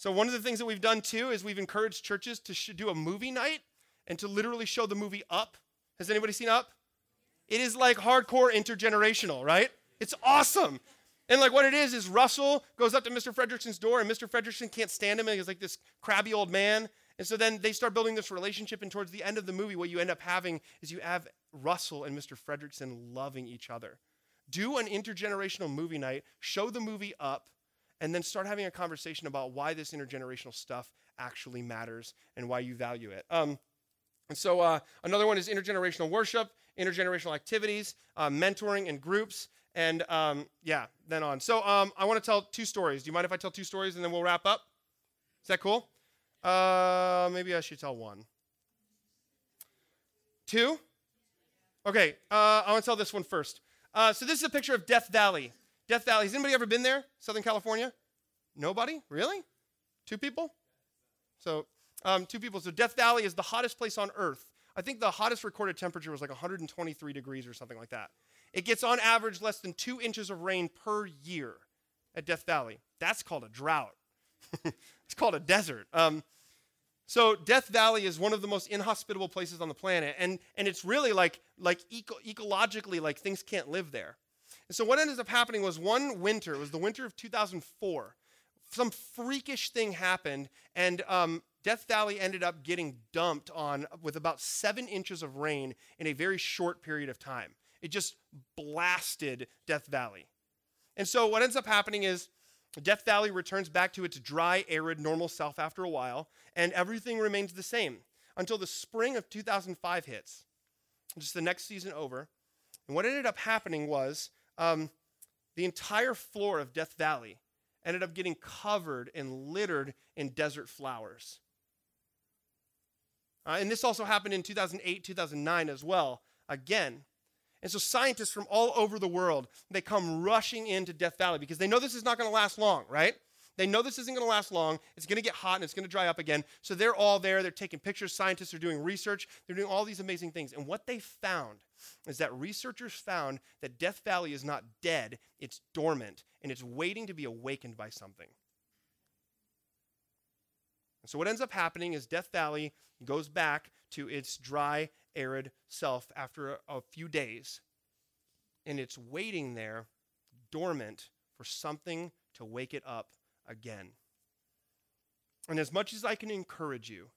so one of the things that we've done too is we've encouraged churches to sh- do a movie night and to literally show the movie Up. Has anybody seen Up? It is like hardcore intergenerational, right? It's awesome. And like what it is is Russell goes up to Mr. Fredricksen's door, and Mr. Fredricksen can't stand him, and he's like this crabby old man. And so then they start building this relationship, and towards the end of the movie, what you end up having is you have Russell and Mr. Fredricksen loving each other. Do an intergenerational movie night, show the movie up, and then start having a conversation about why this intergenerational stuff actually matters and why you value it. Um, and so uh, another one is intergenerational worship, intergenerational activities, uh, mentoring in groups, and um, yeah, then on. So um, I want to tell two stories. Do you mind if I tell two stories and then we'll wrap up? Is that cool? Uh, maybe I should tell one. Two? Okay, uh, I want to tell this one first. Uh, so this is a picture of Death Valley. Death Valley. Has anybody ever been there? Southern California? Nobody? Really? Two people? So, um, two people. So Death Valley is the hottest place on Earth. I think the hottest recorded temperature was like 123 degrees or something like that. It gets on average less than two inches of rain per year at Death Valley. That's called a drought. it's called a desert. Um, so Death Valley is one of the most inhospitable places on the planet, and, and it's really like, like eco- ecologically, like things can't live there. And so what ended up happening was one winter, it was the winter of 2004, some freakish thing happened, and um, Death Valley ended up getting dumped on with about seven inches of rain in a very short period of time. It just blasted Death Valley. And so what ends up happening is Death Valley returns back to its dry, arid, normal self after a while, and everything remains the same until the spring of 2005 hits, just the next season over. And what ended up happening was um, the entire floor of Death Valley ended up getting covered and littered in desert flowers. Uh, and this also happened in 2008, 2009 as well. Again, and so scientists from all over the world, they come rushing into Death Valley because they know this is not going to last long, right? They know this isn't going to last long. It's going to get hot and it's going to dry up again. So they're all there. They're taking pictures. Scientists are doing research. They're doing all these amazing things. And what they found is that researchers found that Death Valley is not dead, it's dormant, and it's waiting to be awakened by something. So what ends up happening is Death Valley goes back to its dry arid self after a, a few days. And it's waiting there, dormant, for something to wake it up again. And as much as I can encourage you,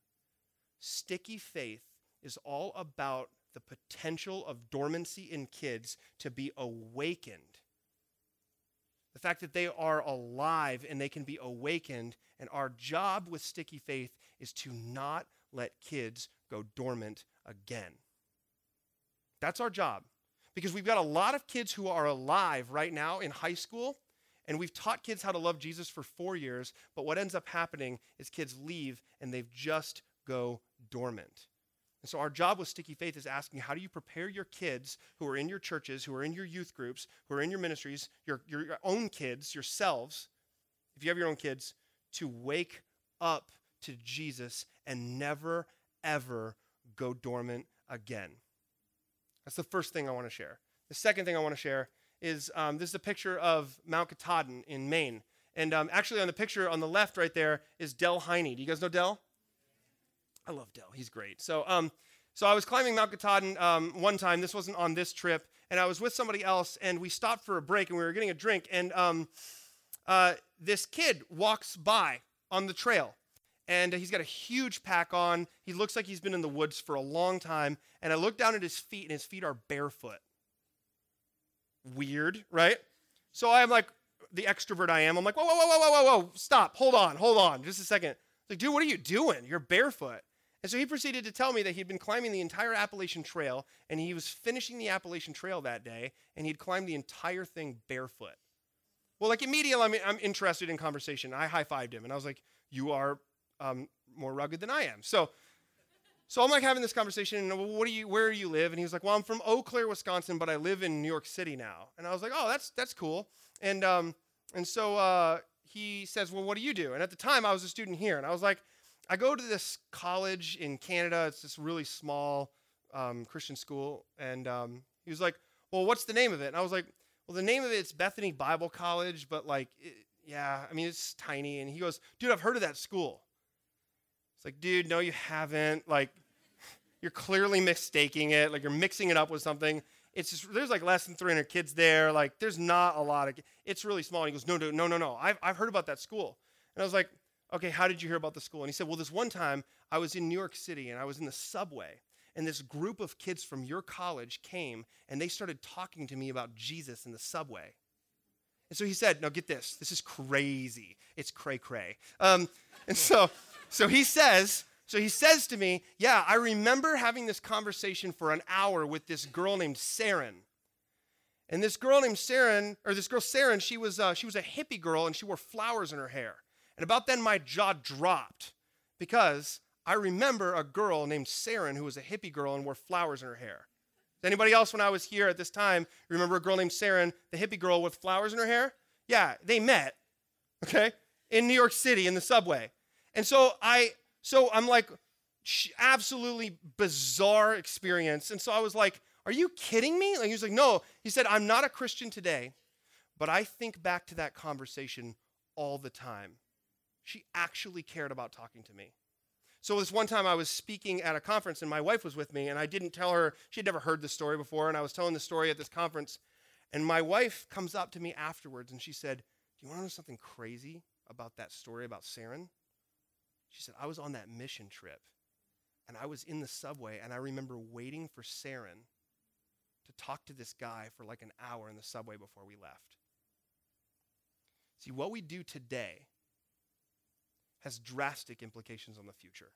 sticky faith is all about the potential of dormancy in kids to be awakened. The fact that they are alive and they can be awakened. And our job with sticky faith is to not let kids go dormant again. That's our job. Because we've got a lot of kids who are alive right now in high school, and we've taught kids how to love Jesus for four years, but what ends up happening is kids leave and they've just go dormant. And so our job with Sticky Faith is asking how do you prepare your kids who are in your churches, who are in your youth groups, who are in your ministries, your, your own kids, yourselves, if you have your own kids, to wake up to Jesus and never, ever go dormant again. That's the first thing I want to share. The second thing I want to share is um, this is a picture of Mount Katahdin in Maine. And um, actually, on the picture on the left right there is Del Heine. Do you guys know Del? I love Del. He's great. So, um, so I was climbing Mount Katahdin um, one time. This wasn't on this trip, and I was with somebody else, and we stopped for a break, and we were getting a drink, and um, uh, this kid walks by on the trail, and he's got a huge pack on. He looks like he's been in the woods for a long time. And I look down at his feet, and his feet are barefoot. Weird, right? So I'm like, the extrovert I am, I'm like, whoa, whoa, whoa, whoa, whoa, whoa, stop, hold on, hold on, just a second. Like, dude, what are you doing? You're barefoot. And so he proceeded to tell me that he'd been climbing the entire Appalachian Trail, and he was finishing the Appalachian Trail that day, and he'd climbed the entire thing barefoot. Well, like immediately, I'm, I'm interested in conversation. I high fived him, and I was like, "You are um, more rugged than I am. So, so I'm like having this conversation, and well, what do you, where do you live? And he was like, well, I'm from Eau Claire, Wisconsin, but I live in New York City now. And I was like, oh, that's that's cool. And um, and so uh, he says, well, what do you do? And at the time, I was a student here, and I was like, I go to this college in Canada. It's this really small um, Christian school, and um, he was like, well, what's the name of it? And I was like, well, the name of it's Bethany Bible College, but like, it, yeah, I mean, it's tiny. And he goes, dude, I've heard of that school. It's like, dude, no, you haven't. Like, you're clearly mistaking it. Like, you're mixing it up with something. It's just, there's like less than 300 kids there. Like, there's not a lot of, it's really small. And he goes, no, no, no, no, no. I've, I've heard about that school. And I was like, okay, how did you hear about the school? And he said, well, this one time I was in New York City and I was in the subway and this group of kids from your college came and they started talking to me about Jesus in the subway. And so he said, Now get this, this is crazy. It's cray cray. Um, and so, so he says, so he says to me, Yeah, I remember having this conversation for an hour with this girl named Saren. And this girl named Saren, or this girl Saren, she was, uh, she was a hippie girl and she wore flowers in her hair. And about then my jaw dropped because I remember a girl named Saren who was a hippie girl and wore flowers in her hair. Does anybody else, when I was here at this time, remember a girl named Saren, the hippie girl with flowers in her hair? Yeah, they met, okay, in New York City in the subway. And so I, so I'm like, absolutely bizarre experience. And so I was like, are you kidding me? Like he was like, no. He said, I'm not a Christian today, but I think back to that conversation all the time. She actually cared about talking to me. So this one time I was speaking at a conference and my wife was with me and I didn't tell her, she had never heard this story before, and I was telling the story at this conference. And my wife comes up to me afterwards and she said, Do you want to know something crazy about that story about Saren? She said, I was on that mission trip and I was in the subway and I remember waiting for Saren to talk to this guy for like an hour in the subway before we left. See, what we do today has drastic implications on the future.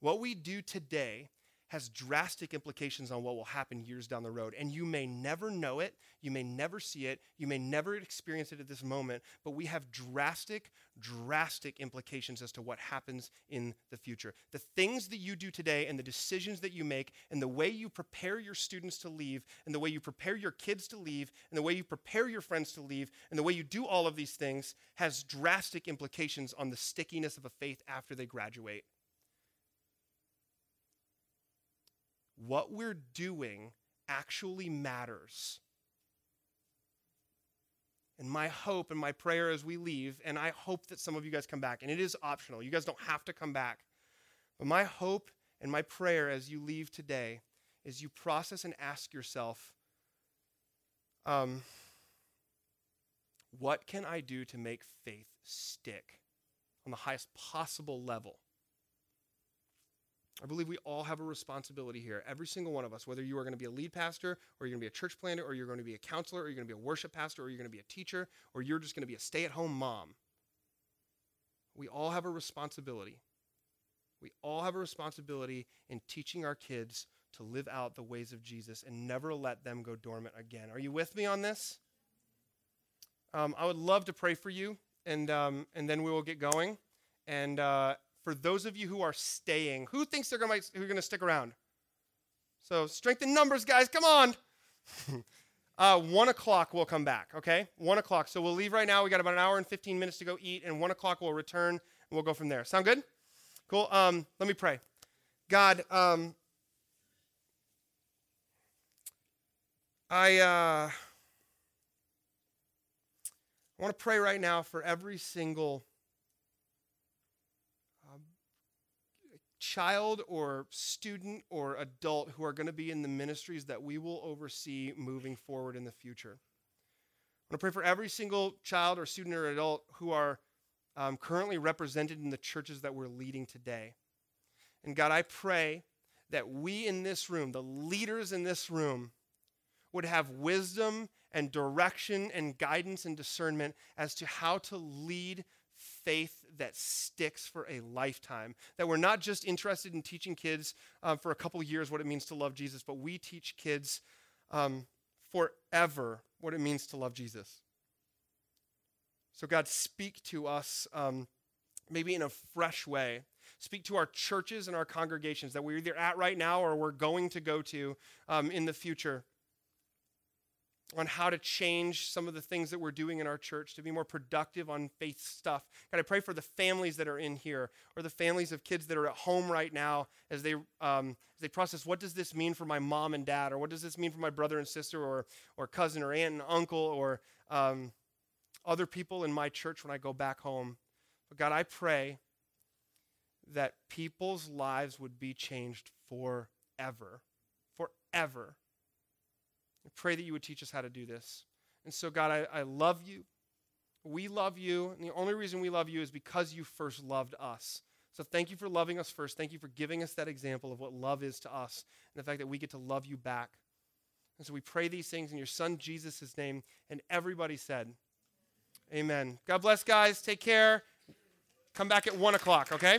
What we do today has drastic implications on what will happen years down the road. And you may never know it, you may never see it, you may never experience it at this moment, but we have drastic, drastic implications as to what happens in the future. The things that you do today and the decisions that you make and the way you prepare your students to leave and the way you prepare your kids to leave and the way you prepare your friends to leave and the way you do all of these things has drastic implications on the stickiness of a faith after they graduate. What we're doing actually matters. And my hope and my prayer as we leave, and I hope that some of you guys come back, and it is optional. You guys don't have to come back. But my hope and my prayer as you leave today is you process and ask yourself, um, what can I do to make faith stick on the highest possible level? I believe we all have a responsibility here. Every single one of us, whether you are going to be a lead pastor, or you're going to be a church planter, or you're going to be a counselor, or you're going to be a worship pastor, or you're going to be a teacher, or you're just going to be a stay at home mom. We all have a responsibility. We all have a responsibility in teaching our kids to live out the ways of Jesus and never let them go dormant again. Are you with me on this? Um, I would love to pray for you, and, um, and then we will get going. And, uh, for those of you who are staying, who thinks they're going to, stick around? So strength in numbers, guys. Come on. uh, one o'clock we'll come back. Okay, one o'clock. So we'll leave right now. We got about an hour and fifteen minutes to go eat, and one o'clock we'll return and we'll go from there. Sound good? Cool. Um, let me pray. God, um, I uh, I want to pray right now for every single child or student or adult who are going to be in the ministries that we will oversee moving forward in the future. I want to pray for every single child or student or adult who are um, currently represented in the churches that we're leading today. And God, I pray that we in this room, the leaders in this room, would have wisdom and direction and guidance and discernment as to how to lead faith that sticks for a lifetime. That we're not just interested in teaching kids um, for a couple years what it means to love Jesus, but we teach kids um, forever what it means to love Jesus. So, God, speak to us um, maybe in a fresh way. Speak to our churches and our congregations that we're either at right now or we're going to go to um, in the future. On how to change some of the things that we're doing in our church to be more productive on faith stuff. God, I pray for the families that are in here or the families of kids that are at home right now as they, um, as they process what does this mean for my mom and dad or what does this mean for my brother and sister or, or cousin or aunt and uncle or um, other people in my church when I go back home. But God, I pray that people's lives would be changed forever. Forever I pray that you would teach us how to do this. And so, God, I, I love you. We love you. And the only reason we love you is because you first loved us. So thank you for loving us first. Thank you for giving us that example of what love is to us and the fact that we get to love you back. And so we pray these things in your son Jesus' name. And everybody said, Amen. God bless, guys. Take care. Come back at 1 o'clock, okay?